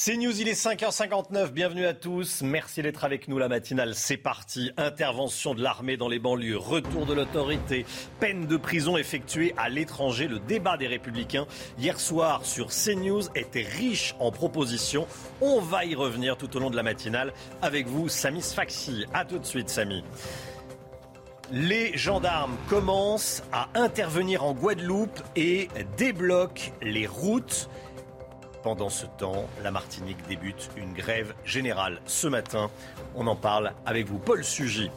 C'est News, il est 5h59, bienvenue à tous, merci d'être avec nous la matinale, c'est parti, intervention de l'armée dans les banlieues, retour de l'autorité, peine de prison effectuée à l'étranger, le débat des républicains. Hier soir sur CNews était riche en propositions, on va y revenir tout au long de la matinale. Avec vous Samy Sfaxi, à tout de suite Samy. Les gendarmes commencent à intervenir en Guadeloupe et débloquent les routes. Pendant ce temps, la Martinique débute une grève générale ce matin. On en parle avec vous, Paul Sugy.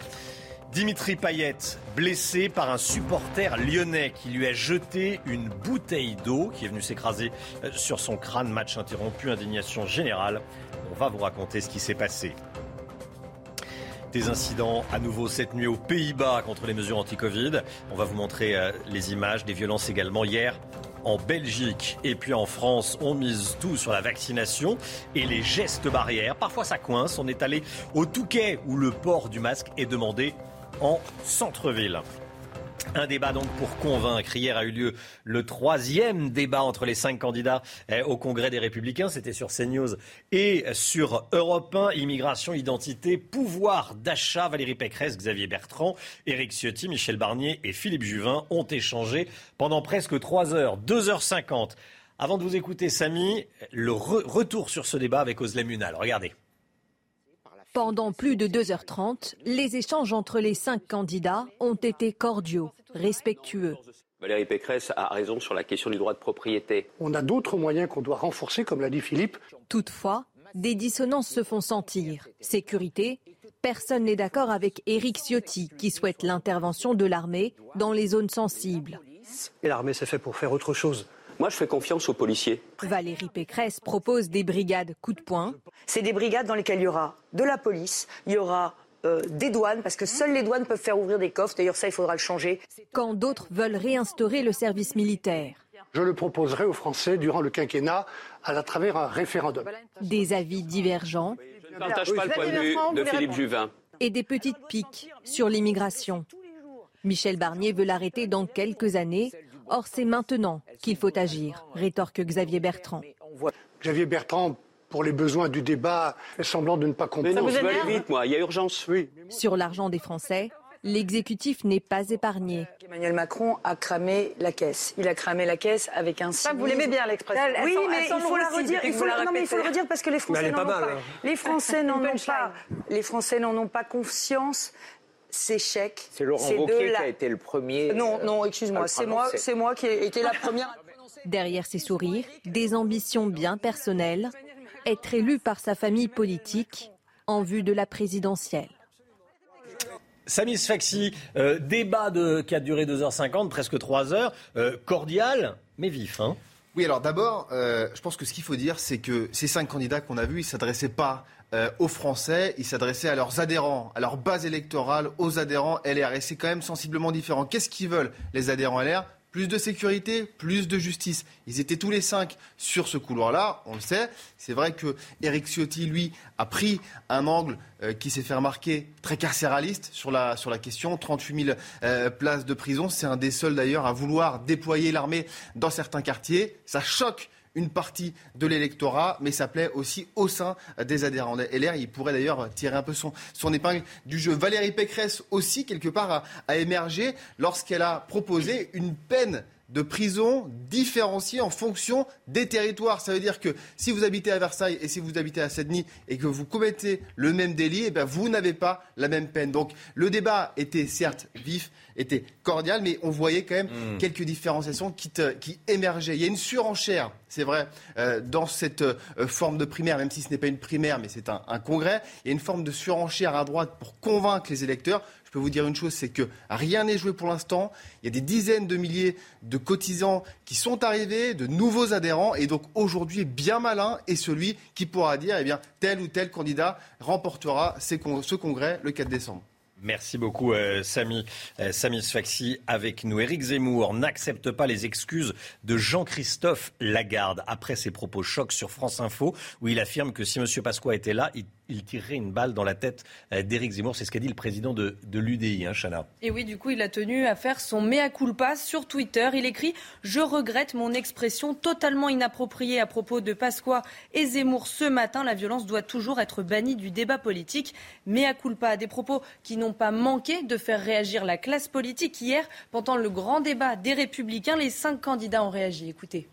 Dimitri Payet, blessé par un supporter lyonnais qui lui a jeté une bouteille d'eau qui est venue s'écraser euh, sur son crâne. Match interrompu, indignation générale. On va vous raconter ce qui s'est passé. Des incidents à nouveau cette nuit aux Pays-Bas contre les mesures anti-Covid. On va vous montrer euh, les images des violences également hier en Belgique et puis en France, on mise tout sur la vaccination et les gestes barrières. Parfois ça coince, on est allé au Touquet où le port du masque est demandé en centre-ville. Un débat donc pour convaincre. Hier a eu lieu le troisième débat entre les cinq candidats eh, au Congrès des Républicains. C'était sur CNews et sur Europe 1. Immigration, identité, pouvoir d'achat. Valérie Pécresse, Xavier Bertrand, Éric Ciotti, Michel Barnier et Philippe Juvin ont échangé pendant presque trois heures, 2h50. Avant de vous écouter, Samy, le retour sur ce débat avec Oslem Munal. Regardez. Pendant plus de 2h30, les échanges entre les cinq candidats ont été cordiaux, respectueux. Valérie Pécresse a raison sur la question du droit de propriété. On a d'autres moyens qu'on doit renforcer, comme l'a dit Philippe. Toutefois, des dissonances se font sentir. Sécurité, personne n'est d'accord avec Éric Ciotti, qui souhaite l'intervention de l'armée dans les zones sensibles. Et l'armée, c'est fait pour faire autre chose. Moi, je fais confiance aux policiers. Valérie Pécresse propose des brigades coup de poing. C'est des brigades dans lesquelles il y aura de la police, il y aura euh, des douanes, parce que seules les douanes peuvent faire ouvrir des coffres. D'ailleurs, ça, il faudra le changer. Quand d'autres veulent réinstaurer le service militaire. Je le proposerai aux Français durant le quinquennat à travers un référendum. Des avis divergents. Je ne partage pas le point de vue de Philippe Juvin. Et des petites piques sur l'immigration. Michel Barnier veut l'arrêter dans quelques années Or, c'est maintenant qu'il faut agir, rétorque Xavier Bertrand. Xavier Bertrand, pour les besoins du débat, fait semblant de ne pas comprendre. Mais non, je veux aller vite, moi. Il y a urgence. Oui. Sur l'argent des Français, l'exécutif n'est pas épargné. Emmanuel Macron a cramé la caisse. Il a cramé la caisse avec un Ça, vous l'aimez bien l'expression. Oui, mais il faut le redire. Il faut, non, mais il faut le redire parce que les Français n'en ont pas. Hein. Les Français n'en ont pas. Les Français n'en ont pas confiance ces chèques. C'est Laurent Wauquiez qui a été le premier. Non, non, excuse-moi, c'est moi, c'est moi qui ai été la première. Derrière ses sourires, des ambitions bien personnelles, être élu par sa famille politique en vue de la présidentielle. Samy Sfaxi, euh, débat de, qui a duré 2h50, presque 3 heures, euh, cordial, mais vif. Hein oui, alors d'abord, euh, je pense que ce qu'il faut dire, c'est que ces cinq candidats qu'on a vus, ils ne s'adressaient pas euh, aux Français, ils s'adressaient à leurs adhérents, à leur base électorale, aux adhérents LR. Et c'est quand même sensiblement différent. Qu'est-ce qu'ils veulent, les adhérents LR plus de sécurité, plus de justice. Ils étaient tous les cinq sur ce couloir-là, on le sait. C'est vrai que Eric Ciotti, lui, a pris un angle euh, qui s'est fait remarquer très carcéraliste sur la, question. 38 000 euh, places de prison. C'est un des seuls d'ailleurs à vouloir déployer l'armée dans certains quartiers. Ça choque une partie de l'électorat, mais ça plaît aussi au sein des adhérents LR. Il pourrait d'ailleurs tirer un peu son, son épingle du jeu. Valérie Pécresse aussi, quelque part, a, émergé lorsqu'elle a proposé une peine de prisons différenciées en fonction des territoires. Ça veut dire que si vous habitez à Versailles et si vous habitez à Sydney et que vous commettez le même délit, eh bien vous n'avez pas la même peine. Donc le débat était certes vif, était cordial, mais on voyait quand même hmm. quelques différenciations qui, qui, émergeaient. Il y a une surenchère, c'est vrai, euh, dans cette euh, forme de primaire, même si ce n'est pas une primaire, mais c'est un, un congrès. Il y a une forme de surenchère à droite pour convaincre les électeurs. Je peux vous dire une chose, c'est que rien n'est joué pour l'instant. Il y a des dizaines de milliers de cotisants qui sont arrivés, de nouveaux adhérents, et donc aujourd'hui, bien malin est celui qui pourra dire, eh bien, tel ou tel candidat remportera ce congrès le 4 décembre. Merci beaucoup, euh, Samy. Euh, Samy Sfaxi avec nous. Éric Zemmour n'accepte pas les excuses de Jean-Christophe Lagarde après ses propos chocs sur France Info, où il affirme que si M. Pasqua était là, il il tirerait une balle dans la tête euh, d'Éric Zemmour. C'est ce qu'a dit le président de, l'UDI, hein, Chana. Et oui, du coup, il a tenu à faire son mea culpa sur Twitter. Il écrit Je regrette mon expression totalement inappropriée à propos de Pasqua et Zemmour ce matin. La violence doit toujours être bannie du débat politique. Mea culpa, des propos qui n'ont pas manqué de faire réagir la classe politique. Hier, pendant le grand débat des Républicains, les cinq candidats ont réagi. Écoutez.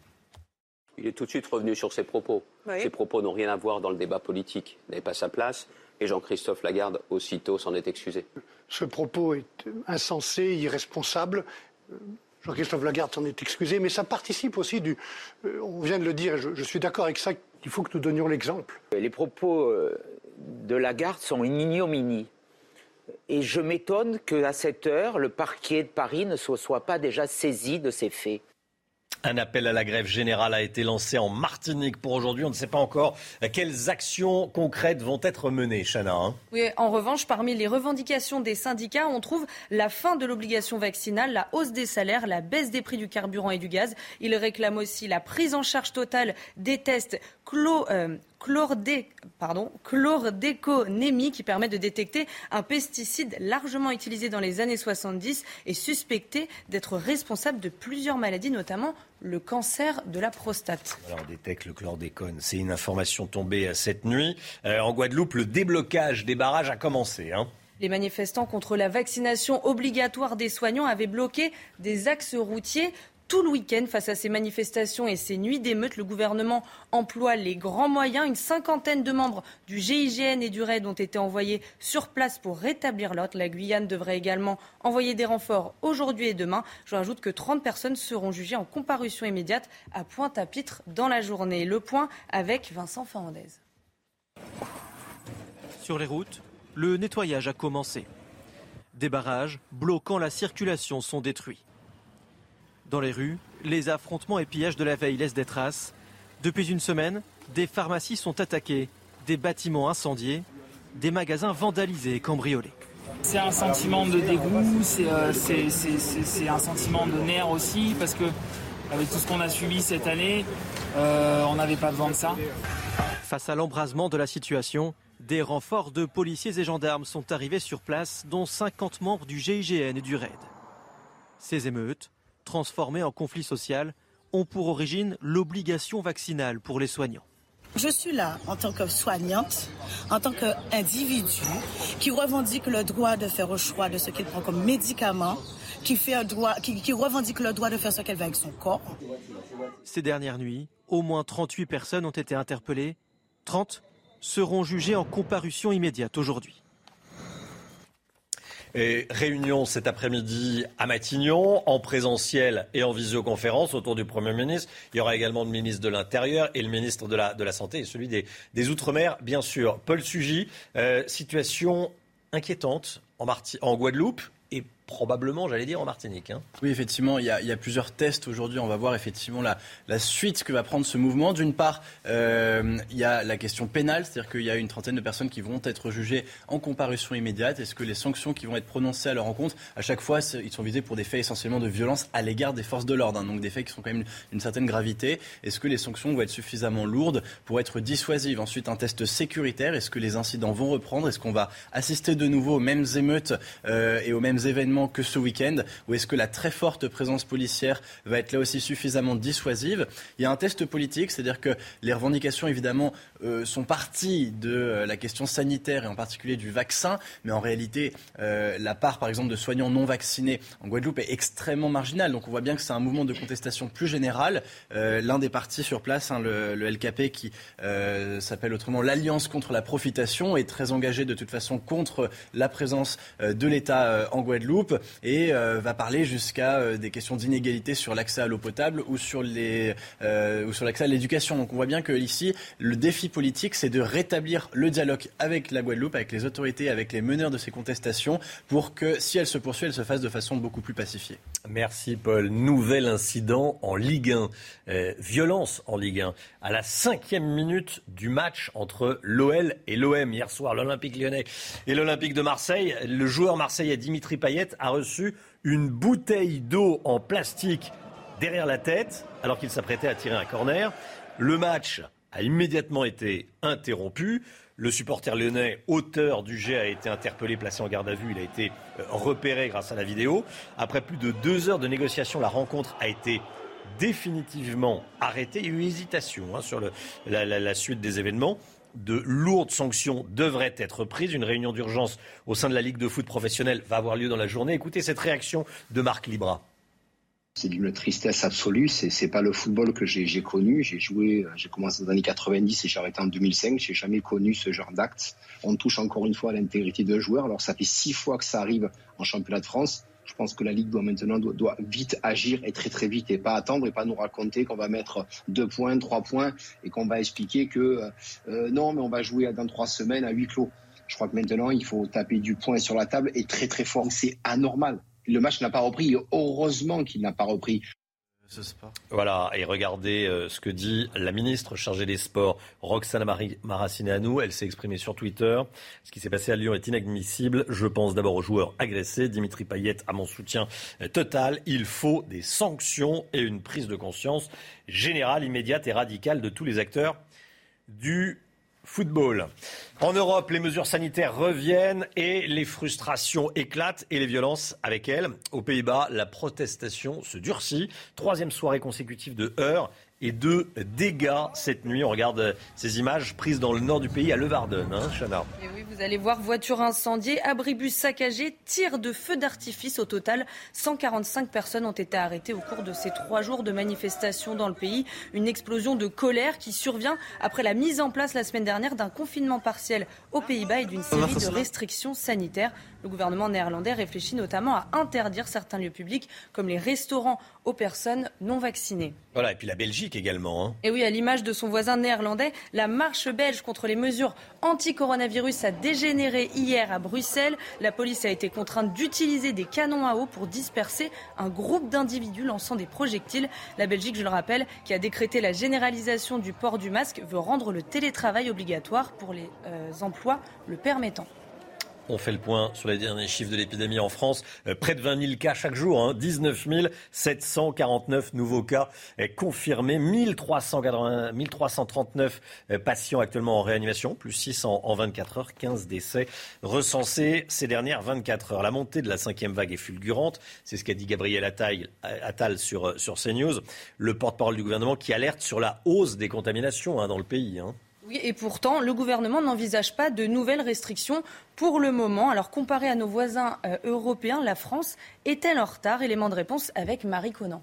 Il est tout de suite revenu sur ses propos. Ses propos n'ont rien à voir dans le débat politique, n'avait pas sa place. Et Jean-Christophe Lagarde, aussitôt, s'en est excusé. Ce propos est insensé, irresponsable. Jean-Christophe Lagarde s'en est excusé, mais ça participe aussi du. Euh, on vient de le dire, je, je suis d'accord avec ça, il faut que nous donnions l'exemple. Les propos euh, de Lagarde sont une ignominie. Et je m'étonne qu'à cette heure, le parquet de Paris ne se soit pas déjà saisi de ces faits. Un appel à la grève générale a été lancé en Martinique pour aujourd'hui. On ne sait pas encore quelles actions concrètes vont être menées, Chana. Hein. oui, en revanche, parmi les revendications des syndicats, on trouve la fin de l'obligation vaccinale, la hausse des salaires, la baisse des prix du carburant et du gaz. Ils réclament aussi la prise en charge totale des tests clo, euh, chlordé, pardon, chlordéconémie qui permet de détecter un pesticide largement utilisé dans les années 70 et suspecté d'être responsable de plusieurs maladies, notamment le cancer de la prostate. Alors, on détecte le chlordécone. C'est une information tombée cette nuit. Euh, en Guadeloupe, le déblocage des barrages a commencé. Hein. Les manifestants contre la vaccination obligatoire des soignants avaient bloqué des axes routiers tout le week-end face à ces manifestations et ces nuits d'émeutes. Le gouvernement emploie les grands moyens. Une cinquantaine de membres du GIGN et du RAID ont été envoyés sur place pour rétablir l'ordre. La Guyane devrait également envoyer des renforts aujourd'hui et demain. Je rajoute que 30 personnes seront jugées en comparution immédiate à Pointe-à-Pitre dans la journée. Le point avec Vincent Fernandez. Sur les routes, le nettoyage a commencé. Des barrages bloquant la circulation sont détruits. Dans les rues, les affrontements et pillages de la veille laissent des traces. Depuis une semaine, des pharmacies sont attaquées, des bâtiments incendiés, des magasins vandalisés et cambriolés. C'est un sentiment de dégoût, euh, c'est un sentiment de nerf aussi, parce que avec tout ce qu'on a subi cette année, euh, on n'avait pas besoin de ça. Face à l'embrasement de la situation, des renforts de policiers et gendarmes sont arrivés sur place, dont 50 membres du GIGN et du RAID. Ces émeutes transformés en conflit social ont pour origine l'obligation vaccinale pour les soignants. Je suis là en tant que soignante, en tant qu'individu qui revendique le droit de faire au choix de ce qu'il prend comme médicament, qui, fait un droit, qui, qui revendique le droit de faire ce qu'elle veut avec son corps. Ces dernières nuits, au moins 38 personnes ont été interpellées. 30 seront jugées en comparution immédiate aujourd'hui réunion cet après-midi à Matignon, en présentiel et en visioconférence autour du Premier ministre. Il y aura également le ministre de l'Intérieur et le ministre de la, Santé et celui des, Outre-mer, bien sûr. Paul Sugy, euh, situation inquiétante en Guadeloupe probablement, j'allais dire, en Martinique. Hein. Oui, effectivement, il y, a, plusieurs tests aujourd'hui. On va voir effectivement la, suite que va prendre ce mouvement. D'une part, euh, il y a la question pénale, c'est-à-dire qu'il y a une trentaine de personnes qui vont être jugées en comparution immédiate. Est-ce que les sanctions qui vont être prononcées à leur encontre, à chaque fois, ils sont visés pour des faits essentiellement de violence à l'égard des forces de l'ordre, hein, donc des faits qui sont quand même d'une certaine gravité. Est-ce que les sanctions vont être suffisamment lourdes pour être dissuasives? Ensuite, un test sécuritaire. Est-ce que les incidents vont reprendre? Est-ce qu'on va assister de nouveau aux mêmes émeutes euh, et aux mêmes événements que ce week-end Ou est-ce que la très forte présence policière va être là aussi suffisamment dissuasive? Il y a un test politique, c'est-à-dire que les revendications, évidemment, euh, sont parties de euh, la question sanitaire et en particulier du vaccin, mais en réalité, euh, la part, par exemple, de soignants non vaccinés en Guadeloupe est extrêmement marginale. Donc on voit bien que c'est un mouvement de contestation plus général. L'un des partis sur place, hein, le, LKP, qui s'appelle autrement l'Alliance contre la profitation, est très engagé de toute façon contre la présence de l'État en Guadeloupe et va parler jusqu'à des questions d'inégalité sur l'accès à l'eau potable ou sur les ou sur l'accès à l'éducation. Donc on voit bien que ici, le défi politique, c'est de rétablir le dialogue avec la Guadeloupe, avec les autorités, avec les meneurs de ces contestations, pour que si elle se poursuit, elle se fasse de façon beaucoup plus pacifiée. Merci Paul. Nouvel incident en Ligue 1. Euh, violence en Ligue 1. À la cinquième minute du match entre l'OL et l'OM hier soir, l'Olympique lyonnais et l'Olympique de Marseille, le joueur marseillais Dimitri Payet a reçu une bouteille d'eau en plastique derrière la tête alors qu'il s'apprêtait à tirer un corner. Le match a immédiatement été interrompu. Le supporter lyonnais, auteur du jet, a été interpellé, placé en garde à vue. Il a été euh, repéré grâce à la vidéo. Après plus de deux heures de négociation, la rencontre a été définitivement arrêtée. Il y a eu hésitation hein, sur la, suite des événements de lourdes sanctions devraient être prises. Une réunion d'urgence au sein de la Ligue de foot professionnelle va avoir lieu dans la journée. Écoutez cette réaction de Marc Libra. C'est d'une tristesse absolue. C'est, c'est pas le football que j'ai, connu. J'ai joué, euh, j'ai commencé dans les années 90 et j'ai arrêté en 2005. J'ai jamais connu ce genre d'acte. On touche encore une fois à l'intégrité de joueurs. Alors ça fait six fois que ça arrive en championnat de France. Je pense que la Ligue doit maintenant doit, vite agir et très très vite et pas attendre et pas nous raconter qu'on va mettre deux points, trois points et qu'on va expliquer que euh, euh, non mais on va jouer dans trois semaines à huis clos. Je crois que maintenant il faut taper du poing sur la table et très très fort. C'est anormal le match n'a pas repris. Heureusement qu'il n'a pas repris. Voilà, et regardez euh, ce que dit la ministre chargée des Sports, Roxana Maracineanu. Elle s'est exprimée sur Twitter. Ce qui s'est passé à Lyon est inadmissible. Je pense d'abord aux joueurs agressés. Dimitri Payet a mon soutien euh, total. Il faut des sanctions et une prise de conscience générale, immédiate et radicale de tous les acteurs du football. En Europe, les mesures sanitaires reviennent et les frustrations éclatent et les violences avec elles. Aux Pays-Bas, la protestation se durcit. Troisième soirée consécutive de heurts et de dégâts cette nuit. On regarde ces images prises dans le nord du pays, à Levarden, hein, Chana. Oui, vous allez voir voitures incendiées, abribus saccagés, tirs de feux d'artifice. Au total, 145 personnes ont été arrêtées au cours de ces trois jours de manifestations dans le pays. Une explosion de colère qui survient après la mise en place la semaine dernière d'un confinement partiel aux Pays-Bas et d'une série de restrictions sanitaires. Le gouvernement néerlandais réfléchit notamment à interdire certains lieux publics comme les restaurants aux personnes non vaccinées. Voilà, et puis la Belgique également. Hein. Et oui, à l'image de son voisin néerlandais, la marche belge contre les mesures anti-coronavirus a dégénéré hier à Bruxelles. La police a été contrainte d'utiliser des canons à eau pour disperser un groupe d'individus lançant des projectiles. La Belgique, je le rappelle, qui a décrété la généralisation du port du masque, veut rendre le télétravail obligatoire pour les euh, emplois le permettant. On fait le point sur les derniers chiffres de l'épidémie en France. Euh, près de 20 000 cas chaque jour, hein. 19 749 nouveaux cas euh, confirmés, 1380, 1339 euh, patients actuellement en réanimation, plus 6 en, 24 heures, 15 décès recensés ces dernières 24 heures. La montée de la cinquième vague est fulgurante, c'est ce qu'a dit Gabriel Attal, sur, sur CNews, le porte-parole du gouvernement qui alerte sur la hausse des contaminations hein, dans le pays. Hein. Oui, et pourtant, le gouvernement n'envisage pas de nouvelles restrictions pour le moment. Alors, comparé à nos voisins euh, européens, la France est-elle en retard? Élément de réponse avec Marie Conan.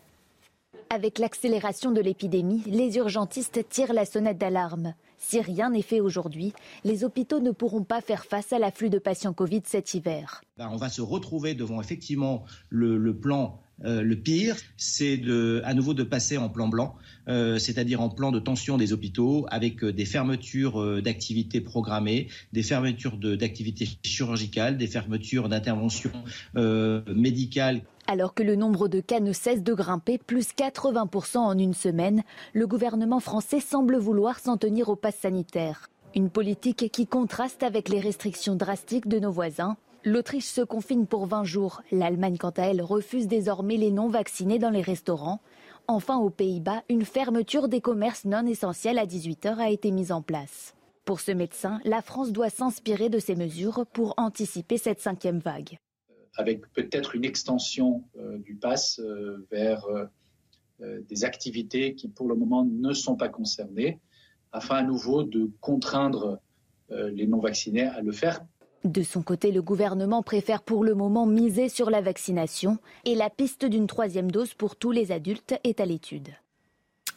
Avec l'accélération de l'épidémie, les urgentistes tirent la sonnette d'alarme. Si rien n'est fait aujourd'hui, les hôpitaux ne pourront pas faire face à l'afflux de patients Covid cet hiver. Ben, on va se retrouver devant effectivement le plan euh, le pire, c'est de, à nouveau de passer en plan blanc, euh, c'est-à-dire en plan de tension des hôpitaux, avec euh, des fermetures d'activités programmées, des fermetures d'activités chirurgicales, des fermetures d'interventions médicales. Alors que le nombre de cas ne cesse de grimper, plus 80% en une semaine, le gouvernement français semble vouloir s'en tenir au pass sanitaire. Une politique qui contraste avec les restrictions drastiques de nos voisins. L'Autriche se confine pour 20 jours. L'Allemagne, quant à elle, refuse désormais les non-vaccinés dans les restaurants. Enfin, aux Pays-Bas, une fermeture des commerces non essentiels à 18h a été mise en place. Pour ce médecin, la France doit s'inspirer de ces mesures pour anticiper cette cinquième vague. avec peut-être une extension du pass vers des activités qui pour le moment ne sont pas concernées, afin à nouveau de contraindre les non-vaccinés à le faire de son côté, le gouvernement préfère pour le moment miser sur la vaccination et la piste d'une troisième dose pour tous les adultes est à l'étude.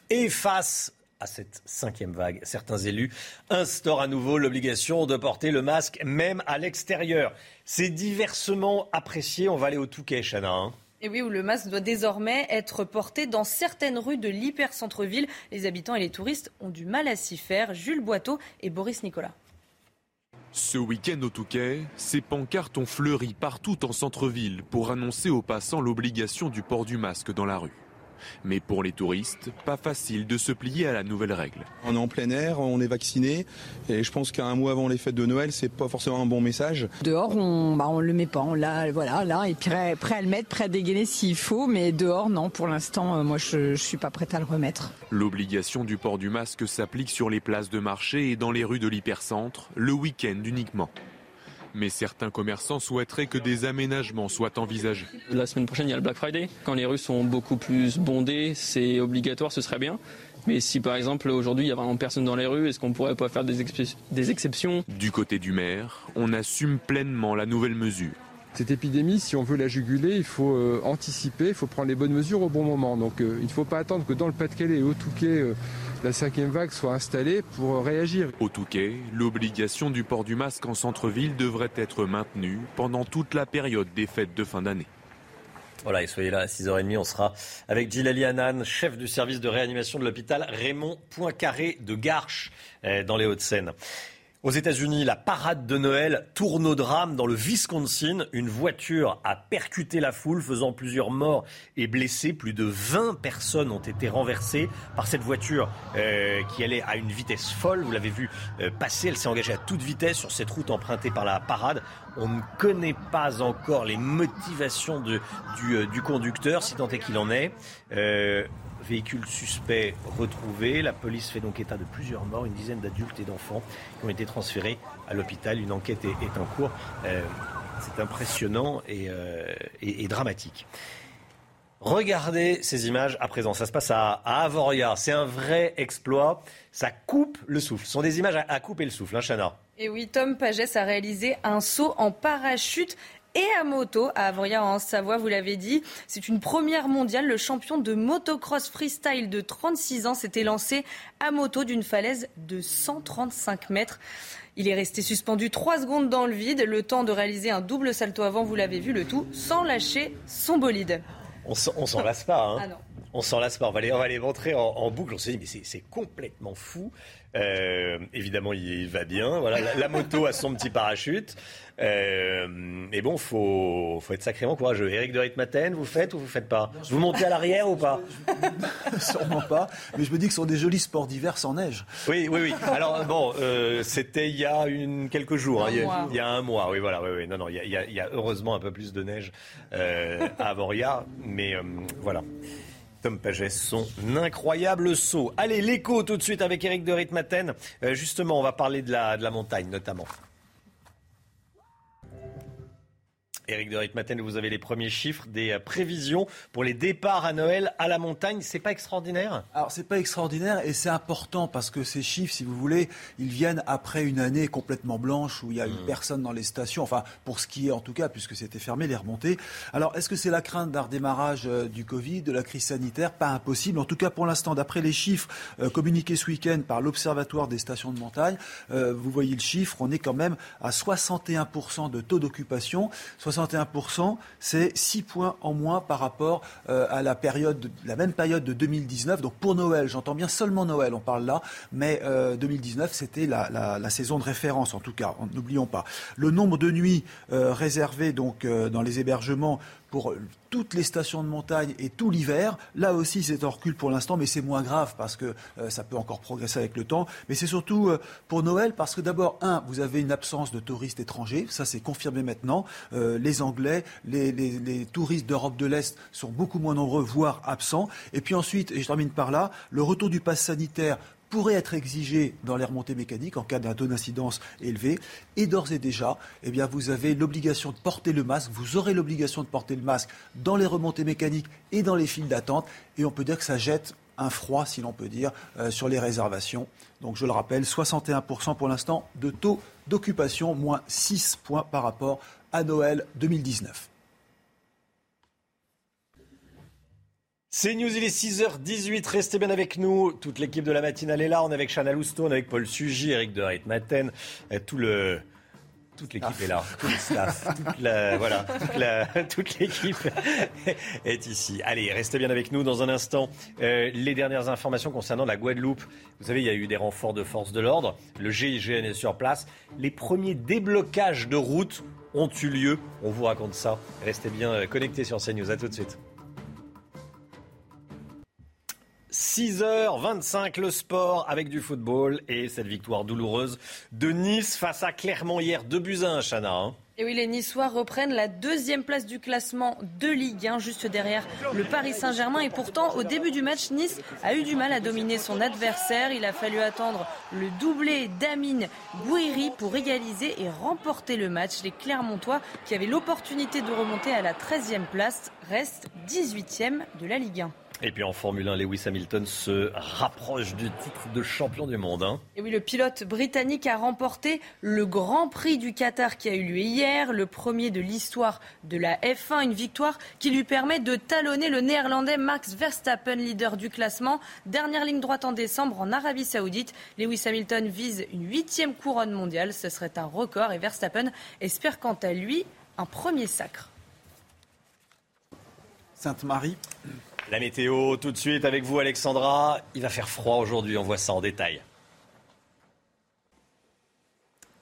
Et face à cette cinquième vague, certains élus instaurent à nouveau l'obligation de porter le masque même à l'extérieur. C'est diversement apprécié. On va aller au Touquet, Chana. Hein. Et oui, où le masque doit désormais être porté dans certaines rues de l'hyper-centre-ville. Les habitants et les touristes ont du mal à s'y faire. Jules Boiteau et Boris Nicolas. Ce week-end au Touquet, ces pancartes ont fleuri partout en centre-ville pour annoncer aux passants l'obligation du port du masque dans la rue. Mais pour les touristes, pas facile de se plier à la nouvelle règle. On est en plein air, on est vacciné, et je pense qu'un mois avant les fêtes de Noël, c'est pas forcément un bon message. Dehors, on, bah, on le met pas, on l'a, voilà, là, et prêt, prêt à le mettre, prêt à dégainer s'il faut, mais dehors, non, pour l'instant, euh, moi, je, je suis pas prête à le remettre. L'obligation du port du masque s'applique sur les places de marché et dans les rues de l'hypercentre, le week-end uniquement mais certains commerçants souhaiteraient que des aménagements soient envisagés. La semaine prochaine, il y a le Black Friday. Quand les rues sont beaucoup plus bondées, c'est obligatoire, ce serait bien. Mais si par exemple aujourd'hui il y a vraiment personne dans les rues, est-ce qu'on pourrait pas faire des, des exceptions? Du côté du maire, on assume pleinement la nouvelle mesure. Cette épidémie, si on veut la juguler, il faut euh, anticiper, il faut prendre les bonnes mesures au bon moment. Donc euh, il ne faut pas attendre que dans le Pas-de-Calais et au Touquet, euh, la cinquième vague soit installée pour réagir. Au Touquet, l'obligation du port du masque en centre-ville devrait être maintenue pendant toute la période des fêtes de fin d'année. Voilà, et soyez là à 6h30, on sera avec Gilali Hanan, chef du service de réanimation de l'hôpital Raymond Poincaré de Garches, dans les Hauts-de-Seine. Aux États-Unis, la parade de Noël tourne au drame dans le Wisconsin. Une voiture a percuté la foule, faisant plusieurs morts et blessés. Plus de 20 personnes ont été renversées par cette voiture euh, qui allait à une vitesse folle. Vous l'avez vu euh, passer. Elle s'est engagée à toute vitesse sur cette route empruntée par la parade. On ne connaît pas encore les motivations de, du, euh, du, conducteur, si tant est qu'il en est. Véhicule suspect retrouvé. La police fait donc état de plusieurs morts, une dizaine d'adultes et d'enfants qui ont été transférés à l'hôpital. Une enquête est, en cours. Euh, c'est impressionnant euh, et, dramatique. Regardez ces images à présent. Ça se passe à, Avoria. C'est un vrai exploit. Ça coupe le souffle. Ce sont des images à, couper le souffle, hein, Chana Et oui, Tom Pagès a réalisé un saut en parachute et à moto à Avoria en Savoie, vous l'avez dit. C'est une première mondiale. Le champion de motocross freestyle de 36 ans s'était lancé à moto d'une falaise de 135 mètres. Il est resté suspendu 3 secondes dans le vide, le temps de réaliser un double salto avant, vous l'avez vu, le tout sans lâcher son bolide. On s'en lasse pas, hein. Ah on s'en lasse pas. On va les, on va les montrer en, boucle. On s'est dit, mais c'est complètement fou. Euh, évidemment, il, va bien. Voilà, la, moto a son petit parachute. Euh, mais bon, faut, faut être sacrément courageux. Eric de Ritmaten, vous faites ou vous faites pas? Vous montez à l'arrière ou pas? Sûrement pas. Mais je me dis que ce sont des jolis sports d'hiver sans neige. Oui, oui, oui. Alors bon, euh, c'était il y a une, quelques jours. Hein. il, y a, un mois. Oui, voilà. Oui, oui. Non, non. Il y, a, il y a heureusement un peu plus de neige euh, à Avoria, mais euh, voilà. Tom Pagès, son incroyable saut. Allez, l'écho tout de suite avec Eric de Ritmaten. Euh, justement, on va parler de la montagne notamment. Éric de Ritmaten, vous avez les premiers chiffres des euh, prévisions pour les départs à Noël à la montagne. C'est pas extraordinaire? Alors c'est pas extraordinaire et c'est important parce que ces chiffres, si vous voulez, ils viennent après une année complètement blanche où il y a eu mmh. personne dans les stations. Enfin, pour skier en tout cas, puisque c'était fermé, les remontées. Alors est-ce que c'est la crainte d'un redémarrage euh, du Covid, de la crise sanitaire? Pas impossible. En tout cas, pour l'instant, d'après les chiffres euh, communiqués ce week-end par l'Observatoire des stations de montagne, vous voyez le chiffre, on est quand même à 61% de taux d'occupation. 61%, c'est 6 points en moins par rapport euh, à la, période, la même période de 2019. Donc pour Noël, j'entends bien seulement Noël, on parle là, mais 2019, euh, c'était la, saison de référence en tout cas, n'oublions pas. Le nombre de nuits euh, réservées donc dans les hébergements pour toutes les stations de montagne et tout l'hiver. Là aussi, c'est en recul pour l'instant, mais c'est moins grave parce que euh, ça peut encore progresser avec le temps. Mais c'est surtout euh, pour Noël parce que d'abord, un, vous avez une absence de touristes étrangers, ça c'est confirmé maintenant. Euh, les Anglais, les, les touristes d'Europe de l'Est sont beaucoup moins nombreux, voire absents. Et puis ensuite, et je termine par là, le retour du pass sanitaire pourrait être exigé dans les remontées mécaniques en cas d'un taux d'incidence élevé. Et d'ores et déjà, eh bien, vous avez l'obligation de porter le masque, vous aurez l'obligation de porter le masque dans les remontées mécaniques et dans les files d'attente. Et on peut dire que ça jette un froid, si l'on peut dire, euh, sur les réservations. Donc je le rappelle, 61% pour l'instant de taux d'occupation, moins 6 points par rapport à Noël 2019. C'est News, il est 6h18, restez bien avec nous. Toute l'équipe de la matinale est là. On est avec Chana Lousteau, avec Paul Sugy, Eric de Maten, tout le, toute l'équipe est là, tout le staff, toute la, voilà, toute, l'équipe est ici. Allez, restez bien avec nous dans un instant. Euh, les dernières informations concernant la Guadeloupe. Vous savez, il y a eu des renforts de forces de l'ordre. Le GIGN est sur place. Les premiers déblocages de routes ont eu lieu. On vous raconte ça. Restez bien connectés sur CNews. À tout de suite. 6h25 le sport avec du football et cette victoire douloureuse de Nice face à Clermont hier. de buts Chana. Hein. Et oui, les Niçois reprennent la deuxième place du classement de Ligue 1, juste derrière le Paris Saint-Germain. Et pourtant, au début du match, Nice a eu du mal à dominer son adversaire. Il a fallu attendre le doublé d'Amine Gouiri pour égaliser et remporter le match. Les Clermontois, qui avaient l'opportunité de remonter à la 13e place, restent 18e de la Ligue 1. Et puis en Formule 1, Lewis Hamilton se rapproche du titre de champion du monde. Hein. Et oui, le pilote britannique a remporté le Grand Prix du Qatar qui a eu lieu hier, le premier de l'histoire de la F1, une victoire qui lui permet de talonner le néerlandais Max Verstappen, leader du classement. Dernière ligne droite en décembre en Arabie Saoudite. Lewis Hamilton vise une huitième couronne mondiale, ce serait un record et Verstappen espère quant à lui un premier sacre. Sainte-Marie. La météo, tout de suite avec vous Alexandra. Il va faire froid aujourd'hui, on voit ça en détail.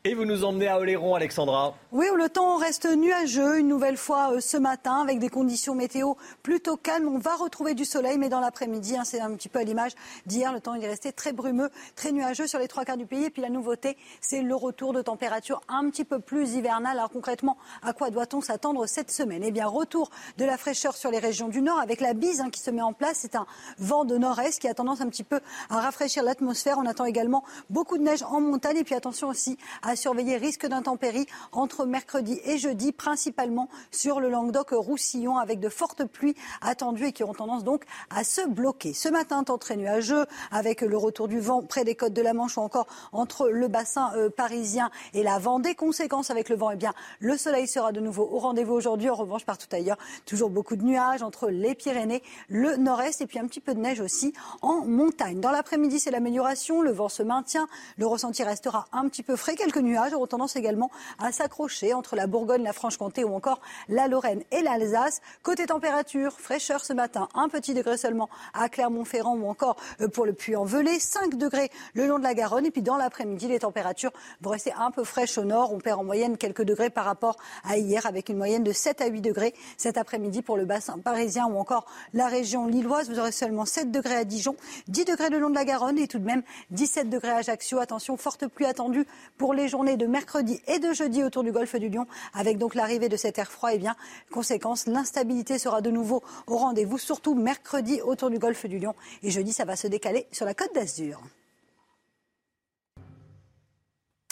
Et vous nous emmenez à Oléron, Alexandra. Oui, le temps reste nuageux une nouvelle fois euh, ce matin avec des conditions météo plutôt calmes. On va retrouver du soleil, mais dans l'après-midi, hein, c'est un petit peu à l'image d'hier. Le temps est resté très brumeux, très nuageux sur les trois quarts du pays. Et puis la nouveauté, c'est le retour de température un petit peu plus hivernale. Alors concrètement, à quoi doit-on s'attendre cette semaine? Eh bien, retour de la fraîcheur sur les régions du nord avec la bise hein, qui se met en place. C'est un vent de nord-est qui a tendance un petit peu à rafraîchir l'atmosphère. On attend également beaucoup de neige en montagne. Et puis attention aussi à surveiller risque d'intempéries entre mercredi et jeudi, principalement sur le Languedoc-Roussillon, avec de fortes pluies attendues et qui ont tendance donc à se bloquer. Ce matin, temps très nuageux, avec le retour du vent près des côtes de la Manche ou encore entre le bassin euh, parisien et la Vendée. Conséquence avec le vent, eh bien, le soleil sera de nouveau au rendez-vous aujourd'hui. En revanche, partout ailleurs, toujours beaucoup de nuages entre les Pyrénées, le nord-est et puis un petit peu de neige aussi en montagne. Dans l'après-midi, c'est l'amélioration. Le vent se maintient. Le ressenti restera un petit peu frais. Quelques nuages auront tendance également à s'accrocher entre la Bourgogne, la Franche-Comté ou encore la Lorraine et l'Alsace. Côté température, fraîcheur ce matin, un petit degré seulement à Clermont-Ferrand ou encore euh, pour le Puy-en-Velay, 5 degrés le long de la Garonne. Et puis dans l'après-midi, les températures vont rester un peu fraîches au nord. On perd en moyenne quelques degrés par rapport à hier avec une moyenne de 7 à 8 degrés cet après-midi pour le bassin parisien ou encore la région lilloise. Vous aurez seulement 7 degrés à Dijon, 10 degrés le long de la Garonne et tout de même 17 degrés à Ajaccio. Attention, forte pluie attendue pour les journées de mercredi et de jeudi autour du golfe du Lion avec donc l'arrivée de cet air froid, eh bien, conséquence, l'instabilité sera de nouveau au rendez-vous, surtout mercredi autour du golfe du Lion. Et jeudi, ça va se décaler sur la côte d'Azur.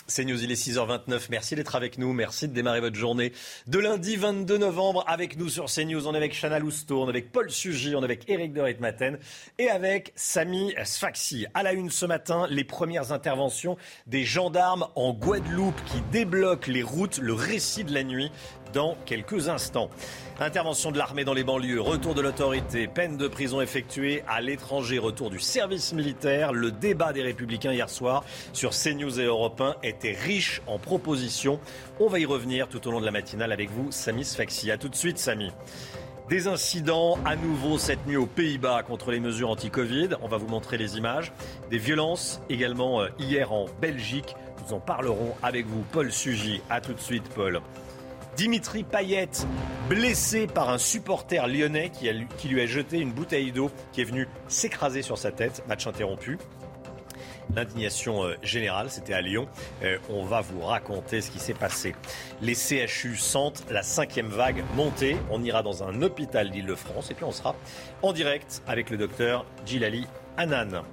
C'est News, il est 6h29. Merci d'être avec nous. Merci de démarrer votre journée de lundi 22 novembre avec nous sur CNews. On est avec Chana Lousteau, on est avec Paul Sugy, on est avec Eric de Maten et avec Samy Sfaxi. À la une ce matin, les premières interventions des gendarmes en Guadeloupe qui débloquent les routes, le récit de la nuit dans quelques instants. Intervention de l'armée dans les banlieues, retour de l'autorité, peine de prison effectuée à l'étranger, retour du service militaire. Le débat des Républicains hier soir sur CNews et Europe 1 était riche en propositions. On va y revenir tout au long de la matinale avec vous, Samy Sfaxi. A tout de suite, Samy. Des incidents à nouveau cette nuit aux Pays-Bas contre les mesures anti-Covid. On va vous montrer les images. Des violences également euh, hier en Belgique. Nous en parlerons avec vous, Paul Sugy. A tout de suite, Paul. Dimitri Payet, blessé par un supporter lyonnais qui, lui a jeté une bouteille d'eau qui est venue s'écraser sur sa tête. Match interrompu. L'indignation euh, générale, c'était à Lyon. Euh, on va vous raconter ce qui s'est passé. Les CHU sentent la cinquième vague monter. On ira dans un hôpital d'Île-de-France et puis on sera en direct avec le docteur Gilali Hanan.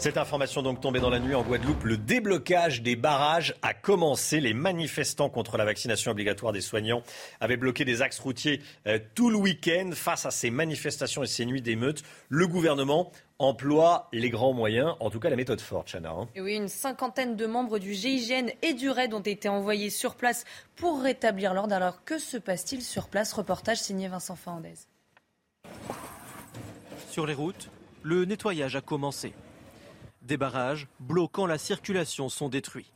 Cette information donc tombée dans la nuit en Guadeloupe, le déblocage des barrages a commencé. Les manifestants contre la vaccination obligatoire des soignants avaient bloqué des axes routiers euh, tout le week-end. Face à ces manifestations et ces nuits d'émeutes, le gouvernement emploie les grands moyens, en tout cas la méthode forte, Chana. Hein. Oui, une cinquantaine de membres du GIGN et du RAID ont été envoyés sur place pour rétablir l'ordre. Alors que se passe-t-il sur place? Reportage signé Vincent Fernandez. Sur les routes, le nettoyage a commencé. Des barrages bloquant la circulation sont détruits.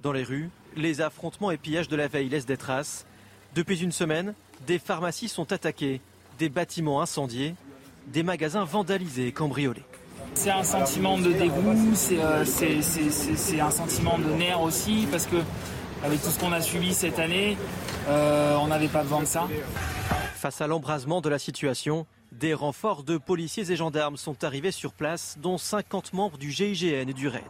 Dans les rues, les affrontements et pillages de la veille laissent des traces. Depuis une semaine, des pharmacies sont attaquées, des bâtiments incendiés, des magasins vandalisés et cambriolés. C'est un sentiment de dégoût, c'est euh, un sentiment de nerf aussi, parce que avec tout ce qu'on a subi cette année, euh, on n'avait pas besoin de ça. Face à l'embrasement de la situation, des renforts de policiers et gendarmes sont arrivés sur place, dont 50 membres du GIGN et du RAID.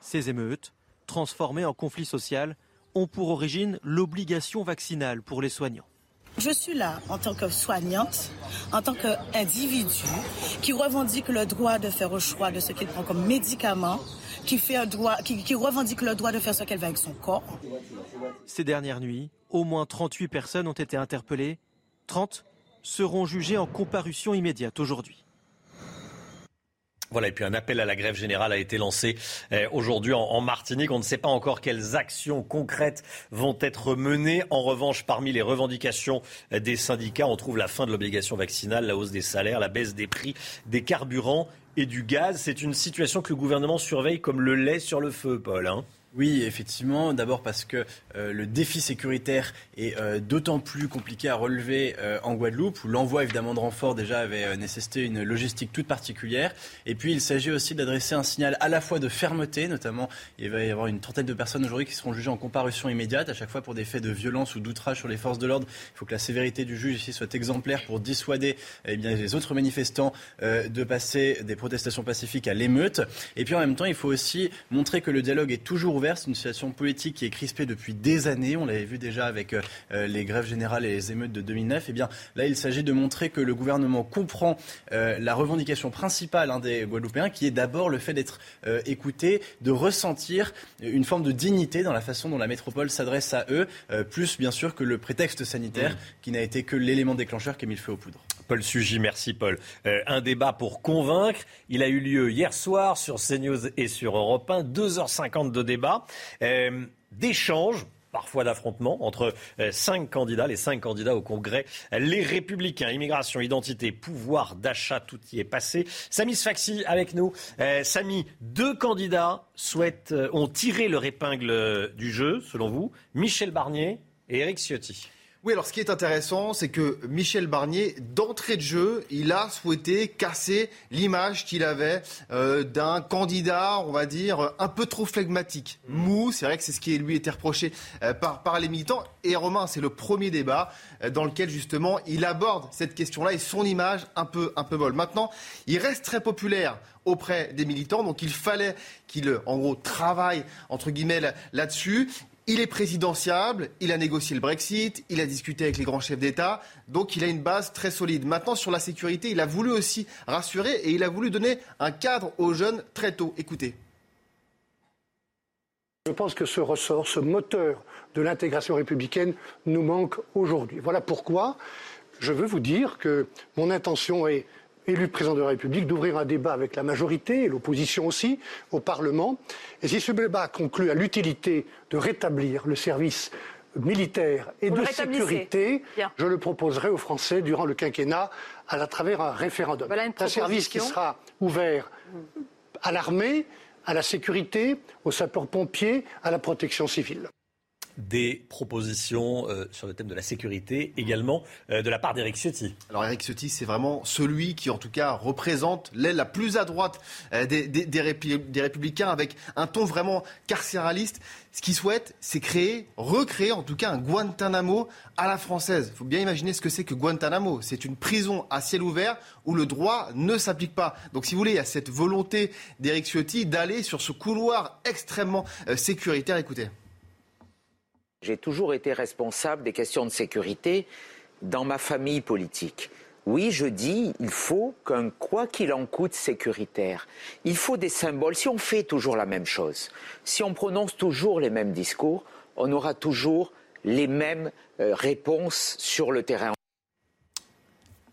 Ces émeutes, transformées en conflit social, ont pour origine l'obligation vaccinale pour les soignants. Je suis là en tant que soignante, en tant qu'individu qui revendique le droit de faire le choix de ce qu'il prend comme médicament, qui, fait un droit, qui, qui revendique le droit de faire ce qu'elle veut avec son corps. Ces dernières nuits, au moins 38 personnes ont été interpellées, 30 seront jugés en comparution immédiate aujourd'hui. Voilà, et puis un appel à la grève générale a été lancé eh, aujourd'hui en, Martinique. On ne sait pas encore quelles actions concrètes vont être menées. En revanche, parmi les revendications eh, des syndicats, on trouve la fin de l'obligation vaccinale, la hausse des salaires, la baisse des prix des carburants et du gaz. C'est une situation que le gouvernement surveille comme le lait sur le feu, Paul. Hein. Oui, effectivement. D'abord parce que euh, le défi sécuritaire est euh, d'autant plus compliqué à relever euh, en Guadeloupe, où l'envoi évidemment de renforts déjà avait nécessité une logistique toute particulière. Et puis il s'agit aussi d'adresser un signal à la fois de fermeté, notamment il va y avoir une trentaine de personnes aujourd'hui qui seront jugées en comparution immédiate, à chaque fois pour des faits de violence ou d'outrage sur les forces de l'ordre. Il faut que la sévérité du juge ici soit exemplaire pour dissuader eh bien, les autres manifestants de passer des protestations pacifiques à l'émeute. Et puis en même temps, il faut aussi montrer que le dialogue est toujours ouvert c'est une situation politique qui est crispée depuis des années. On l'avait vu déjà avec euh, les grèves générales et les émeutes de 2009. Et eh bien là, il s'agit de montrer que le gouvernement comprend euh, la revendication principale hein, des Guadeloupéens, qui est d'abord le fait d'être euh, écouté, de ressentir une forme de dignité dans la façon dont la métropole s'adresse à eux, plus bien sûr que le prétexte sanitaire, mmh. qui n'a été que l'élément déclencheur qui a mis le feu aux poudres. Paul Sugy, merci Paul. un débat pour convaincre. Il a eu lieu hier soir sur CNews et sur Europe 1. 2h50 de débat. Euh, d'échanges parfois d'affrontements entre euh, cinq candidats, les cinq candidats au Congrès, les Républicains, immigration, identité, pouvoir d'achat, tout y est passé. Samy Sfaxi avec nous. Euh, Samy, deux candidats souhaitent, ont tiré leur épingle du jeu, selon vous, Michel Barnier et Éric Ciotti. Oui, alors ce qui est intéressant, c'est que Michel Barnier, d'entrée de jeu, il a souhaité casser l'image qu'il avait euh, d'un candidat, on va dire, un peu trop flegmatique, mmh. mou. C'est vrai que c'est ce qui lui était reproché euh, par, par les militants. Et Romain, c'est le premier débat euh, dans lequel justement il aborde cette question-là et son image un peu, un peu molle. Maintenant, il reste très populaire auprès des militants. Donc il fallait qu'il, en gros, travaille, entre guillemets, là-dessus. Il est présidentiable, il a négocié le Brexit, il a discuté avec les grands chefs d'État, donc il a une base très solide. Maintenant, sur la sécurité, il a voulu aussi rassurer et il a voulu donner un cadre aux jeunes très tôt. Écoutez. Je pense que ce ressort, ce moteur de l'intégration républicaine nous manque aujourd'hui. Voilà pourquoi je veux vous dire que mon intention est élu président de la République, d'ouvrir un débat avec la majorité et l'opposition aussi au Parlement. Et si ce débat conclut à l'utilité de rétablir le service militaire et de sécurité, je le proposerai aux Français durant le quinquennat à, travers un référendum. un service qui sera ouvert à l'armée, à la sécurité, aux sapeurs-pompiers, à la protection civile des propositions euh, sur le thème de la sécurité également euh, de la part d'Éric Ciotti. Alors Éric Ciotti, c'est vraiment celui qui en tout cas représente l'aile la plus à droite euh, des, des, républicains avec un ton vraiment carcéraliste. Ce qu'il souhaite, c'est créer, recréer en tout cas un Guantanamo à la française. Il faut bien imaginer ce que c'est que Guantanamo. C'est une prison à ciel ouvert où le droit ne s'applique pas. Donc si vous voulez, il y a cette volonté d'Éric Ciotti d'aller sur ce couloir extrêmement sécuritaire. Écoutez. J'ai toujours été responsable des questions de sécurité dans ma famille politique. Oui, je dis, il faut qu'un quoi qu'il en coûte sécuritaire. Il faut des symboles. Si on fait toujours la même chose, si on prononce toujours les mêmes discours, on aura toujours les mêmes euh, réponses sur le terrain.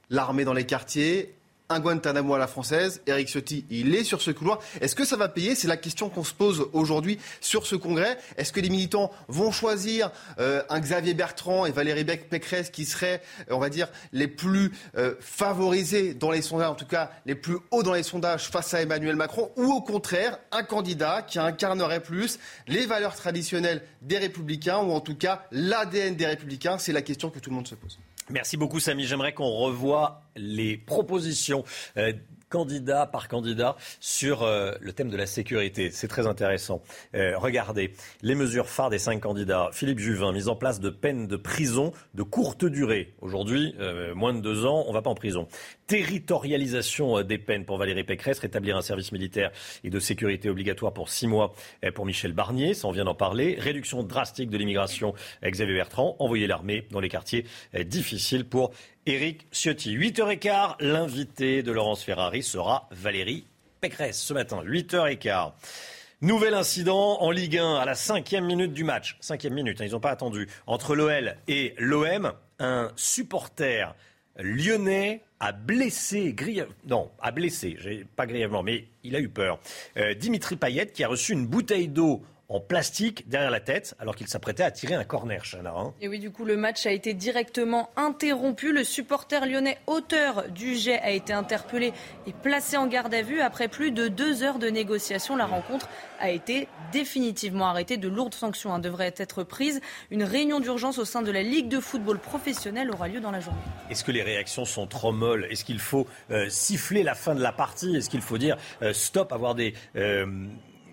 L'armée dans les quartiers, un Guantanamo à la française. Eric Ciotti, il est sur ce couloir. Est-ce que ça va payer? C'est la question qu'on se pose aujourd'hui sur ce congrès. Est-ce que les militants vont choisir euh, un Xavier Bertrand et Valérie Pécresse qui seraient, euh, on va dire, les plus euh, favorisés dans les sondages, en tout cas les plus hauts dans les sondages face à Emmanuel Macron, ou au contraire un candidat qui incarnerait plus les valeurs traditionnelles des républicains, ou en tout cas l'ADN des républicains? C'est la question que tout le monde se pose. Merci beaucoup, Samy. J'aimerais qu'on revoie les propositions. Euh, candidat par candidat sur euh, le thème de la sécurité. C'est très intéressant. Euh, regardez les mesures phares des cinq candidats. Philippe Juvin, mise en place de peines de prison de courte durée. Aujourd'hui, moins de deux ans, on ne va pas en prison territorialisation euh, des peines pour Valérie Pécresse, rétablir un service militaire et de sécurité obligatoire pour six mois euh, pour Michel Barnier, ça on vient d'en parler, réduction drastique de l'immigration, Xavier Bertrand, envoyer l'armée dans les quartiers euh, difficiles pour Éric Ciotti. 8h15, l'invité de Laurence Ferrari sera Valérie Pécresse ce matin, 8h15. Nouvel incident en Ligue 1 à la cinquième minute du match. Cinquième minute, hein, ils n'ont pas attendu. Entre l'OL et l'OM, un supporter lyonnais a blessé, non, a blessé, pas grièvement, mais il a eu peur. Euh, Dimitri Payet qui a reçu une bouteille d'eau en plastique derrière la tête alors qu'il s'apprêtait à tirer un corner, Chana. Hein. Et oui, du coup, le match a été directement interrompu. Le supporter lyonnais, auteur du jet, a été interpellé et placé en garde à vue. Après plus de deux heures de négociation, la rencontre a été définitivement arrêtée. De lourdes sanctions hein, devraient être prises. Une réunion d'urgence au sein de la Ligue de football professionnel aura lieu dans la journée. Est-ce que les réactions sont trop molles? Est-ce qu'il faut euh, siffler la fin de la partie? Est-ce qu'il faut dire euh, stop, avoir des... Euh,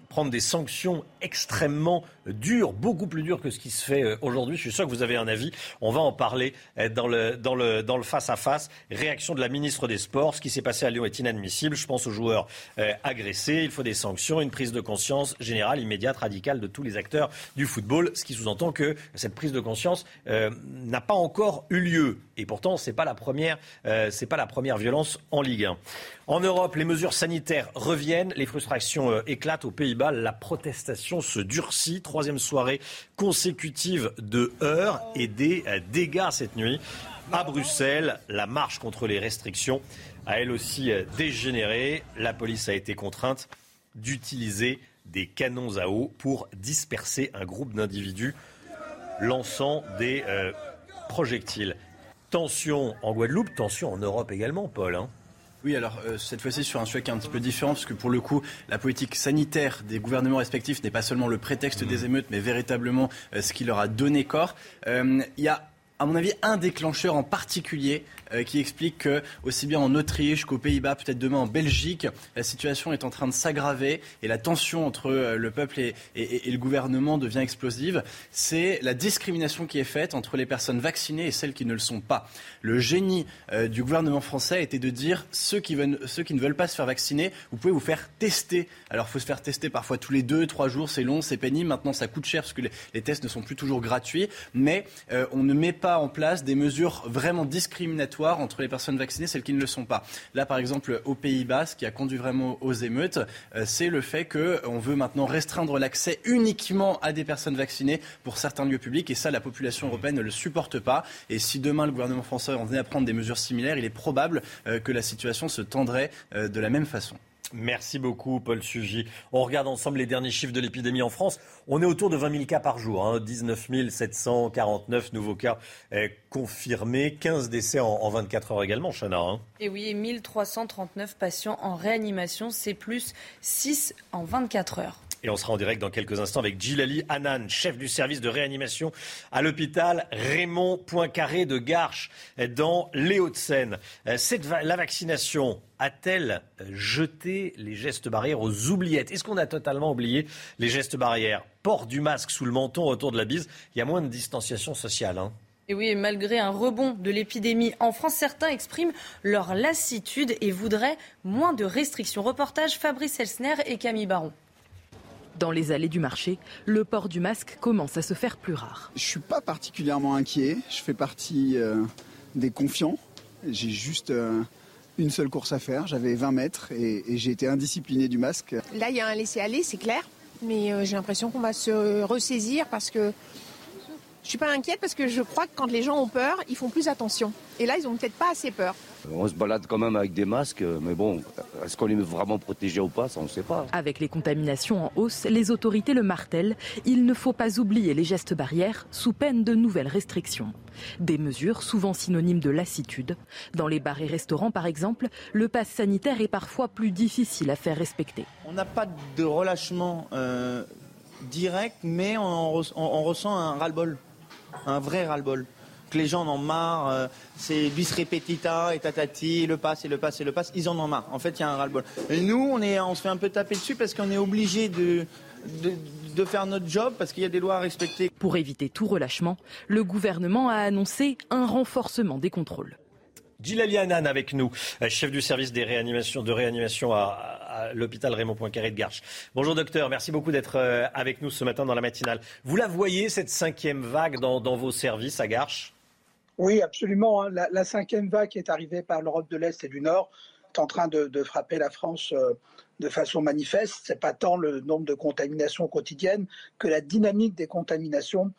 prendre des sanctions extrêmement dures, beaucoup plus dures que ce qui se fait euh, aujourd'hui. Je suis sûr que vous avez un avis. On va en parler euh, dans le, dans le, dans le face-à-face. Réaction de la ministre des Sports. Ce qui s'est passé à Lyon est inadmissible. Je pense aux joueurs euh, agressés. Il faut des sanctions, une prise de conscience générale, immédiate, radicale de tous les acteurs du football. Ce qui sous-entend que cette prise de conscience n'a pas encore eu lieu. Et pourtant, ce n'est pas, la première, c'est pas la première violence en Ligue 1. En Europe, les mesures sanitaires reviennent. Les frustrations éclatent aux Pays-Bas la protestation se durcit. Troisième soirée consécutive de heurts et des euh, dégâts cette nuit. À Bruxelles, la marche contre les restrictions a elle aussi euh, dégénéré. La police a été contrainte d'utiliser des canons à eau pour disperser un groupe d'individus lançant des euh, projectiles. Tension en Guadeloupe, tension en Europe également, Paul. Hein. Oui, alors euh, cette fois-ci sur un sujet qui est un petit peu différent, parce que pour le coup, la politique sanitaire des gouvernements respectifs n'est pas seulement le prétexte des émeutes, mais véritablement euh, ce qui leur a donné corps. Euh, il y a à mon avis, un déclencheur en particulier euh, qui explique que, aussi bien en Autriche qu'aux Pays-Bas, peut-être demain en Belgique, la situation est en train de s'aggraver et la tension entre euh, le peuple et, le gouvernement devient explosive. C'est la discrimination qui est faite entre les personnes vaccinées et celles qui ne le sont pas. Le génie euh, du gouvernement français était de dire ceux qui, veulent, ceux qui ne veulent pas se faire vacciner, vous pouvez vous faire tester. Alors, il faut se faire tester parfois tous les deux, trois jours, c'est long, c'est pénible. Maintenant, ça coûte cher parce que les tests ne sont plus toujours gratuits, mais on ne met pas en place des mesures vraiment discriminatoires entre les personnes vaccinées et celles qui ne le sont pas. Là, par exemple, aux Pays-Bas, ce qui a conduit vraiment aux émeutes, euh, c'est le fait qu'on veut maintenant restreindre l'accès uniquement à des personnes vaccinées pour certains lieux publics. Et ça, la population européenne ne le supporte pas. Et si demain le gouvernement français en venait à prendre des mesures similaires, il est probable euh, que la situation se tendrait euh, de la même façon. Merci beaucoup, Paul Sugy. On regarde ensemble les derniers chiffres de l'épidémie en France. On est autour de 20 000 cas par jour, hein. 19 749 nouveaux cas eh, confirmés, 15 décès en, 24 heures également, Chana. Hein. Et oui, 1339 patients en réanimation, c'est plus 6 en 24 heures. Et on sera en direct dans quelques instants avec Gilali Hanan, chef du service de réanimation à l'hôpital Raymond Poincaré de Garches dans les Hauts-de-Seine. Euh, la vaccination a-t-elle jeté les gestes barrières aux oubliettes? Est-ce qu'on a totalement oublié les gestes barrières? Port du masque sous le menton autour de la bise, il y a moins de distanciation sociale. Hein. Et oui, malgré un rebond de l'épidémie en France, certains expriment leur lassitude et voudraient moins de restrictions. Reportage Fabrice Elsner et Camille Baron. Dans les allées du marché, le port du masque commence à se faire plus rare. Je suis pas particulièrement inquiet. Je fais partie euh, des confiants. J'ai juste une seule course à faire. J'avais 20 mètres et, j'ai été indiscipliné du masque. Là, il y a un laisser-aller, c'est clair. Mais j'ai l'impression qu'on va se ressaisir parce que je suis pas inquiète parce que je crois que quand les gens ont peur, ils font plus attention. Et là, ils ont peut-être pas assez peur. On se balade quand même avec des masques, mais bon, est-ce qu'on est vraiment protégé ou pas Ça, on ne sait pas. Avec les contaminations en hausse, les autorités le martèlent. Il ne faut pas oublier les gestes barrières sous peine de nouvelles restrictions. Des mesures souvent synonymes de lassitude. Dans les bars et restaurants, par exemple, le pass sanitaire est parfois plus difficile à faire respecter. On n'a pas de relâchement euh, direct, mais on, ressent un ras-le-bol un vrai ras-le-bol. Que les gens en ont marre, euh, c'est bis repetita et tatati, le passe et le passe et le passe, ils en ont marre. En fait, il y a un ras-le-bol. Et nous, on, est, on se fait un peu taper dessus parce qu'on est obligé de, de, faire notre job parce qu'il y a des lois à respecter. Pour éviter tout relâchement, le gouvernement a annoncé un renforcement des contrôles. Gilali Hanan avec nous, chef du service des réanimations, de réanimation à, l'hôpital Raymond Poincaré de Garches. Bonjour docteur, merci beaucoup d'être euh, avec nous ce matin dans la matinale. Vous la voyez cette cinquième vague dans, vos services à Garches? Oui, absolument. Hein. La, cinquième vague est arrivée par l'Europe de l'Est et du Nord est en train de, frapper la France euh, de façon manifeste. C'est pas tant le nombre de contaminations quotidiennes que la dynamique des contaminations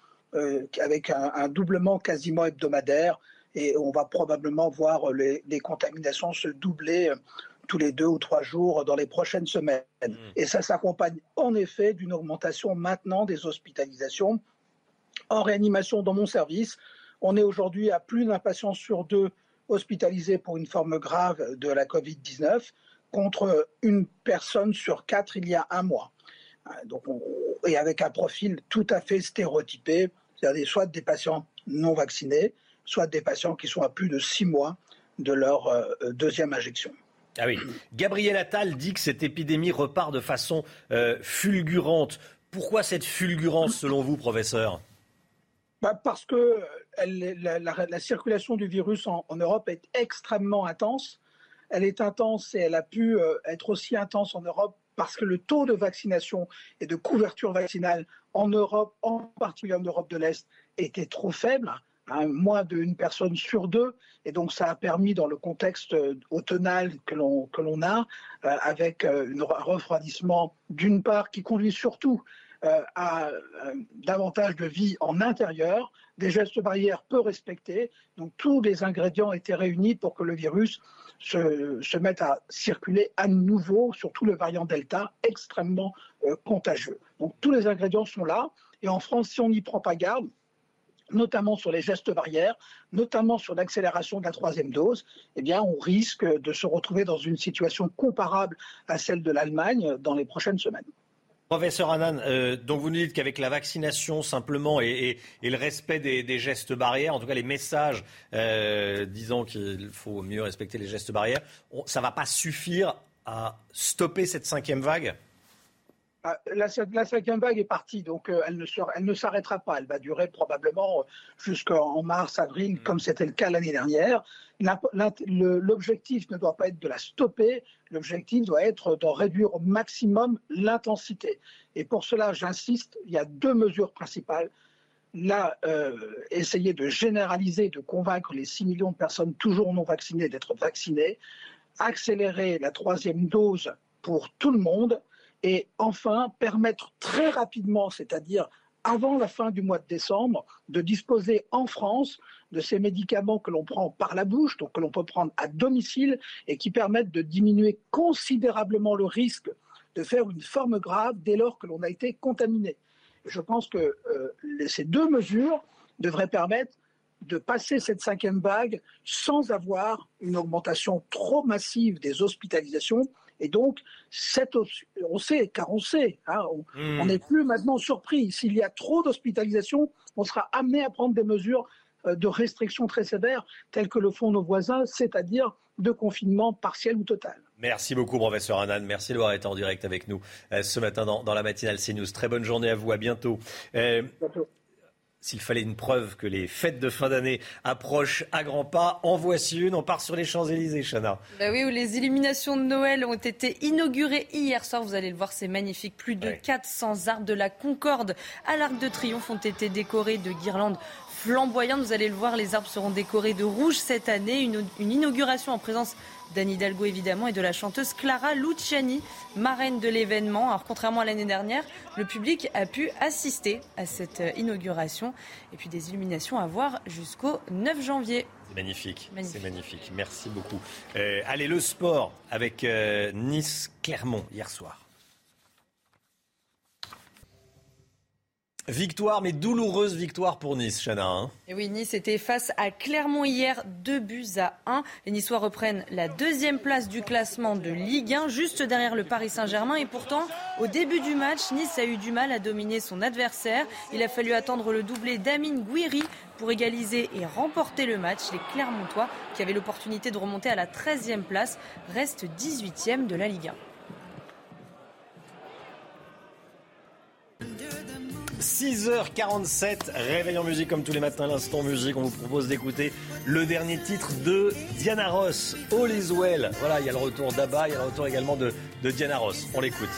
avec un doublement quasiment hebdomadaire et on va probablement voir les, contaminations se doubler euh, tous les deux ou trois jours dans les prochaines semaines. Mmh. Et ça s'accompagne en effet d'une augmentation maintenant des hospitalisations. En réanimation dans mon service, on est aujourd'hui à plus d'un patient sur deux hospitalisé pour une forme grave de la Covid-19 contre une personne sur quatre il y a un mois. Donc et avec un profil tout à fait stéréotypé, c'est-à-dire soit des patients non vaccinés, soit des patients qui sont à plus de six mois de leur euh, deuxième injection. Ah oui. Gabriel Attal dit que cette épidémie repart de façon euh, fulgurante. Pourquoi cette fulgurance selon vous, professeur? Bah Parce que la, circulation du virus en, Europe est extrêmement intense. Elle est intense et elle a pu euh, être aussi intense en Europe parce que le taux de vaccination et de couverture vaccinale en Europe, en particulier en Europe de l'Est, était trop faible moins d'une personne sur deux. Et donc, ça a permis, dans le contexte euh, automnal que l'on, a, euh, avec euh, un refroidissement, d'une part, qui conduit surtout à davantage de vie en intérieur, des gestes barrières peu respectés. Donc, tous les ingrédients étaient réunis pour que le virus se, se mette à circuler à nouveau, surtout le variant Delta, extrêmement contagieux. Donc, tous les ingrédients sont là. Et en France, si on n'y prend pas garde, notamment sur les gestes barrières, notamment sur l'accélération de la troisième dose, eh bien, on risque de se retrouver dans une situation comparable à celle de l'Allemagne dans les prochaines semaines. Professeur Hanan, euh, donc vous nous dites qu'avec la vaccination simplement et, le respect des, gestes barrières, en tout cas les messages euh, disant qu'il faut mieux respecter les gestes barrières, ça ne va pas suffire à stopper cette cinquième vague? Ah, la, cinquième vague est partie, donc euh, elle, ne s'arrêtera pas. Elle va durer probablement euh, jusqu'en mars, avril, mm. comme c'était le cas l'année dernière. L'objectif ne doit pas être de la stopper, l'objectif doit être d'en réduire au maximum l'intensité. Et pour cela, j'insiste, il y a deux mesures principales. Là, euh, essayer de généraliser, de convaincre les 6 millions de personnes toujours non vaccinées d'être vaccinées, accélérer la troisième dose pour tout le monde et enfin permettre très rapidement, c'est-à-dire avant la fin du mois de décembre, de disposer en France de ces médicaments que l'on prend par la bouche, donc que l'on peut prendre à domicile et qui permettent de diminuer considérablement le risque de faire une forme grave dès lors que l'on a été contaminé. Je pense que euh, ces deux mesures devraient permettre de passer cette cinquième vague sans avoir une augmentation trop massive des hospitalisations et donc, on sait, car on sait, hein, on n'est hmm. plus maintenant surpris. S'il y a trop d'hospitalisations, on sera amené à prendre des mesures euh, de restriction très sévères, telles que le font nos voisins, c'est-à-dire de confinement partiel ou total. Merci beaucoup, professeur Hanan. Merci d'avoir été en direct avec nous euh, ce matin dans, la matinale CNews. Très bonne journée à vous. À bientôt. Euh, bientôt. S'il fallait une preuve que les fêtes de fin d'année approchent à grands pas, en voici une. On part sur les Champs-Élysées, Chana. Bah oui, où les illuminations de Noël ont été inaugurées hier soir. Vous allez le voir, c'est magnifique. Plus de 400 arbres de la Concorde à l'Arc de Triomphe ont été décorés de guirlandes flamboyante. Vous allez le voir, les arbres seront décorés de rouge cette année. Une, une inauguration en présence d'Anne Hidalgo évidemment et de la chanteuse Clara Luciani, marraine de l'événement. Alors contrairement à l'année dernière, le public a pu assister à cette euh, inauguration et puis des illuminations à voir jusqu'au 9 janvier. C'est magnifique, c'est magnifique. Merci beaucoup. Euh, allez, le sport avec euh, Nice-Clermont hier soir. Victoire, mais douloureuse victoire pour Nice, Chana. Hein. et oui, Nice était face à Clermont hier, deux buts à 1. Les Niçois reprennent la deuxième place du classement de Ligue 1, juste derrière le Paris Saint-Germain. Et pourtant, au début du match, Nice a eu du mal à dominer son adversaire. Il a fallu attendre le doublé d'Amine Gouiri pour égaliser et remporter le match. Les Clermontois, qui avaient l'opportunité de remonter à la 13e place, restent 18e de la Ligue 1. 6h47, réveil en musique comme tous les matins, l'instant musique. On vous propose d'écouter le dernier titre de Diana Ross, All is Well. Voilà, il y a le retour d'Abba, il y a le retour également de, de Diana Ross. On l'écoute.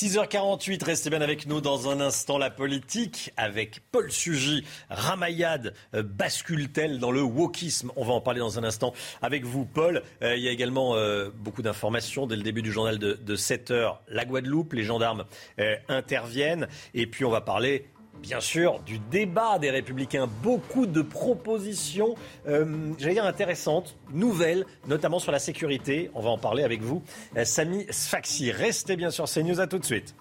6h48, restez bien avec nous dans un instant. La politique avec Paul Sugy. Ramayad euh, bascule-t-elle dans le wokisme? On va en parler dans un instant avec vous, Paul. Euh, il y a également euh, beaucoup d'informations dès le début du journal de, de 7h. La Guadeloupe, les gendarmes interviennent. Et puis on va parler Bien sûr, du débat des républicains, beaucoup de propositions, euh, j'allais dire intéressantes, nouvelles, notamment sur la sécurité. On va en parler avec vous, euh, Samy Sfaxi. Restez bien sur CNews, à tout de suite.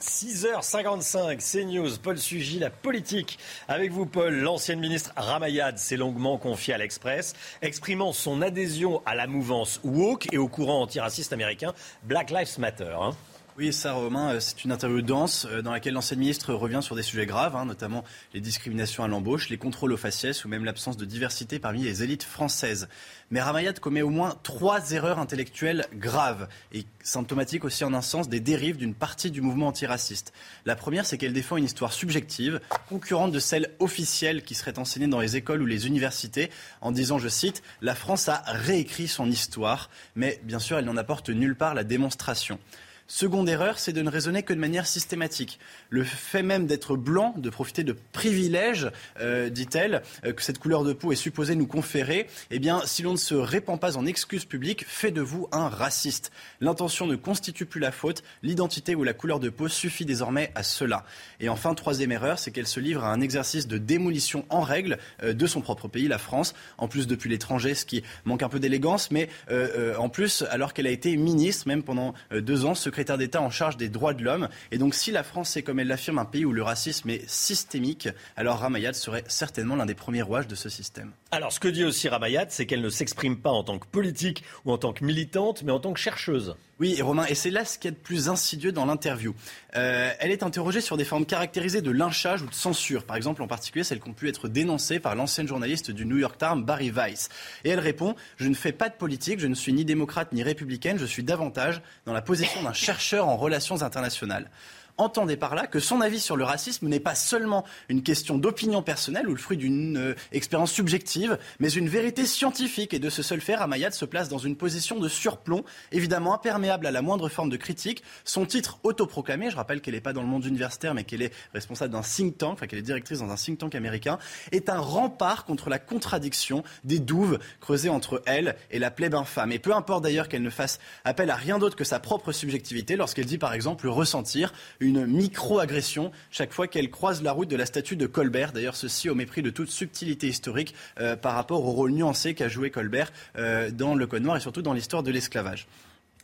6h55, CNews, Paul Sugy, la politique. Avec vous, Paul, l'ancienne ministre Ramayad s'est longuement confiée à l'Express, exprimant son adhésion à la mouvance woke et au courant antiraciste américain Black Lives Matter. hein. Oui, ça, Romain, euh, c'est une interview dense euh, dans laquelle l'ancienne ministre revient sur des sujets graves, hein, notamment les discriminations à l'embauche, les contrôles aux faciès ou même l'absence de diversité parmi les élites françaises. Mais Ramayad commet au moins trois erreurs intellectuelles graves et symptomatiques aussi en un sens des dérives d'une partie du mouvement antiraciste. La première, c'est qu'elle défend une histoire subjective, concurrente de celle officielle qui serait enseignée dans les écoles ou les universités, en disant, je cite, La France a réécrit son histoire, mais bien sûr, elle n'en apporte nulle part la démonstration. Seconde erreur, c'est de ne raisonner que de manière systématique. Le fait même d'être blanc, de profiter de privilèges, euh, dit-elle, euh, que cette couleur de peau est supposée nous conférer, eh bien, si l'on ne se répand pas en excuses publiques, fait de vous un raciste. L'intention ne constitue plus la faute, l'identité ou la couleur de peau suffit désormais à cela. Et enfin, troisième erreur, c'est qu'elle se livre à un exercice de démolition en règle euh, de son propre pays, la France, en plus depuis l'étranger, ce qui manque un peu d'élégance, mais en plus, alors qu'elle a été ministre, même pendant deux ans, secrétaire d'État en charge des droits de l'homme. Et donc, si la France est, comme elle l'affirme, un pays où le racisme est systémique, alors Ramayad serait certainement l'un des premiers rouages de ce système. Alors, ce que dit aussi Ramayad, c'est qu'elle ne s'exprime pas en tant que politique ou en tant que militante, mais en tant que chercheuse. Oui, Romain, et c'est là ce qu'il y a plus insidieux dans l'interview. Euh, elle est interrogée sur des formes caractérisées de lynchage ou de censure, par exemple en particulier celles qui ont pu être dénoncées par l'ancienne journaliste du New York Times, Barry Weiss. Et elle répond Je ne fais pas de politique, je ne suis ni démocrate ni républicaine, je suis davantage dans la position d'un chercheur en relations internationales. Entendez par là que son avis sur le racisme n'est pas seulement une question d'opinion personnelle ou le fruit d'une euh, expérience subjective, mais une vérité scientifique. Et de ce seul fait, Ramayad se place dans une position de surplomb, évidemment imperméable à la moindre forme de critique. Son titre autoproclamé, je rappelle qu'elle n'est pas dans le monde universitaire, mais qu'elle est responsable d'un think tank, enfin qu'elle est directrice dans un think tank américain, est un rempart contre la contradiction des douves creusées entre elle et la plèbe infâme. Et peu importe d'ailleurs qu'elle ne fasse appel à rien d'autre que sa propre subjectivité lorsqu'elle dit par exemple ressentir micro-agression chaque fois qu'elle croise la route de la statue de Colbert. D'ailleurs, ceci au mépris de toute subtilité historique euh, par rapport au rôle nuancé qu'a joué Colbert euh, dans le Code noir et surtout dans l'histoire de l'esclavage.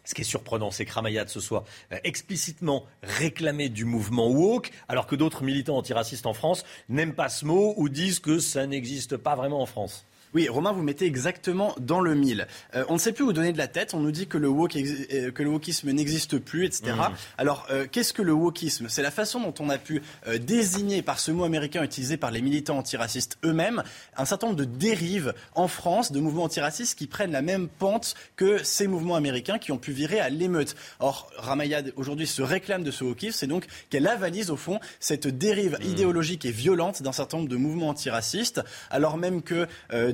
Ce qui est surprenant, c'est que Ramayad se soit euh, explicitement réclamé du mouvement woke, alors que d'autres militants antiracistes en France n'aiment pas ce mot ou disent que ça n'existe pas vraiment en France. Oui, Romain, vous mettez exactement dans le mille. Euh, on ne sait plus où donner de la tête. On nous dit que le, woke euh, que le wokisme n'existe plus, etc. Mmh. Alors, euh, qu'est-ce que le wokisme? C'est la façon dont on a pu désigner par ce mot américain utilisé par les militants antiracistes eux-mêmes un certain nombre de dérives en France de mouvements antiracistes qui prennent la même pente que ces mouvements américains qui ont pu virer à l'émeute. Or, Ramayad aujourd'hui se réclame de ce wokisme, c'est donc qu'elle avalise au fond cette dérive mmh. idéologique et violente d'un certain nombre de mouvements antiracistes, alors même que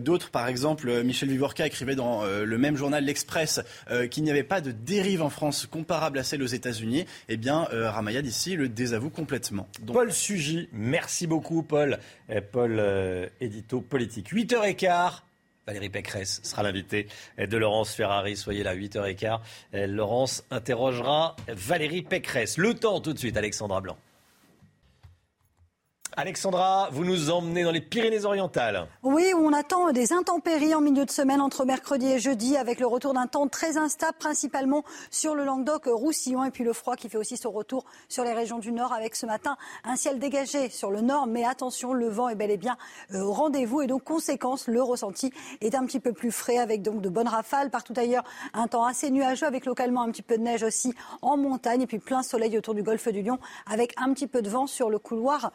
d'autres, par exemple, euh, Michel Vivorca écrivait dans euh, le même journal L'Express euh, qu'il n'y avait pas de dérive en France comparable à celle aux États-Unis. Eh bien, Ramayad ici le désavoue complètement. Paul Sugy, merci beaucoup, Paul. Paul, édito politique. 8h15. Valérie Pécresse sera l'invité de Laurence Ferrari. Soyez là, 8h15. Laurence interrogera Valérie Pécresse. Le temps tout de suite, Alexandra Blanc. Alexandra, vous nous emmenez dans les Pyrénées-Orientales. Oui, on attend des intempéries en milieu de semaine entre mercredi et jeudi, avec le retour d'un temps très instable, principalement sur le Languedoc-Roussillon, et puis le froid qui fait aussi son retour sur les régions du nord, avec ce matin un ciel dégagé sur le nord. Mais attention, le vent est bel et bien euh, au rendez-vous, et donc conséquence, le ressenti est un petit peu plus frais, avec donc de bonnes rafales. Partout ailleurs, un temps assez nuageux, avec localement un petit peu de neige aussi en montagne, et puis plein soleil autour du golfe du Lion, avec un petit peu de vent sur le couloir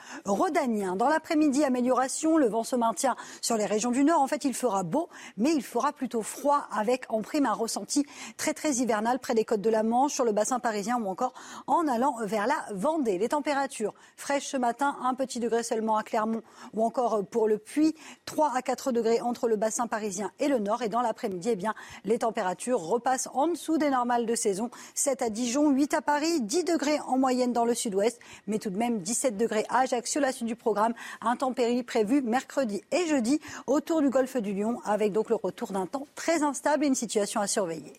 dans l'après-midi, amélioration, le vent se maintient sur les régions du nord. En fait, il fera beau, mais il fera plutôt froid avec en prime un ressenti très très hivernal près des côtes de la Manche, sur le bassin parisien ou encore en allant vers la Vendée. Les températures fraîches ce matin, un petit degré seulement à Clermont ou encore pour le Puy, 3 à 4 degrés entre le bassin parisien et le nord. Et dans l'après-midi, eh bien, les températures repassent en dessous des normales de saison. 7 à Dijon, 8 à Paris, 10 degrés en moyenne dans le sud-ouest, mais tout de même 17 degrés à Ajaccio, la du programme. Intempéries prévu mercredi et jeudi autour du golfe du Lion, avec donc le retour d'un temps très instable et une situation à surveiller.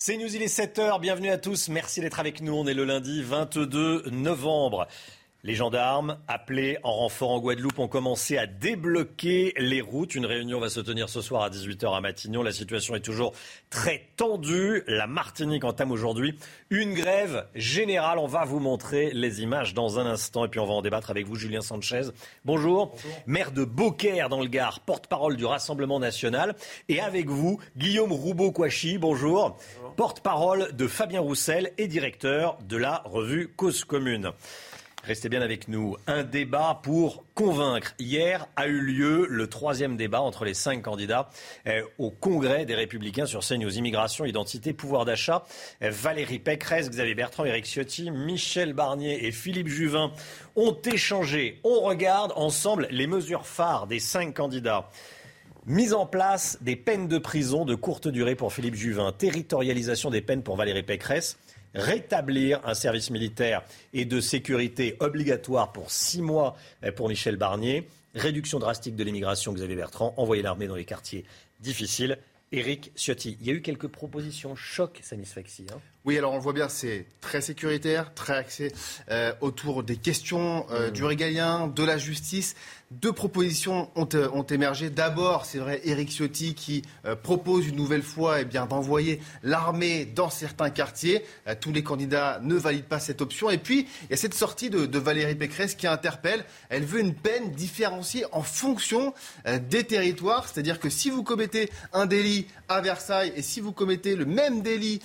C'est News, il est 7h, bienvenue à tous, merci d'être avec nous, on est le lundi 22 novembre. Les gendarmes, appelés en renfort en Guadeloupe, ont commencé à débloquer les routes. Une réunion va se tenir ce soir à 18h à Matignon. La situation est toujours très tendue. La Martinique entame aujourd'hui une grève générale. On va vous montrer les images dans un instant. Et puis on va en débattre avec vous, Julien Sanchez. Bonjour. Maire de Beaucaire dans le Gard, porte-parole du Rassemblement national. Et avec vous, Guillaume Roubaud-Kouachi. Bonjour. Bonjour. Porte-parole de Fabien Roussel et directeur de la revue Cause Commune. Restez bien avec nous. Un débat pour convaincre. Hier a eu lieu le troisième débat entre les cinq candidats euh, au Congrès des Républicains sur CNews. Immigration, identité, pouvoir d'achat. Euh, Valérie Pécresse, Xavier Bertrand, Éric Ciotti, Michel Barnier et Philippe Juvin ont échangé. On regarde ensemble les mesures phares des cinq candidats. Mise en place des peines de prison de courte durée pour Philippe Juvin, territorialisation des peines pour Valérie Pécresse, rétablir un service militaire et de sécurité obligatoire pour six mois eh, pour Michel Barnier, réduction drastique de l'immigration, Xavier Bertrand, envoyer l'armée dans les quartiers difficiles. Éric Ciotti, il y a eu quelques propositions choc, Samis Faxi. Hein oui, alors on le voit bien, c'est très sécuritaire, très axé euh, autour des questions euh, mmh. du régalien, de la justice. Deux propositions ont, euh, ont émergé. D'abord, c'est vrai, Éric Ciotti qui propose une nouvelle fois eh bien, d'envoyer l'armée dans certains quartiers. tous les candidats ne valident pas cette option. Et puis, il y a cette sortie de, de Valérie Pécresse qui interpelle. Elle veut une peine différenciée en fonction des territoires. C'est-à-dire que si vous commettez un délit à Versailles et si vous commettez le même délit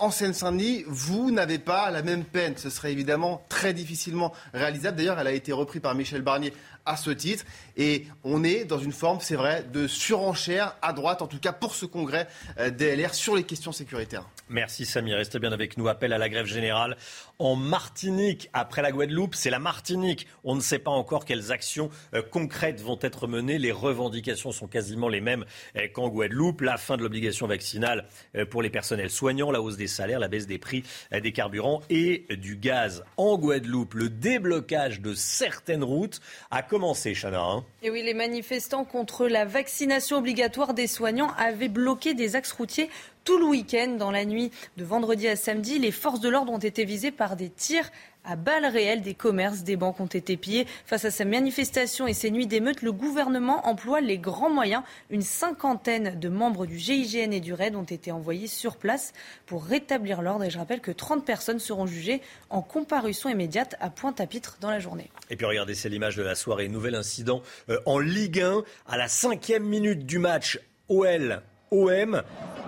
en Seine-Saint-Denis, vous n'avez pas la même peine. Ce serait évidemment très difficilement réalisable. D'ailleurs, elle a été reprise par Michel Barnier à ce titre. Et on est dans une forme, c'est vrai, de surenchère à droite, en tout cas pour ce congrès euh, DLR, sur les questions sécuritaires. Merci Samy, restez bien avec nous. Appel à la grève générale en Martinique. Après la Guadeloupe, c'est la Martinique. On ne sait pas encore quelles actions euh, concrètes vont être menées. Les revendications sont quasiment les mêmes euh, qu'en Guadeloupe. La fin de l'obligation vaccinale pour les personnels soignants, la hausse des salaires, la baisse des prix des carburants et du gaz. En Guadeloupe, le déblocage de certaines routes a commencé, Chana. Hein. et oui, les manifestants contre la vaccination obligatoire des soignants avaient bloqué des axes routiers tout le week-end. Dans la nuit de vendredi à samedi, les forces de l'ordre ont été visées par des tirs à balles réelles. Des commerces, des banques ont été pillés. Face à ces manifestations et ces nuits d'émeutes, le gouvernement emploie les grands moyens. Une cinquantaine de membres du GIGN et du RAID ont été envoyés sur place pour rétablir l'ordre. Et je rappelle que 30 personnes seront jugées en comparution immédiate à Pointe-à-Pitre dans la journée. Et puis regardez, c'est l'image de la soirée. Nouvel incident euh, en Ligue 1 à la cinquième minute du match. OL OM,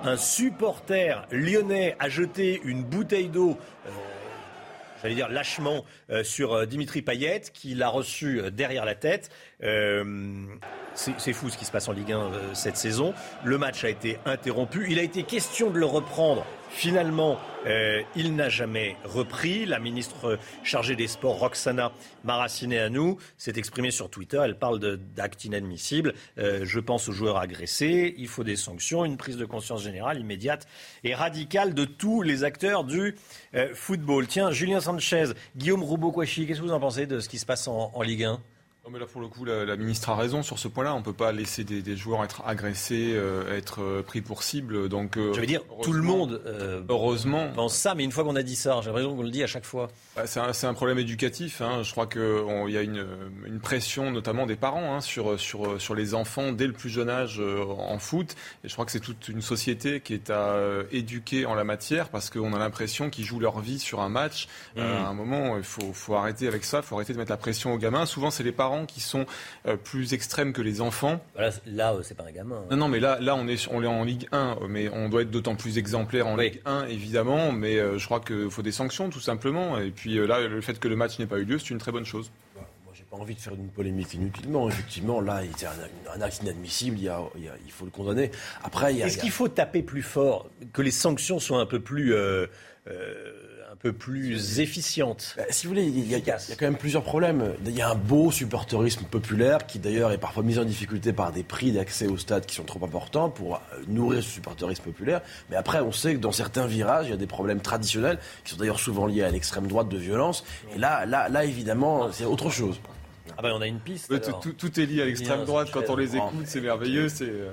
un supporter lyonnais a jeté une bouteille d'eau euh, j'allais dire lâchement euh, sur euh, Dimitri Payet, qui l'a reçu derrière la tête. c'est fou ce qui se passe en Ligue 1 cette saison. Le match a été interrompu. Il a été question de le reprendre Finalement, euh, il n'a jamais repris. La ministre chargée des Sports, Roxana Maracineanu, s'est exprimée sur Twitter. Elle parle d'actes inadmissibles. Euh, je pense aux joueurs agressés. Il faut des sanctions, une prise de conscience générale immédiate et radicale de tous les acteurs du euh, football. Tiens, Julien Sanchez, Guillaume Roubaud-Kouachi, qu'est-ce que vous en pensez de ce qui se passe en, en Ligue 1 non, mais là, pour le coup, la, ministre a raison sur ce point-là. On ne peut pas laisser des, joueurs être agressés, euh, être euh, pris pour cible. Donc, euh, je veux dire, tout le monde heureusement pense ça, mais une fois qu'on a dit ça, j'ai l'impression qu'on le dit à chaque fois. Bah, c'est un, problème éducatif. Hein. Je crois qu'il y a une, une, pression, notamment des parents, hein, sur, sur, sur les enfants dès le plus jeune âge en foot. Et je crois que c'est toute une société qui est à éduquer en la matière parce qu'on a l'impression qu'ils jouent leur vie sur un match. Mmh. à un moment, il faut, faut arrêter avec ça. Il faut arrêter de mettre la pression aux gamins. Souvent, c'est les parents qui sont euh, plus extrêmes que les enfants. Là, euh, c'est pas un gamin. Hein. Non, non, mais là, là on, est, on est en Ligue 1, mais on doit être d'autant plus exemplaire en Ligue 1, évidemment. Mais euh, je crois qu'il faut des sanctions, tout simplement. Et puis là, le fait que le match n'ait pas eu lieu, c'est une très bonne chose Moi, j'ai pas envie de faire une polémique inutilement. Effectivement, là, c'est un, acte inadmissible. Il, y a, il, faut le condamner. Après, est-ce qu'il faut taper plus fort, que les sanctions soient un peu plus peu plus efficiente. Bah, si vous voulez, il y, a, quand même plusieurs problèmes. Il y a un beau supporterisme populaire qui d'ailleurs est parfois mis en difficulté par des prix d'accès au stade qui sont trop importants pour euh, nourrir ce supporterisme populaire. Mais après, on sait que dans certains virages, il y a des problèmes traditionnels qui sont d'ailleurs souvent liés à l'extrême droite de violence. Et là, là, là évidemment, c'est autre chose. Ah ben on a une piste. Tout, est lié à l'extrême droite quand on les écoute, c'est merveilleux. C'est euh,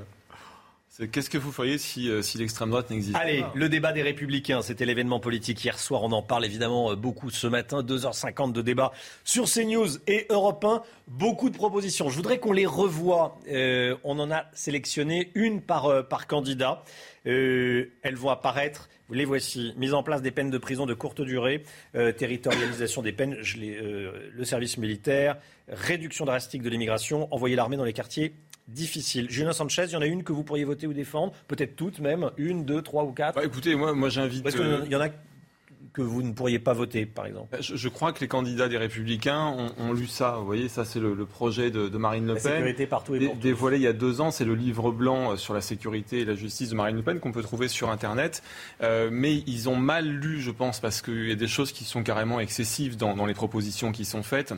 Qu'est-ce que vous feriez si, euh, l'extrême droite n'existe pas Allez, le débat des Républicains, c'était l'événement politique hier soir. On en parle évidemment euh, beaucoup ce matin. 2h50 de débat sur CNews et Europe 1. Beaucoup de propositions. Je voudrais qu'on les revoie. Euh, on en a sélectionné une par, candidat. elles vont apparaître. Les voici. Mise en place des peines de prison de courte durée, territorialisation des peines, le service militaire, réduction drastique de l'immigration, envoyer l'armée dans les quartiers difficile. Julien Sanchez, il y en a une que vous pourriez voter ou défendre Peut-être toutes même Une, deux, trois ou quatre bah, Écoutez, moi, moi j'invite. Parce qu'il euh, y en a que vous ne pourriez pas voter, par exemple je, crois que les candidats des Républicains ont, lu ça. Vous voyez, ça, c'est le, projet de, Marine Le Pen. Sécurité partout et Dévoilé il y a deux ans, c'est le livre blanc euh, sur la sécurité et la justice de Marine Le Pen qu'on peut trouver sur Internet. Euh, mais ils ont mal lu, je pense, parce qu'il y a des choses qui sont carrément excessives dans les propositions qui sont faites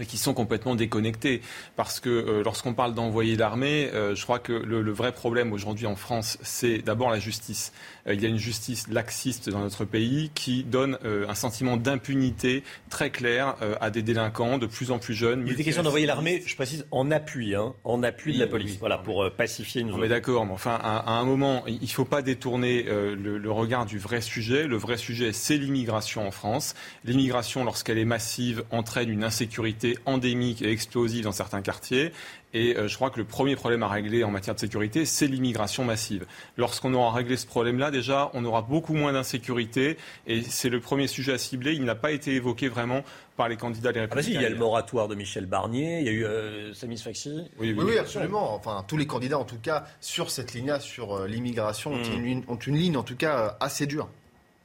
et qui sont complètement déconnectés. Parce que euh, lorsqu'on parle d'envoyer l'armée, euh, je crois que le, le vrai problème aujourd'hui en France, c'est d'abord la justice. Euh, il y a une justice laxiste dans notre pays qui donne un sentiment d'impunité très clair à des délinquants de plus en plus jeunes. Il était question d'envoyer l'armée, je précise, en appui, hein, en appui de la police, voilà, pour pacifier une zone. On est d'accord, mais enfin, à, un moment, il ne faut pas détourner le, le regard du vrai sujet. Le vrai sujet, c'est l'immigration en France. L'immigration, lorsqu'elle est massive, entraîne une insécurité endémique et explosive dans certains quartiers. Et euh, je crois que le premier problème à régler en matière de sécurité, c'est l'immigration massive. Lorsqu'on aura réglé ce problème-là, déjà, on aura beaucoup moins d'insécurité. Et c'est le premier sujet à cibler. Il n'a pas été évoqué vraiment par les candidats des ah bah Républicains. il y a le moratoire de Michel Barnier, il y a eu euh, Samis Faxi. Oui, oui, absolument. Enfin, tous les candidats, en tout cas, sur cette ligne-là, sur euh, l'immigration, ont, hmm. ont, une ligne, en tout cas, assez dure.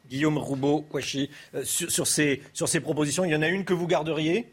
Guillaume Roubaud, Kouachi, sur, sur, ces, sur ces propositions, il y en a une que vous garderiez?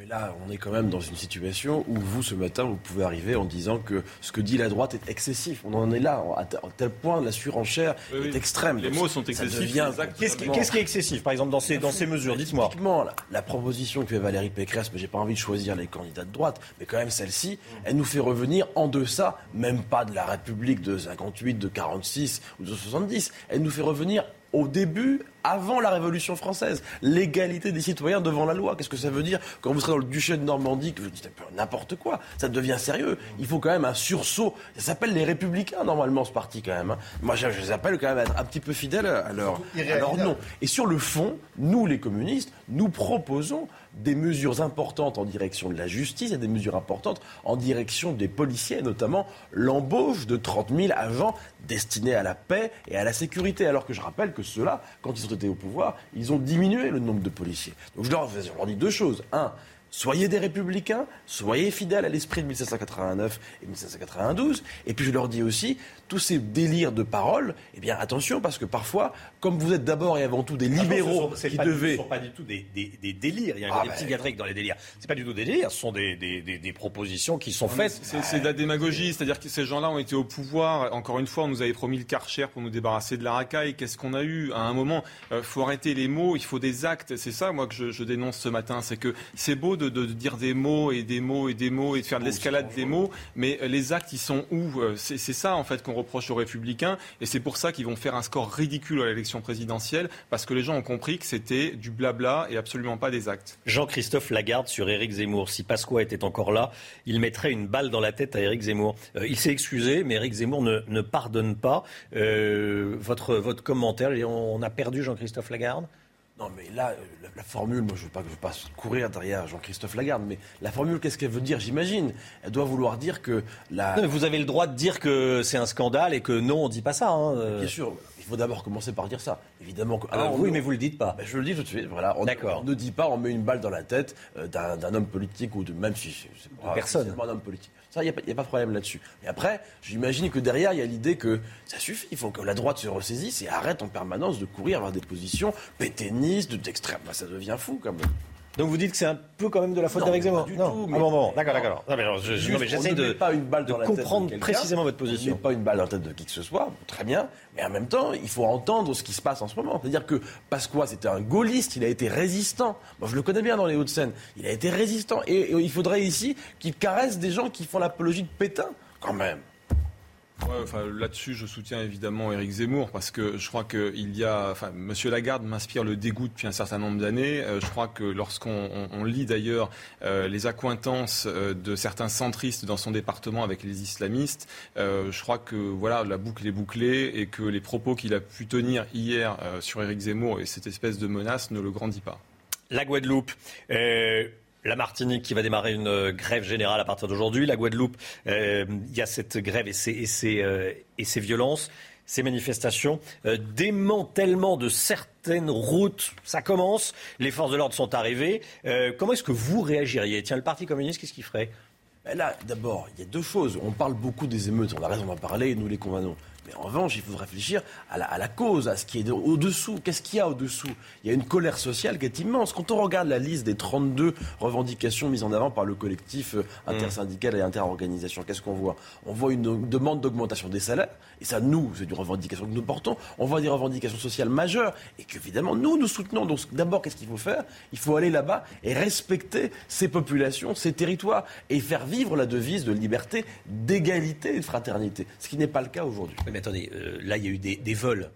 Mais là, on est quand même dans une situation où vous, ce matin, vous pouvez arriver en disant que ce que dit la droite est excessif. On en est là, à tel point, la surenchère est extrême. Les mots sont excessifs. Qu'est-ce qui, est excessif, par exemple, dans ces, dans ces mesures Dites-moi. Typiquement, la, proposition que fait Valérie Pécresse, mais j'ai pas envie de choisir les candidats de droite, mais quand même celle-ci, elle nous fait revenir en deçà, même pas de la République de 58, de 46 ou de 70. Elle nous fait revenir au début avant la Révolution française. L'égalité des citoyens devant la loi. Qu'est-ce que ça veut dire quand vous serez dans le duché de Normandie, que vous dites n'importe quoi Ça devient sérieux. Il faut quand même un sursaut. Ça s'appelle les Républicains, normalement, ce parti, quand même. hein. Moi, je, je les appelle quand même à être un petit peu fidèles à leur, à leur nom. Et sur le fond, nous, les communistes, nous proposons des mesures importantes en direction de la justice et des mesures importantes en direction des policiers, notamment l'embauche de 30 000 agents destinés à la paix et à la sécurité. Alors que je rappelle que ceux-là, quand ils ont été au pouvoir, ils ont diminué le nombre de policiers. Donc je leur, je leur dis deux choses. Un, Soyez des républicains, soyez fidèles à l'esprit de 1789 et 1792. Et puis je leur dis aussi, tous ces délires de parole, eh bien attention, parce que parfois, comme vous êtes d'abord et avant tout des libéraux Ce sont- qui pas du- devaient... Ce ne sont pas du tout des, des- des délires. Il y a Ah des ben. psychiatriques dans les délires. Ce pas du tout des délires. Ce sont des, des- des- des propositions qui sont faites. C'est de la démagogie, c'est-à-dire que ces gens-là ont été au pouvoir. Encore une fois, on nous avait promis le Karcher pour nous débarrasser de la racaille. Qu'est-ce qu'on a eu À un moment, il faut arrêter les mots, il faut des actes. C'est ça, moi, que je, je dénonce ce matin. C'est que c'est beau de, dire des mots et des mots et des mots et de faire de l'escalade des mots, mais euh, les actes, ils sont où Euh, C'est ça, en fait, qu'on reproche aux Républicains. Et c'est pour ça qu'ils vont faire un score ridicule à l'élection présidentielle, parce que les gens ont compris que c'était du blabla et absolument pas des actes. Jean-Christophe Lagarde sur Éric Zemmour. Si Pasqua était encore là, il mettrait une balle dans la tête à Éric Zemmour. Euh, il s'est excusé, mais Éric Zemmour ne, ne pardonne pas. Euh, votre, votre commentaire, on a perdu Jean-Christophe Lagarde? Non, mais là, euh, la, la formule, moi, je ne veux, pas- je veux pas courir derrière Jean-Christophe Lagarde, mais la formule, qu'est-ce qu'elle veut dire, j'imagine? Elle doit vouloir dire que la... Non, mais Vous avez le droit de dire que c'est un scandale et que non, on ne dit pas ça. hein, euh. Bien sûr, faut d'abord commencer par dire ça. Évidemment que. Ah, on- oui, mais vous le dites pas. Ben, je le dis tout de suite. Voilà, on, on ne dit pas, on met une balle dans la tête euh, d'un d'un homme politique ou de même si c'est c'est pas personne. un homme politique. Ça, il n'y a, a pas de problème là-dessus. Et après, j'imagine que derrière, il y a l'idée que ça suffit. Il faut que la droite se ressaisisse et arrête en permanence de courir vers des positions pétainistes, d'extrême. Ben, ça devient fou quand même. Donc vous dites que c'est un peu quand même de la faute d'Éric Zemmour pas du Non. tout, Ah mais- bon, bon, d'accord, d'accord. Non, mais alors, je- Juste, non, mais on j'essaie de, pas une balle de dans la tête de comprendre quelqu'un. précisément votre On position. met pas une balle dans la tête de qui que ce soit, très bien, mais en même temps, il faut entendre ce qui se passe en ce moment. C'est-à-dire que Pasqua, c'était un gaulliste, il a été résistant. Moi, je le connais bien dans les Hauts-de-Seine. Il a été résistant. Et, et il faudrait ici qu'il caresse des gens qui font l'apologie de Pétain, quand même. Là-dessus, je soutiens évidemment Éric Zemmour parce que je crois qu'il y a, enfin, Monsieur Lagarde m'inspire le dégoût depuis un certain nombre d'années. Euh, je crois que lorsqu'on on- on lit d'ailleurs euh, les accointances euh, de certains centristes dans son département avec les islamistes, je crois que voilà, la boucle est bouclée et que les propos qu'il a pu tenir hier sur Éric Zemmour et cette espèce de menace ne le grandit pas. La Guadeloupe. La Martinique qui va démarrer une euh, grève générale à partir d'aujourd'hui. La Guadeloupe, euh, il y a cette grève et ces, et euh, et ces violences, ces manifestations. Démantèlement de certaines routes, ça commence. Les forces de l'ordre sont arrivées. Comment est-ce que vous réagiriez? Tiens, le Parti communiste, qu'est-ce qu'il ferait? Ben là, d'abord, il y a deux choses. On parle beaucoup des émeutes, on a raison d'en parler, nous les condamnons. Mais en revanche, il faut réfléchir à la, à la cause, à ce qui est de- au-dessous. Qu'est-ce qu'il y a au-dessous? Il y a une colère sociale qui est immense. Quand on regarde la liste des 32 revendications mises en avant par le collectif euh, intersyndical et interorganisation, qu'est-ce qu'on voit? On voit une, une demande d'augmentation des salaires, et ça, nous, c'est une revendication que nous portons. On voit des revendications sociales majeures, et qu'évidemment, nous, nous soutenons. Donc, d'abord, qu'est-ce qu'il faut faire? Il faut aller là-bas et respecter ces populations, ces territoires, et faire vivre la devise de liberté, d'égalité et de fraternité. Ce qui n'est pas le cas aujourd'hui. Attendez, euh, là, il y a eu des, des vols.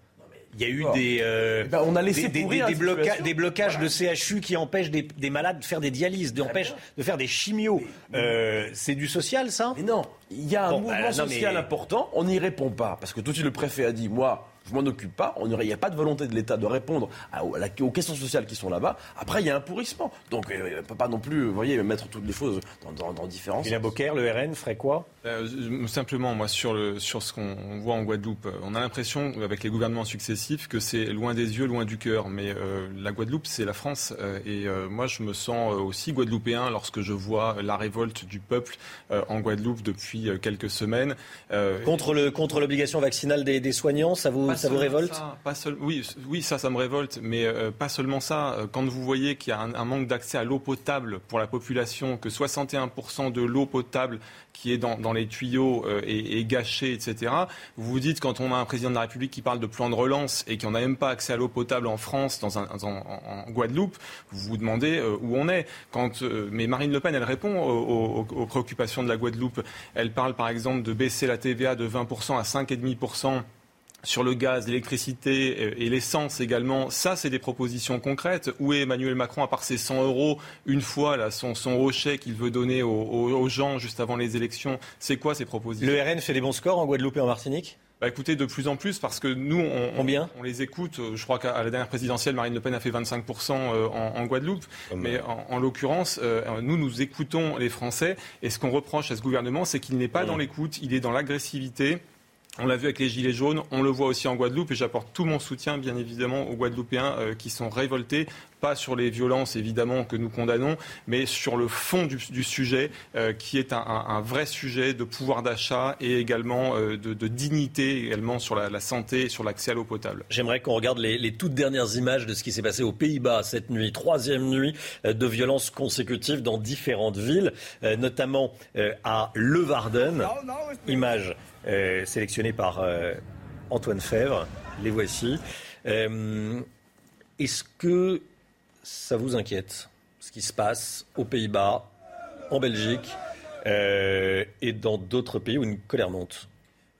Il y a eu des, euh, Eh ben, on a laissé des, des- bloca- blocages de CHU qui empêchent des, des malades de faire des dialyses, d'empêchent de faire des chimios. Euh, c'est du social, ça? Mais non, il y a un Bon, mouvement bah, non, social mais- important, on n'y répond pas. Parce que tout de suite, le préfet a dit, moi, je m'en occupe pas, on il n'y a pas de volonté de l'État de répondre à- à la- aux questions sociales qui sont là-bas. Après, il y a un pourrissement. Donc, euh, on ne peut pas non plus, vous voyez, mettre toutes les choses dans, dans, dans différents Julien Beaucaire, le RN, ferait quoi? Euh, simplement, moi, sur, le, sur ce qu'on voit en Guadeloupe, euh, on a l'impression, avec les gouvernements successifs, que c'est loin des yeux, loin du cœur. Mais euh, la Guadeloupe, c'est la France. euh, et euh, moi, je me sens euh, aussi guadeloupéen lorsque je vois la révolte du peuple euh, en Guadeloupe depuis euh, quelques semaines. Euh, contre l'obligation vaccinale des, des soignants, ça vous pas ça vous révolte ça, pas seul- oui, oui, ça, ça me révolte, mais euh, pas seulement ça. Euh, Quand vous voyez qu'il y a un, un manque d'accès à l'eau potable pour la population, que 61% de l'eau potable qui est dans, dans les tuyaux euh, est, est gâchée, etc. Vous vous dites, quand on a un président de la République qui parle de plan de relance et qu'on n'a même pas accès à l'eau potable en France, dans un, dans- en, en Guadeloupe, vous vous demandez euh, où on est. Quand, mais Marine Le Pen, elle répond aux, aux- aux préoccupations de la Guadeloupe. Elle parle, par exemple, de baisser la TVA de 20% à 5,5% sur le gaz, l'électricité et l'essence également, ça, c'est des propositions concrètes. Où est Emmanuel Macron, à part ses 100 euros, une fois, là, son, chèque qu'il veut donner aux, aux, gens juste avant les élections? C'est quoi ces propositions? Le RN fait des bons scores en Guadeloupe et en Martinique? Bah écoutez, de plus en plus, parce que nous, on, on, les écoute. Je crois qu'à la dernière présidentielle, Marine Le Pen a fait 25% euh, en, en, Guadeloupe. Mais en, en l'occurrence, euh, nous, nous écoutons les Français. Et ce qu'on reproche à ce gouvernement, c'est qu'il n'est pas dans l'écoute, il est dans l'agressivité. On l'a vu avec les Gilets jaunes, on le voit aussi en Guadeloupe et j'apporte tout mon soutien bien évidemment aux Guadeloupéens euh, qui sont révoltés, pas sur les violences évidemment que nous condamnons, mais sur le fond du, sujet euh, qui est un, vrai sujet de pouvoir d'achat et également euh, de, dignité également sur la, santé et sur l'accès à l'eau potable. J'aimerais qu'on regarde les, toutes dernières images de ce qui s'est passé aux Pays-Bas cette nuit, troisième nuit de violences consécutives dans différentes villes, notamment à Leeuwarden. Image euh, sélectionnés par euh, Antoine Fèvre. Les voici. Euh, est-ce que ça vous inquiète, ce qui se passe aux Pays-Bas, en Belgique et dans d'autres pays où une colère monte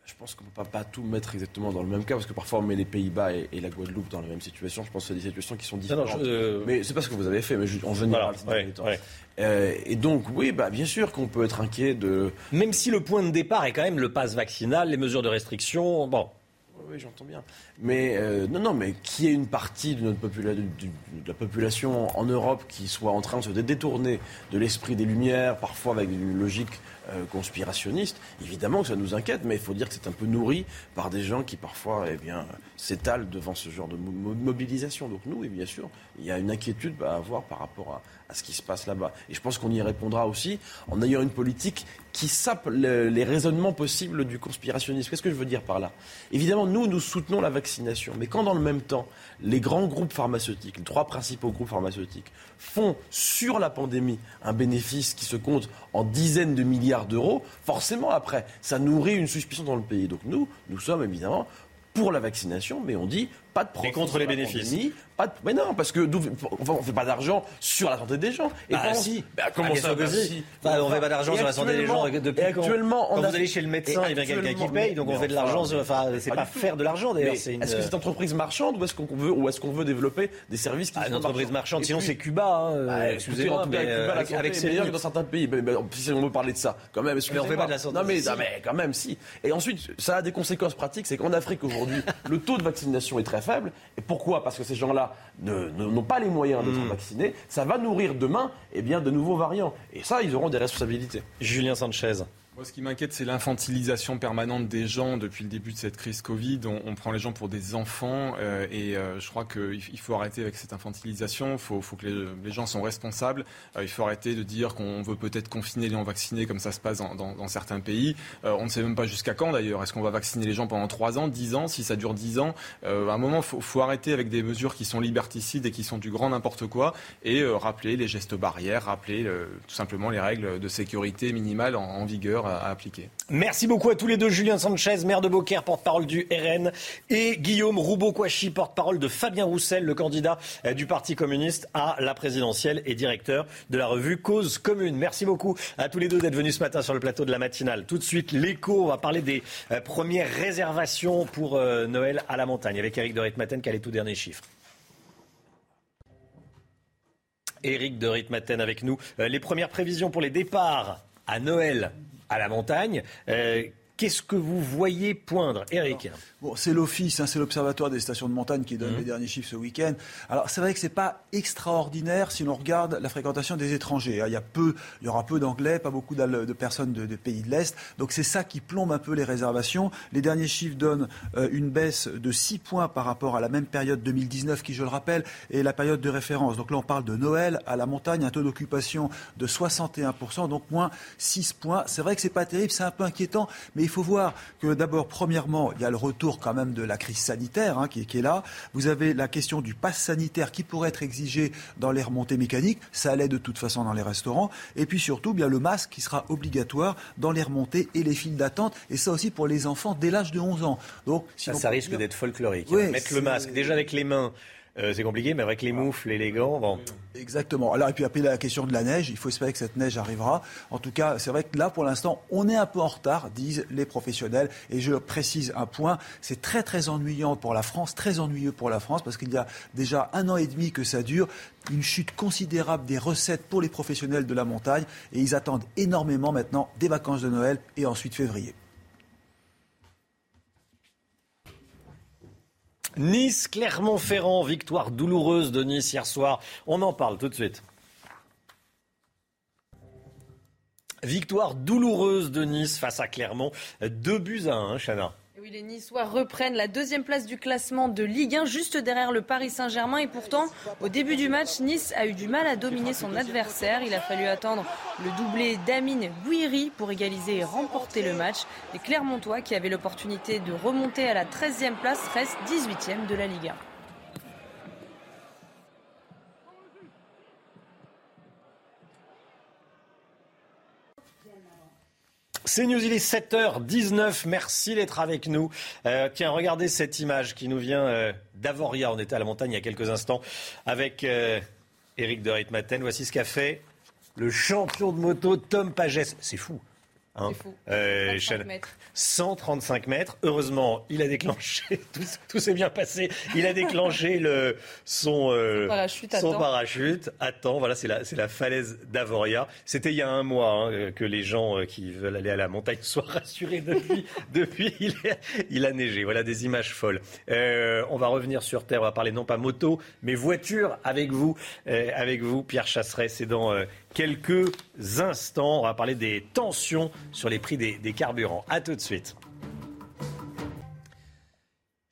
je pense qu'on ne peut pas, tout mettre exactement dans le même cas, parce que parfois on met les Pays-Bas et, la Guadeloupe dans la même situation. Je pense que c'est des situations qui sont différentes. Mais c'est pas ce que vous avez fait, mais en général, euh, et donc, oui, bah, bien sûr qu'on peut être inquiet de. Même si le point de départ est quand même le pass vaccinal, les mesures de restriction, bon. Oui, j'entends bien. Mais euh, non, non, mais qui est une partie de, notre la population en Europe qui soit en train de se détourner de l'esprit des Lumières, parfois avec une logique euh, conspirationniste, évidemment que ça nous inquiète, mais il faut dire que c'est un peu nourri par des gens qui parfois eh bien, s'étalent devant ce genre de mobilisation. Donc nous, et bien sûr, il y a une inquiétude à avoir par rapport à, ce qui se passe là-bas. Et je pense qu'on y répondra aussi en ayant une politique qui sape les raisonnements possibles du conspirationnisme. Qu'est-ce que je veux dire par là? Évidemment, nous, nous soutenons la vaccination, mais quand dans le même temps, les grands groupes pharmaceutiques, les trois principaux groupes pharmaceutiques, font sur la pandémie un bénéfice qui se compte en dizaines de milliards d'euros, forcément après, ça nourrit une suspicion dans le pays. Donc nous, nous sommes évidemment pour la vaccination, mais on dit pas de profit. Et contre les bénéfices. pas Mais non, parce que on ne fait pas d'argent sur la santé des gens. Et bah, si. Bah, comment ah, ça bah, si. bah, On ne fait pas d'argent sur la santé des gens depuis actuellement, quand, on vous allez chez le médecin, il y a quelqu'un qui paye, donc on fait de l'argent. Enfin, c'est pas, faire de l'argent d'ailleurs. Est-ce que c'est une entreprise marchande ou est-ce qu'on veut, ou est-ce qu'on veut développer des services qui ah, sont Une entreprise marchande, sinon c'est Cuba. Hein, excusez-moi, mais euh, avec c'est meilleur que dans certains pays. Si on veut parler de ça, quand même. Mais on fait pas de la santé. Non mais quand même si. Et ensuite, ça a des conséquences pratiques, c'est qu'en Afrique aujourd'hui, le taux de vaccination est très faible. Et pourquoi? Parce que ces gens-là n'ont pas les moyens d'être hmm. vaccinés. Ça va nourrir demain eh bien, de nouveaux variants. Et ça, ils auront des responsabilités. Julien Sanchez. Moi, ce qui m'inquiète, c'est l'infantilisation permanente des gens depuis le début de cette crise Covid. On, prend les gens pour des enfants euh, et euh, je crois qu'il faut arrêter avec cette infantilisation. Il faut, que les, gens sont responsables. Euh, il faut arrêter de dire qu'on veut peut-être confiner les non-vaccinés comme ça se passe dans, certains pays. on ne sait même pas jusqu'à quand d'ailleurs. Est-ce qu'on va vacciner les gens pendant 3 ans, 10 ans? Si ça dure 10 ans, à un moment, il faut, arrêter avec des mesures qui sont liberticides et qui sont du grand n'importe quoi et rappeler les gestes barrières, rappeler tout simplement les règles de sécurité minimales en vigueur à, appliquer. Merci beaucoup à tous les deux. Julien Sanchez, maire de Beaucaire, porte-parole du RN, et Guillaume Roubaud-Kouachi, porte-parole de Fabien Roussel, le candidat euh, du Parti communiste à la présidentielle et directeur de la revue Cause Commune. Merci beaucoup à tous les deux d'être venus ce matin sur le plateau de la matinale. Tout de suite, l'écho, on va parler des euh, premières réservations pour euh, Noël à la montagne avec Eric de Ritmaten qui a les tout derniers chiffres. Eric de Ritmaten avec nous. les premières prévisions pour les départs à Noël à la montagne. Euh, qu'est-ce que vous voyez poindre, Eric c'est l'Office, hein, c'est l'Observatoire des stations de montagne qui donne mmh. les derniers chiffres ce week-end. Alors, c'est vrai que c'est pas extraordinaire si l'on regarde la fréquentation des étrangers. Hein. Il y, a peu, il y aura peu d'anglais, pas beaucoup de personnes de, pays de l'Est. Donc, c'est ça qui plombe un peu les réservations. Les derniers chiffres donnent euh, une baisse de 6 points par rapport à la même période 2019, qui, je le rappelle, est la période de référence. Donc là, on parle de Noël à la montagne, un taux d'occupation de 61%, donc moins 6 points. C'est vrai que c'est pas terrible, c'est un peu inquiétant, mais il faut voir que d'abord, premièrement, il y a le retour quand même de la crise sanitaire hein, qui, est là. Vous avez la question du pass sanitaire qui pourrait être exigé dans les remontées mécaniques. Ça allait de toute façon dans les restaurants. Et puis surtout, bien le masque qui sera obligatoire dans les remontées et les files d'attente. Et ça aussi pour les enfants dès l'âge de 11 ans. Donc, ça, risque d'être folklorique. Hein. Mettre le masque déjà avec les mains euh, c'est compliqué, mais avec les moufles et les gants, bon. Exactement. Alors, et puis après la question de la neige, il faut espérer que cette neige arrivera. En tout cas, c'est vrai que là, pour l'instant, on est un peu en retard, disent les professionnels. Et je précise un point, c'est très très ennuyant pour la France, très ennuyeux pour la France, parce qu'il y a déjà un an et demi que ça dure, une chute considérable des recettes pour les professionnels de la montagne, et ils attendent énormément maintenant des vacances de Noël et ensuite février. Nice, Clermont-Ferrand, victoire douloureuse de Nice hier soir. On en parle tout de suite. Victoire douloureuse de Nice face à Clermont. Deux buts à un, Chana les Niçois reprennent la deuxième place du classement de Ligue 1, juste derrière le Paris Saint-Germain. Et pourtant, au début du match, Nice a eu du mal à dominer son adversaire. Il a fallu attendre le doublé d'Amine Bouiri pour égaliser et remporter le match. Les Clermontois, qui avaient l'opportunité de remonter à la 13e place, restent 18e de la Ligue 1. C'est News, il est 7h19. Merci d'être avec nous. Euh, tiens, regardez cette image qui nous vient euh, d'Avoria. On était à la montagne il y a quelques instants avec euh, Eric de Ritmaten. Voici ce qu'a fait le champion de moto Tom Pages. C'est fou. Hein. Euh, 135 mètres. Heureusement, il a déclenché, tout, s'est bien passé. Il a déclenché le, son, euh, parachute. Son parachute. Attends, voilà, c'est la, falaise d'Avoria. C'était il y a un mois hein, que les gens euh, qui veulent aller à la montagne soient rassurés depuis. depuis, il, il a neigé. Voilà des images folles. Euh, on va revenir sur Terre. On va parler non pas moto, mais voiture avec vous. Euh, avec vous, Pierre Chasseret. C'est dans quelques instants. On va parler des tensions sur les prix des, carburants. A tout de suite.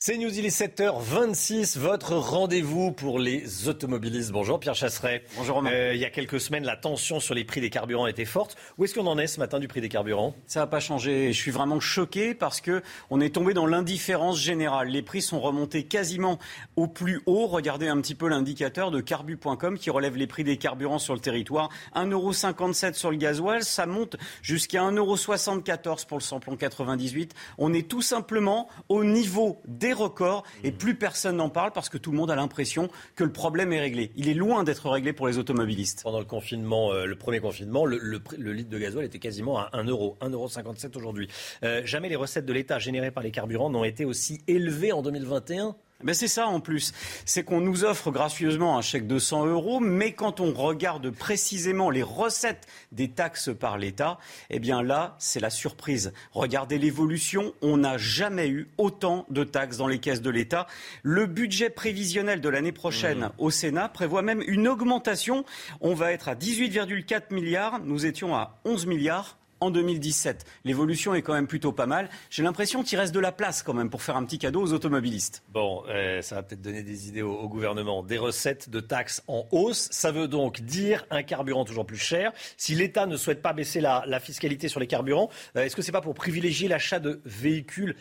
C'est News, il est 7h26, votre rendez-vous pour les automobilistes. Bonjour Pierre Chasseret. Bonjour Romain. Euh, il y a quelques semaines, la tension sur les prix des carburants était forte. Où est-ce qu'on en est ce matin du prix des carburants? Ça n'a pas changé. Je suis vraiment choqué parce que on est tombé dans l'indifférence générale. Les prix sont remontés quasiment au plus haut. Regardez un petit peu l'indicateur de carbu.com qui relève les prix des carburants sur le territoire. 1,57€ sur le gasoil, ça monte jusqu'à 1,74€ pour le samplon 98. On est tout simplement au niveau des record et mmh. plus personne n'en parle parce que tout le monde a l'impression que le problème est réglé. Il est loin d'être réglé pour les automobilistes. Pendant le confinement, euh, le premier confinement, le, litre de gasoil était quasiment à 1 euro, 1,57 euro aujourd'hui. Euh, jamais les recettes de l'État générées par les carburants n'ont été aussi élevées en 2021 ben c'est ça en plus. C'est qu'on nous offre gracieusement un chèque de 100 euros, mais quand on regarde précisément les recettes des taxes par l'État, eh bien là, c'est la surprise. Regardez l'évolution. On n'a jamais eu autant de taxes dans les caisses de l'État. Le budget prévisionnel de l'année prochaine mmh. au Sénat prévoit même une augmentation. On va être à 18,4 milliards. Nous étions à 11 milliards en 2017. L'évolution est quand même plutôt pas mal. J'ai l'impression qu'il reste de la place quand même pour faire un petit cadeau aux automobilistes. Bon, euh, ça va peut-être donner des idées au, gouvernement. Des recettes de taxes en hausse, ça veut donc dire un carburant toujours plus cher. Si l'État ne souhaite pas baisser la, fiscalité sur les carburants, euh, est-ce que c'est pas pour privilégier l'achat de véhicules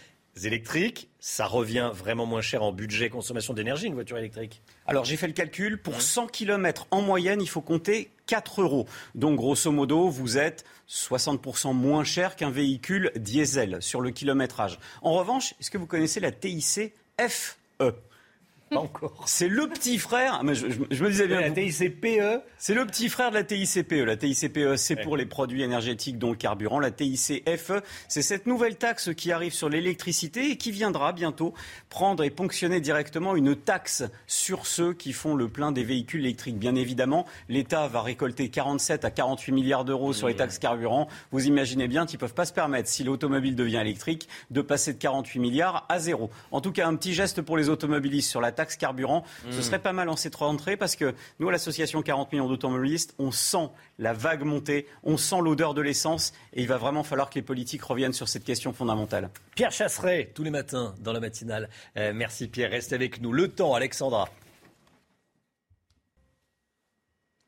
électriques, ça revient vraiment moins cher en budget consommation d'énergie, une voiture électrique Alors j'ai fait le calcul, pour 100 km en moyenne, il faut compter 4 euros. Donc grosso modo, vous êtes 60% moins cher qu'un véhicule diesel sur le kilométrage. En revanche, est-ce que vous connaissez la TIC FE encore. C'est le petit frère. Mais je, me disais bien. La TICPE. C'est le petit frère de la TICPE. La TICPE, c'est pour les produits énergétiques, dont le carburant. La TICFE, c'est cette nouvelle taxe qui arrive sur l'électricité et qui viendra bientôt prendre et ponctionner directement une taxe sur ceux qui font le plein des véhicules électriques. Bien évidemment, l'État va récolter 47 à 48 milliards d'euros sur les taxes carburant. Vous imaginez bien qu'ils ne peuvent pas se permettre, si l'automobile devient électrique, de passer de 48 milliards à zéro. En tout cas, un petit geste pour les automobilistes sur la taxe taxe carburant. Ce hmm. serait pas mal en cette rentrée parce que nous, à l'association 40 millions d'automobilistes, on sent la vague monter, on sent l'odeur de l'essence et il va vraiment falloir que les politiques reviennent sur cette question fondamentale. Pierre Chasseret, tous les matins dans la matinale. Euh, merci Pierre, reste avec nous. Le temps, Alexandra.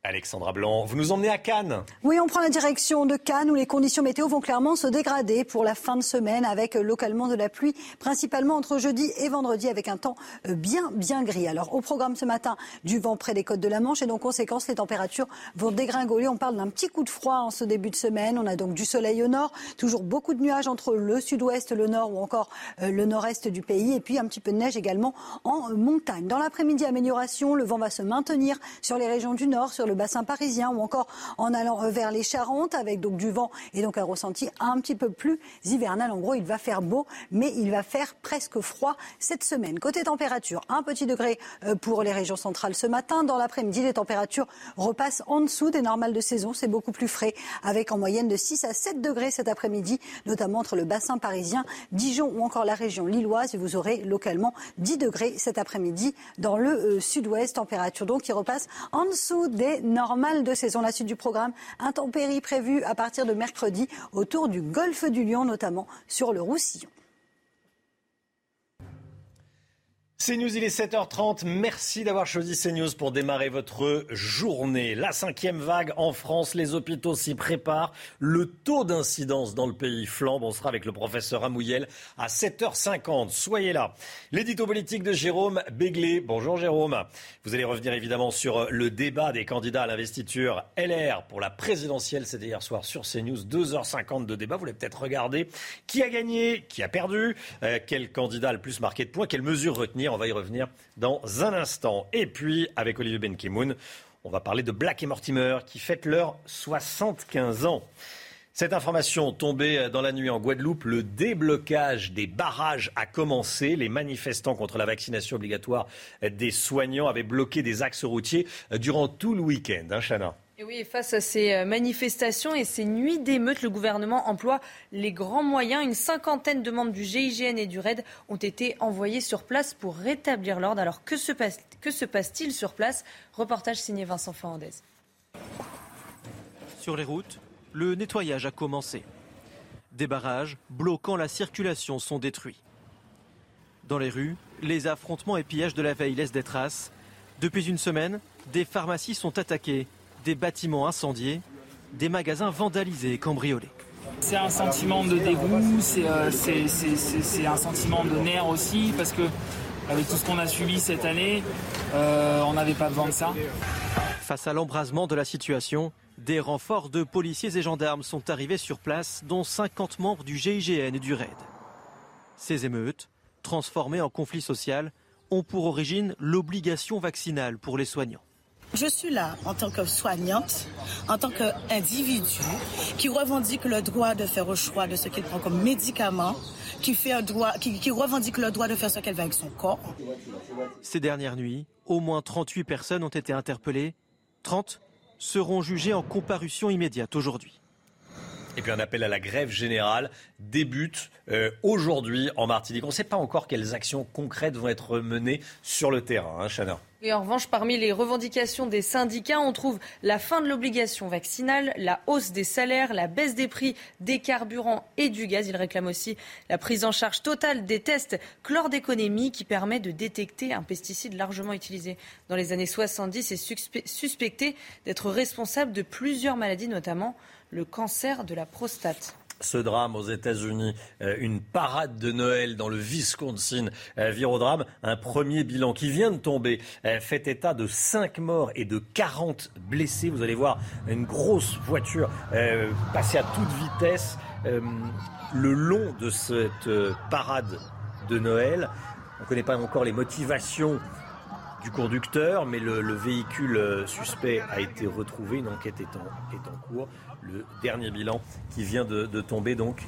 Alexandra Blanc, vous nous emmenez à Cannes. Oui, on prend la direction de Cannes où les conditions météo vont clairement se dégrader pour la fin de semaine avec localement de la pluie, principalement entre jeudi et vendredi avec un temps euh, bien, bien gris. Alors, au programme ce matin, du vent près des côtes de la Manche et donc, conséquence, les températures vont dégringoler. On parle d'un petit coup de froid en ce début de semaine. On a donc du soleil au nord, toujours beaucoup de nuages entre le sud-ouest, le nord ou encore euh, le nord-est du pays et puis un petit peu de neige également en montagne. Dans l'après-midi, amélioration, le vent va se maintenir sur les régions du nord, sur le bassin parisien ou encore en allant euh, vers les Charentes avec donc du vent et donc un ressenti un petit peu plus hivernal. En gros, il va faire beau, mais il va faire presque froid cette semaine. Côté température, un petit degré euh, pour les régions centrales ce matin. Dans l'après-midi, les températures repassent en dessous des normales de saison. C'est beaucoup plus frais avec en moyenne de 6 à 7 degrés cet après-midi, notamment entre le bassin parisien, Dijon ou encore la région lilloise. Vous aurez localement 10 degrés cet après-midi dans le euh, sud-ouest. Température donc qui repasse en dessous des normale de saison. La suite du programme, intempéries prévues à partir de mercredi autour du golfe du Lion, notamment sur le Roussillon. CNews, il est 7h30. Merci d'avoir choisi CNews pour démarrer votre journée. La cinquième vague en France, les hôpitaux s'y préparent. Le taux d'incidence dans le pays flambe. On sera avec le professeur Amouyel à 7h50. Soyez là. L'édito politique de Jérôme Béglé. Bonjour Jérôme. Vous allez revenir évidemment sur le débat des candidats à l'investiture LR pour la présidentielle. C'était hier soir sur CNews. 2h50 de débat. Vous l'avez peut-être regardé. Qui a gagné Qui a perdu euh, Quel candidat le plus marqué de points Quelles mesures retenir on va y revenir dans un instant. Et puis, avec Olivier Benkimoun, on va parler de Black et Mortimer qui fêtent leurs 75 ans. Cette information tombée dans la nuit en Guadeloupe, le déblocage des barrages a commencé. Les manifestants contre la vaccination obligatoire des soignants avaient bloqué des axes routiers durant tout le week-end. Hein, Chana? Et oui, face à ces euh, manifestations et ces nuits d'émeutes, le gouvernement emploie les grands moyens. Une cinquantaine de membres du GIGN et du RAID ont été envoyés sur place pour rétablir l'ordre. Alors que se, passe, t il sur place? Reportage signé Vincent Fernandez. Sur les routes, le nettoyage a commencé. Des barrages bloquant la circulation sont détruits. Dans les rues, les affrontements et pillages de la veille laissent des traces. Depuis une semaine, des pharmacies sont attaquées des bâtiments incendiés, des magasins vandalisés et cambriolés. C'est un sentiment de dégoût, euh, c'est un sentiment de nerf aussi, parce que avec tout ce qu'on a subi cette année, euh, on n'avait pas besoin de ça. Face à l'embrasement de la situation, des renforts de policiers et gendarmes sont arrivés sur place, dont 50 membres du GIGN et du RAID. Ces émeutes, transformées en conflit social, ont pour origine l'obligation vaccinale pour les soignants. Je suis là en tant que soignante, en tant qu'individu qui revendique le droit de faire au choix de ce qu'il prend comme médicament, qui, fait un droit, qui, qui revendique le droit de faire ce qu'elle veut avec son corps. Ces dernières nuits, au moins 38 personnes ont été interpellées. 30 seront jugées en comparution immédiate aujourd'hui. Et puis un appel à la grève générale débute euh, aujourd'hui en Martinique. On ne sait pas encore quelles actions concrètes vont être menées sur le terrain, hein, Chana. En revanche, parmi les revendications des syndicats, on trouve la fin de l'obligation vaccinale, la hausse des salaires, la baisse des prix des carburants et du gaz. Ils réclament aussi la prise en charge totale des tests chlordéconémie qui permet de détecter un pesticide largement utilisé dans les années 70 et suspecté d'être responsable de plusieurs maladies, notamment le cancer de la prostate ce drame aux États-Unis, euh, une parade de Noël dans le Wisconsin, euh, Virodrame, un premier bilan qui vient de tomber, euh, fait état de 5 morts et de 40 blessés. Vous allez voir une grosse voiture passer à toute vitesse le long de cette parade de Noël. On ne connaît pas encore les motivations du conducteur, mais le, véhicule suspect a été retrouvé. Une enquête est en cours le dernier bilan qui vient de, tomber, donc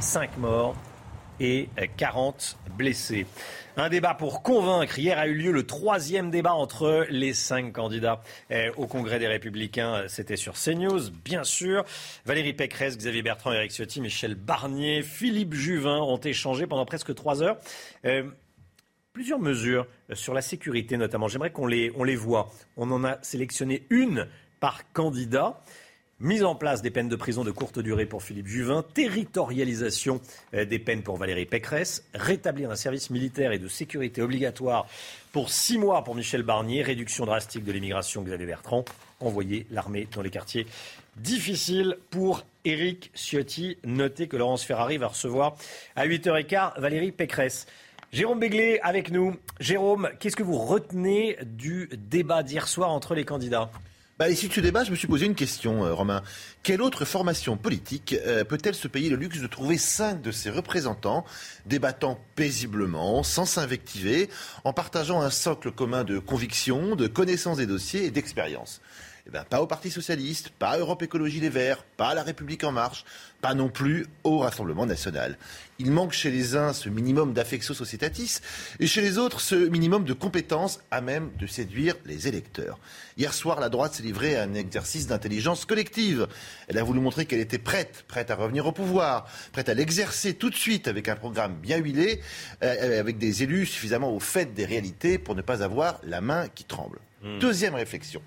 5 morts et 40 blessés. Un débat pour convaincre. Hier a eu lieu le troisième débat entre les cinq candidats eh, au Congrès des Républicains. C'était sur CNews, bien sûr. Valérie Pécresse, Xavier Bertrand, Eric Ciotti, Michel Barnier, Philippe Juvin ont échangé pendant presque trois heures. Eh, plusieurs mesures sur la sécurité notamment. J'aimerais qu'on les, on les voit. On en a sélectionné une par candidat. Mise en place des peines de prison de courte durée pour Philippe Juvin, territorialisation euh, des peines pour Valérie Pécresse, rétablir un service militaire et de sécurité obligatoire pour six mois pour Michel Barnier, réduction drastique de l'immigration Xavier Bertrand. envoyer l'armée dans les quartiers difficiles pour Éric Ciotti. Notez que Laurence Ferrari va recevoir à 8h15 Valérie Pécresse. Jérôme Béglé avec nous. Jérôme, qu'est-ce que vous retenez du débat d'hier soir entre les candidats? Bah, de ce débat, je me suis posé une question, euh, Romain. Quelle autre formation politique euh, peut-elle se payer le luxe de trouver cinq de ses représentants débattant paisiblement, sans s'invectiver, en partageant un socle commun de convictions, de connaissances des dossiers et d'expérience eh ben, pas au Parti Socialiste, pas à Europe Écologie Les Verts, pas à La République En Marche, pas non plus au Rassemblement National. Il manque chez les uns ce minimum d'affectio societatis et chez les autres ce minimum de compétences à même de séduire les électeurs. Hier soir, la droite s'est livrée à un exercice d'intelligence collective. Elle a voulu montrer qu'elle était prête, prête à revenir au pouvoir, prête à l'exercer tout de suite avec un programme bien huilé, euh, avec des élus suffisamment au fait des réalités pour ne pas avoir la main qui tremble. Hmm. Deuxième réflexion.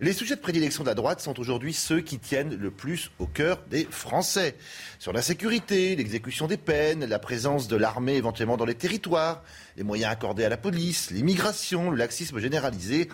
Les sujets de prédilection de la droite sont aujourd'hui ceux qui tiennent le plus au cœur des Français. Sur la sécurité, l'exécution des peines, la présence de l'armée éventuellement dans les territoires, les moyens accordés à la police, l'immigration, le laxisme généralisé.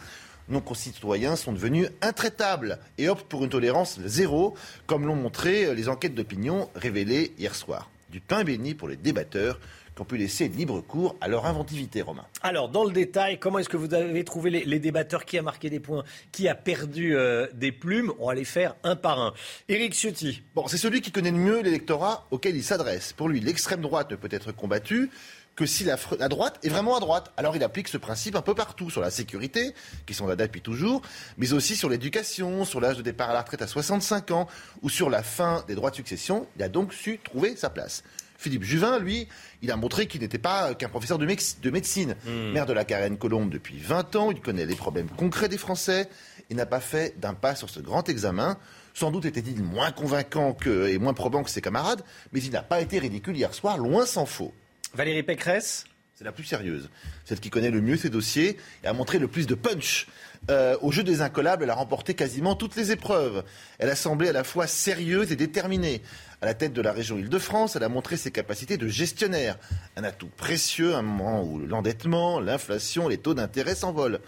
Nos concitoyens sont devenus intraitables et optent pour une tolérance zéro, comme l'ont montré les enquêtes d'opinion révélées hier soir. Du pain béni pour les débatteurs qui ont pu laisser libre cours à leur inventivité, Romain. Alors, dans le détail, comment est-ce que vous avez trouvé les, débatteurs? Qui a marqué des points? Qui a perdu euh, des plumes? On va les faire un par un. Éric Ciotti. Bon, c'est celui qui connaît le mieux l'électorat auquel il s'adresse. Pour lui, l'extrême droite ne peut être combattue que si la, la, droite est vraiment à droite. Alors il applique ce principe un peu partout, sur la sécurité, qui sont là depuis toujours, mais aussi sur l'éducation, sur l'âge de départ à la retraite à 65 ans, ou sur la fin des droits de succession. Il a donc su trouver sa place. Philippe Juvin, lui, il a montré qu'il n'était pas qu'un professeur de, médecine. Hmm. Maire de la Carène Colombe depuis 20 ans, il connaît les problèmes concrets des Français et n'a pas fait d'un pas sur ce grand examen. Sans doute était-il moins convaincant que, et moins probant que ses camarades, mais il n'a pas été ridicule hier soir, loin s'en faut. Valérie Pécresse? C'est la plus sérieuse, celle qui connaît le mieux ses dossiers et a montré le plus de punch. Euh, au jeu des incollables, elle a remporté quasiment toutes les épreuves. Elle a semblé à la fois sérieuse et déterminée. À la tête de la région Île-de-France, elle a montré ses capacités de gestionnaire. Un atout précieux à un moment où l'endettement, l'inflation, les taux d'intérêt s'envolent.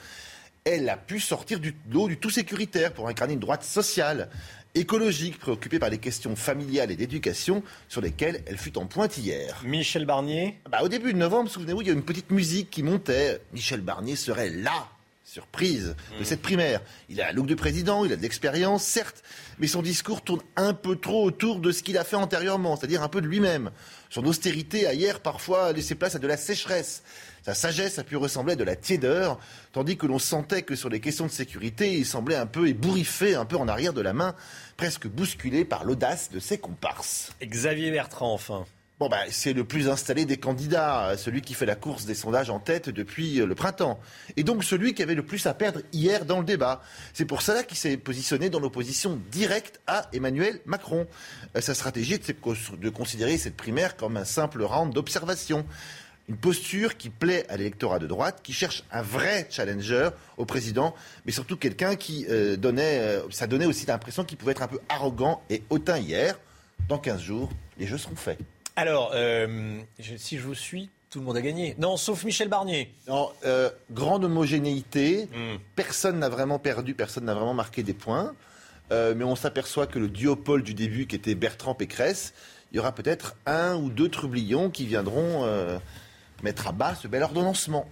Elle a pu sortir du lot du tout sécuritaire pour incarner une droite sociale écologique, préoccupée par les questions familiales et d'éducation sur lesquelles elle fut en pointe hier. Michel Barnier bah, Au début de novembre, souvenez-vous, il y a une petite musique qui montait. Michel Barnier serait là surprise de hmm. cette primaire. Il a un look de président, il a de l'expérience, certes, mais son discours tourne un peu trop autour de ce qu'il a fait antérieurement, c'est-à-dire un peu de lui-même. Son austérité a hier parfois laissé place à de la sécheresse. Sa sagesse a pu ressembler à de la tiédeur, tandis que l'on sentait que sur les questions de sécurité, il semblait un peu ébouriffé, un peu en arrière de la main, presque bousculé par l'audace de ses comparses. Xavier Bertrand, enfin. Bon, bah, c'est le plus installé des candidats, celui qui fait la course des sondages en tête depuis le printemps. Et donc celui qui avait le plus à perdre hier dans le débat. C'est pour cela qu'il s'est positionné dans l'opposition directe à Emmanuel Macron. Euh, sa stratégie est de considérer cette primaire comme un simple round d'observation une posture qui plaît à l'électorat de droite, qui cherche un vrai challenger au président, mais surtout quelqu'un qui euh, donnait, euh, ça donnait aussi l'impression qu'il pouvait être un peu arrogant et hautain hier. Dans 15 jours, les jeux seront faits. Alors, euh, si je vous suis, tout le monde a gagné. Non, sauf Michel Barnier. Non, grande homogénéité. Hmm. Personne n'a vraiment perdu, personne n'a vraiment marqué des points. mais on s'aperçoit que le duopole du début, qui était Bertrand Pécresse, il y aura peut-être un ou deux trublions qui viendront mettre à bas ce bel ordonnancement.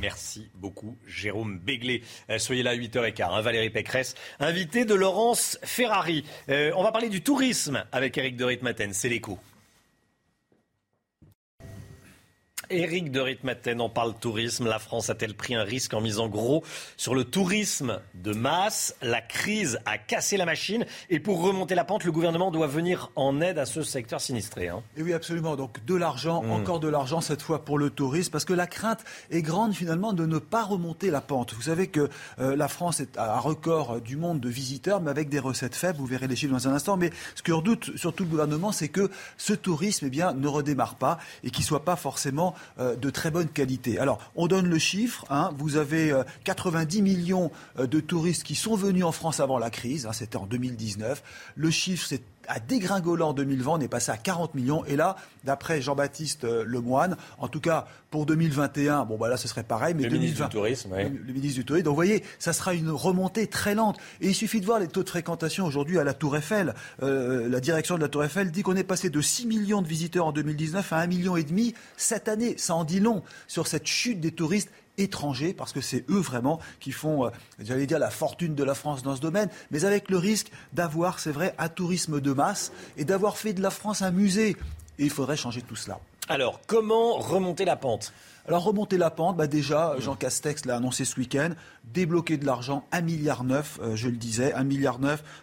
Merci beaucoup, Jérôme Béglé. Euh, soyez là à 8h15. Hein, Valérie Pécresse, invité de Laurence Ferrari. Euh, on va parler du tourisme avec Eric de Ritmaten. C'est l'écho. Éric de Ritmaten en parle tourisme. La France a-t-elle pris un risque en misant gros sur le tourisme de masse? La crise a cassé la machine et pour remonter la pente, le gouvernement doit venir en aide à ce secteur sinistré. Hein. Et oui, absolument. Donc de l'argent, mmh. encore de l'argent cette fois pour le tourisme parce que la crainte est grande finalement de ne pas remonter la pente. Vous savez que euh, la France est à un record du monde de visiteurs mais avec des recettes faibles. Vous verrez les chiffres dans un instant. Mais ce que redoute surtout le gouvernement, c'est que ce tourisme eh bien, ne redémarre pas et qu'il ne soit pas forcément euh, de très bonne qualité. Alors, on donne le chiffre. Hein. vous avez 90 euh, millions euh, de touristes qui sont venus en France avant la crise. Hein, c'était en 2019. Le chiffre, c'est a dégringolé en 2020, on est passé à 40 millions. Et là, d'après Jean-Baptiste euh, Lemoine, en tout cas pour 2021, bon bah là ce serait pareil, mais le 2020, ministre du tourisme, le, le ministre du tourisme. Donc vous voyez, ça sera une remontée très lente. Et il suffit de voir les taux de fréquentation aujourd'hui à la Tour Eiffel. Euh, la direction de la Tour Eiffel dit qu'on est passé de 6 millions de visiteurs en 2019 à 1 million et demi cette année. Ça en dit long sur cette chute des touristes étrangers, parce que c'est eux vraiment qui font, euh, j'allais dire, la fortune de la France dans ce domaine, mais avec le risque d'avoir, c'est vrai, un tourisme de masse et d'avoir fait de la France un musée. Et il faudrait changer tout cela. Alors, comment remonter la pente? Alors remonter la pente, bah déjà, Jean Castex l'a annoncé ce week-end, débloquer de l'argent, 1,9 milliard, euh, je le disais, 1,9 milliard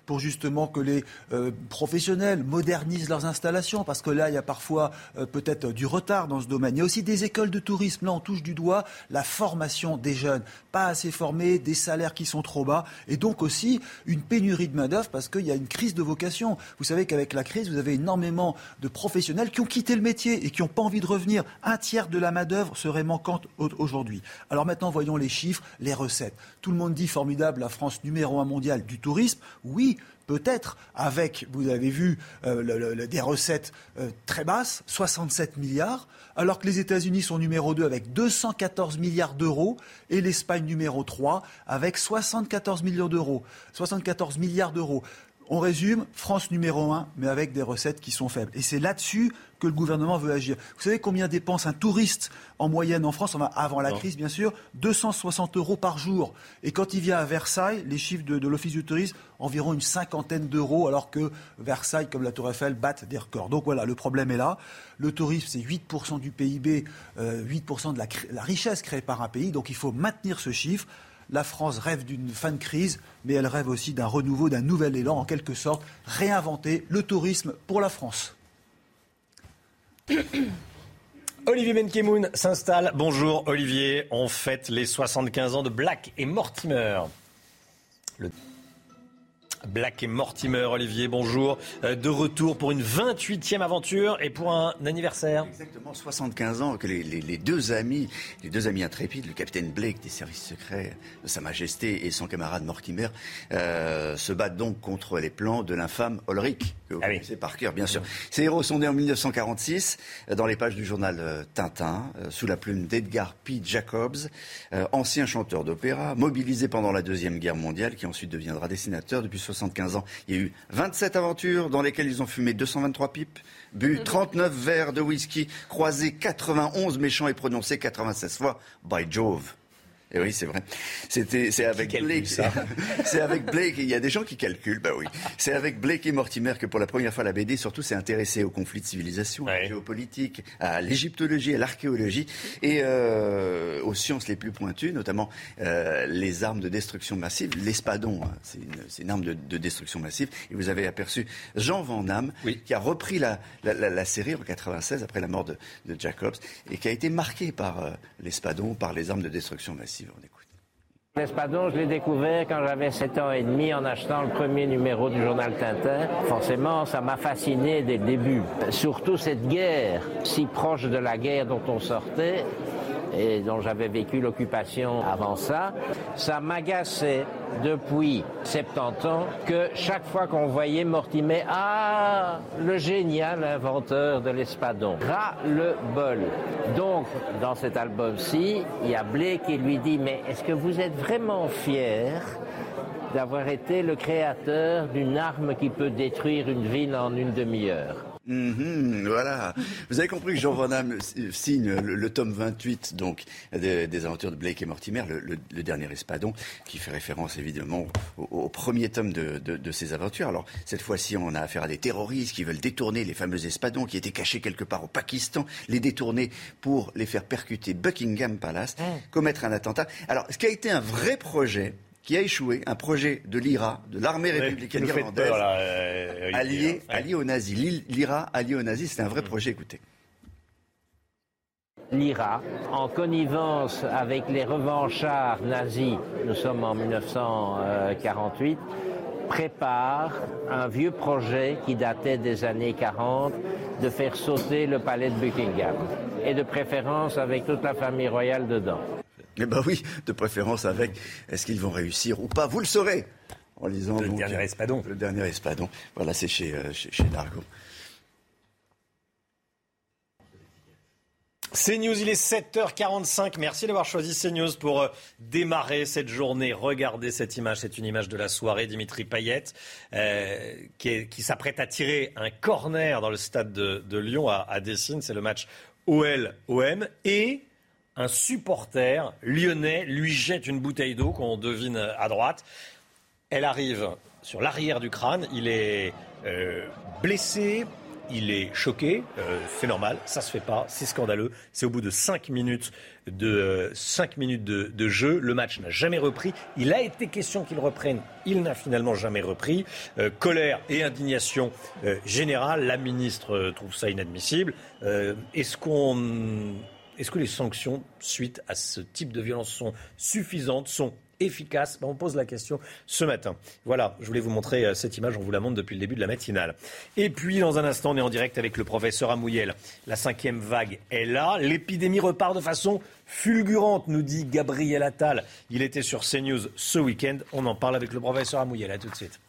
pour justement que les euh, professionnels modernisent leurs installations, parce que là, il y a parfois euh, peut-être du retard dans ce domaine. Il y a aussi des écoles de tourisme. Là, on touche du doigt la formation des jeunes, pas assez formés, des salaires qui sont trop bas, et donc aussi une pénurie de main-d'œuvre, parce qu'il y a une crise de vocation. Vous savez qu'avec la crise, vous avez énormément de professionnels qui ont quitté le métier et qui n'ont pas envie de revenir. Un tiers de la main-d'œuvre serait manquante aujourd'hui. Alors maintenant, voyons les chiffres, les recettes. Tout le monde dit formidable, la France numéro un mondial du tourisme. Oui, peut-être avec, vous avez vu, euh, des recettes euh, très basses, 67 milliards, alors que les États-Unis sont numéro 2 avec 214 milliards d'euros et l'Espagne numéro 3 avec 74 millions d'euros. 74 milliards d'euros. On résume, France numéro 1, mais avec des recettes qui sont faibles. Et c'est là-dessus que le gouvernement veut agir. Vous savez combien dépense un touriste en moyenne en France, avant la crise bien sûr, 260 euros par jour. Et quand il vient à Versailles, les chiffres de, l'Office du tourisme, environ une cinquantaine d'euros, alors que Versailles, comme la Tour Eiffel, battent des records. Donc voilà, le problème est là. Le tourisme, c'est 8% du PIB, 8% euh, de la richesse créée par un pays. Donc il faut maintenir ce chiffre. La France rêve d'une fin de crise, mais elle rêve aussi d'un renouveau, d'un nouvel élan, en quelque sorte, réinventer le tourisme pour la France. Olivier Benkemoun s'installe. Bonjour Olivier, on fête les 75 ans de Black et Mortimer. Black et Mortimer, Olivier, bonjour. Euh, de retour pour une 28e aventure et pour un anniversaire. Exactement, 75 ans que les, deux amis, les deux amis intrépides, le capitaine Blake des services secrets de Sa Majesté et son camarade Mortimer, euh, se battent donc contre les plans de l'infâme Ulrich, que vous ah connaissez par cœur, bien sûr. Ces héros sont nés en 1946 euh, dans les pages du journal Tintin, sous la plume d'Edgar P. Jacobs, ancien chanteur d'opéra, mobilisé pendant la Deuxième Guerre mondiale, qui ensuite deviendra dessinateur depuis 75 ans. Il y a eu 27 aventures dans lesquelles ils ont fumé 223 pipes, bu 39 verres de whisky, croisé 91 méchants et prononcé 96 fois By Jove. Et eh oui, c'est vrai. C'était, c'est avec Blake. c'est avec Blake. Il y a des gens qui calculent, bah oui. C'est avec Blake et Mortimer que pour la première fois la BD surtout s'est intéressée aux conflits de civilisation, à la géopolitique, à l'égyptologie, à l'archéologie et euh, aux sciences les plus pointues, notamment euh, les armes de destruction massive. L'espadon, hein, c'est, une, une, arme de, de, destruction massive. Et vous avez aperçu Jean Van Damme qui a repris la, la, la, la, série en 96 après la mort de, de Jacobs et qui a été marqué par euh, l'espadon, par les armes de destruction massive. L'espadon, je l'ai découvert quand j'avais 7 ans et demi en achetant le premier numéro du journal Tintin. Forcément, ça m'a fasciné dès le début. Surtout cette guerre, si proche de la guerre dont on sortait, et dont j'avais vécu l'occupation avant ça, ça m'agaçait depuis 70 ans que chaque fois qu'on voyait Mortimer, ah, le génial inventeur de l'espadon, ras le bol. Donc, dans cet album-ci, il y a Blake qui lui dit, mais est-ce que vous êtes vraiment fier d'avoir été le créateur d'une arme qui peut détruire une ville en une demi-heure? Mhm, voilà. Vous avez compris que Jean Van Damme signe le, tome 28 donc des, aventures de Blake et Mortimer, le, dernier espadon, qui fait référence évidemment au, premier tome de, de, ces aventures. Alors cette fois-ci, on a affaire à des terroristes qui veulent détourner les fameux espadons qui étaient cachés quelque part au Pakistan, les détourner pour les faire percuter Buckingham Palace, mmh. commettre un attentat. Alors ce qui a été un vrai projet, qui a échoué, un projet de l'IRA, de l'armée républicaine irlandaise, euh, allié, allié aux nazis. L'IRA allié aux nazis, c'est un vrai projet, écoutez. L'IRA, en connivence avec les revanchards nazis, nous sommes en 1948, prépare un vieux projet qui datait des années 40 de faire sauter le palais de Buckingham, et de préférence avec toute la famille royale dedans. Eh bien oui, de préférence avec est-ce qu'ils vont réussir ou pas, vous le saurez en lisant le dernier espadon. Le dernier espadon. Voilà, c'est chez, chez, chez Dargo. CNews, il est 7h45. Merci d'avoir choisi CNews pour euh, démarrer cette journée. Regardez cette image, c'est une image de la soirée. Dimitri Payet euh, qui, qui s'apprête à tirer un corner dans le stade de, Lyon à, à Dessine. C'est le match OL-OM. Et un supporter lyonnais lui jette une bouteille d'eau qu'on devine à droite. Elle arrive sur l'arrière du crâne. Il est euh, blessé, il est choqué, euh, c'est normal, ça se fait pas, c'est scandaleux. C'est au bout de 5 minutes de, minutes de, jeu, le match n'a jamais repris. Il a été question qu'il reprenne, il n'a finalement jamais repris. Euh, colère et indignation euh, générale, la ministre trouve ça inadmissible. est-ce qu'on est-ce que les sanctions suite à ce type de violence sont suffisantes, sont efficace ben, On pose la question ce matin. Voilà, je voulais vous montrer euh, cette image, on vous la montre depuis le début de la matinale. Et puis, dans un instant, on est en direct avec le professeur Amouyel. La cinquième vague est là, l'épidémie repart de façon fulgurante, nous dit Gabriel Attal. Il était sur CNews ce week-end, on en parle avec le professeur Amouyel. À tout de suite.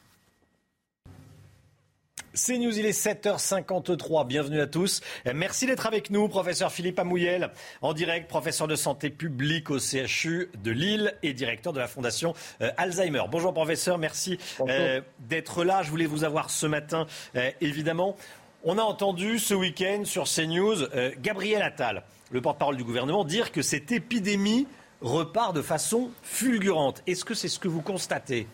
C'est News, il est 7h53. Bienvenue à tous. Merci d'être avec nous, professeur Philippe Amouyel, en direct, professeur de santé publique au CHU de Lille et directeur de la fondation euh, Alzheimer. Bonjour, professeur. Merci euh, d'être là. Je voulais vous avoir ce matin, euh, évidemment. On a entendu ce week-end sur CNews Gabriel Attal, le porte-parole du gouvernement, dire que cette épidémie repart de façon fulgurante. Est-ce que c'est ce que vous constatez?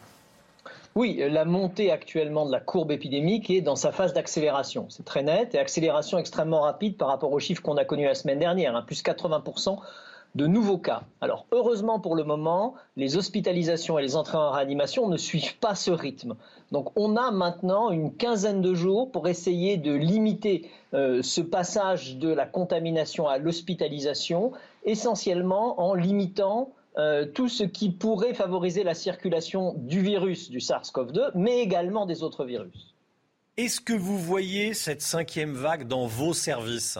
Oui, la montée actuellement de la courbe épidémique est dans sa phase d'accélération. C'est très net et accélération extrêmement rapide par rapport aux chiffres qu'on a connus la semaine dernière, hein, plus 80% de nouveaux cas. Alors heureusement pour le moment, les hospitalisations et les entrées en réanimation ne suivent pas ce rythme. Donc on a maintenant une quinzaine de jours pour essayer de limiter euh, ce passage de la contamination à l'hospitalisation, essentiellement en limitant euh, tout ce qui pourrait favoriser la circulation du virus, du SARS-CoV-2, mais également des autres virus. Est-ce que vous voyez cette cinquième vague dans vos services?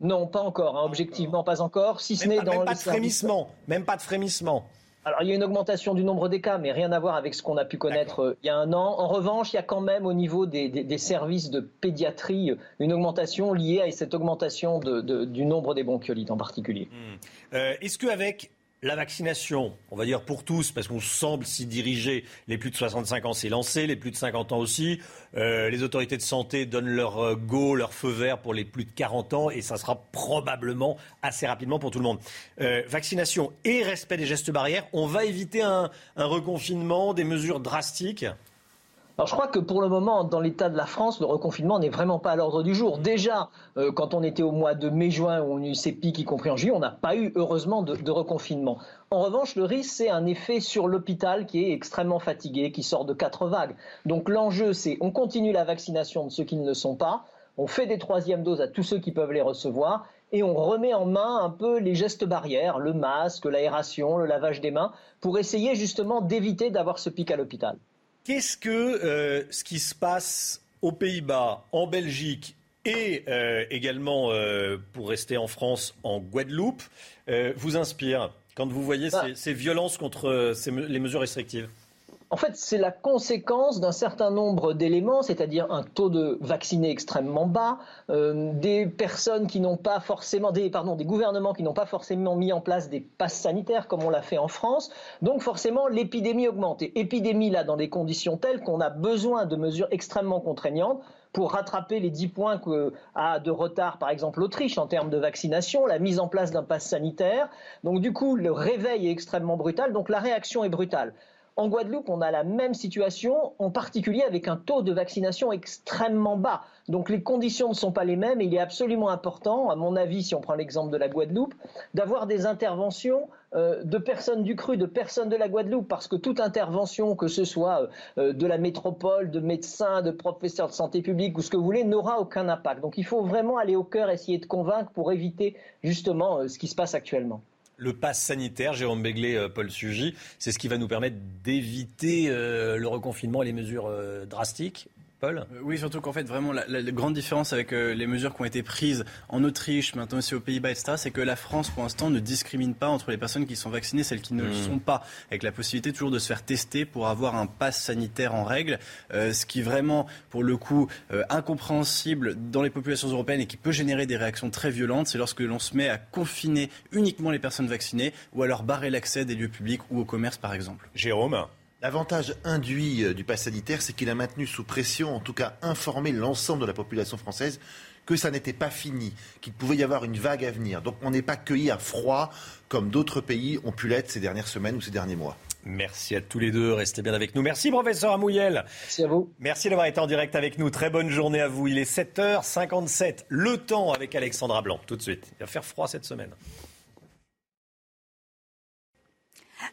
Non, pas encore, hein, objectivement pas encore, si ce n'est dans même pas de frémissement, même pas de frémissement. Alors, il y a une augmentation du nombre des cas, mais rien à voir avec ce qu'on a pu connaître euh, il y a un an. En revanche, il y a quand même au niveau des, services de pédiatrie une augmentation liée à cette augmentation du nombre des bronchiolites en particulier. Hmm. Euh, est-ce qu'avec la vaccination, on va dire pour tous, parce qu'on semble s'y diriger. Les plus de 65 ans, c'est lancé, les plus de 50 ans aussi. Euh, les autorités de santé donnent leur euh, go, leur feu vert pour les plus de 40 ans, et ça sera probablement assez rapidement pour tout le monde. Euh, vaccination et respect des gestes barrières, on va éviter un reconfinement, des mesures drastiques? Alors je crois que pour le moment, dans l'état de la France, le reconfinement n'est vraiment pas à l'ordre du jour. Déjà, euh, quand on était au mois de mai-juin, où on a eu ces pics, y compris en juillet, on n'a pas eu heureusement de, reconfinement. En revanche, le risque, c'est un effet sur l'hôpital qui est extrêmement fatigué, qui sort de quatre vagues. Donc l'enjeu, c'est on continue la vaccination de ceux qui ne le sont pas, on fait des troisièmes doses à tous ceux qui peuvent les recevoir, et on remet en main un peu les gestes barrières, le masque, l'aération, le lavage des mains, pour essayer justement d'éviter d'avoir ce pic à l'hôpital. Qu'est-ce que euh, ce qui se passe aux Pays-Bas, en Belgique et euh, également, euh, pour rester en France, en Guadeloupe, vous inspire quand vous voyez bah. ces, violences contre les mesures restrictives? En fait, c'est la conséquence d'un certain nombre d'éléments, c'est-à-dire un taux de vaccinés extrêmement bas, euh, des personnes qui n'ont pas forcément, des, pardon, des gouvernements qui n'ont pas forcément mis en place des passes sanitaires comme on l'a fait en France. Donc forcément, l'épidémie augmente. Et épidémie là dans des conditions telles qu'on a besoin de mesures extrêmement contraignantes pour rattraper les 10 points que a de retard, par exemple, l'Autriche en termes de vaccination, la mise en place d'un pass sanitaire. Donc, du coup, le réveil est extrêmement brutal, donc la réaction est brutale. En Guadeloupe, on a la même situation, en particulier avec un taux de vaccination extrêmement bas. Donc les conditions ne sont pas les mêmes et il est absolument important, à mon avis, si on prend l'exemple de la Guadeloupe, d'avoir des interventions euh, de personnes du cru, de personnes de la Guadeloupe, parce que toute intervention, que ce soit euh, de la métropole, de médecins, de professeurs de santé publique ou ce que vous voulez, n'aura aucun impact. Donc il faut vraiment aller au cœur, essayer de convaincre pour éviter justement euh, ce qui se passe actuellement le pass sanitaire, Jérôme Béglé, euh, Paul Sugy, c'est ce qui va nous permettre d'éviter euh, le reconfinement et les mesures euh, drastiques Paul? Euh, Oui, surtout qu'en fait, vraiment, la, grande différence avec euh, les mesures qui ont été prises en Autriche, maintenant aussi aux Pays-Bas, etc., c'est que la France, pour l'instant, ne discrimine pas entre les personnes qui sont vaccinées et celles qui ne le Mmh. sont pas, avec la possibilité toujours de se faire tester pour avoir un pass sanitaire en règle, euh, ce qui est vraiment, pour le coup, euh, incompréhensible dans les populations européennes et qui peut générer des réactions très violentes, c'est lorsque l'on se met à confiner uniquement les personnes vaccinées ou à leur barrer l'accès des lieux publics ou au commerce, par exemple. Jérôme? L'avantage induit euh, du pass sanitaire, c'est qu'il a maintenu sous pression, en tout cas informé l'ensemble de la population française que ça n'était pas fini, qu'il pouvait y avoir une vague à venir. Donc on n'est pas cueilli à froid comme d'autres pays ont pu l'être ces dernières semaines ou ces derniers mois. Merci à tous les deux. Restez bien avec nous. Merci, professeur Amouyel. Merci à vous. Merci d'avoir été en direct avec nous. Très bonne journée à vous. Il est 7h57. Le temps avec Alexandra Blanc. Tout de suite. Il va faire froid cette semaine.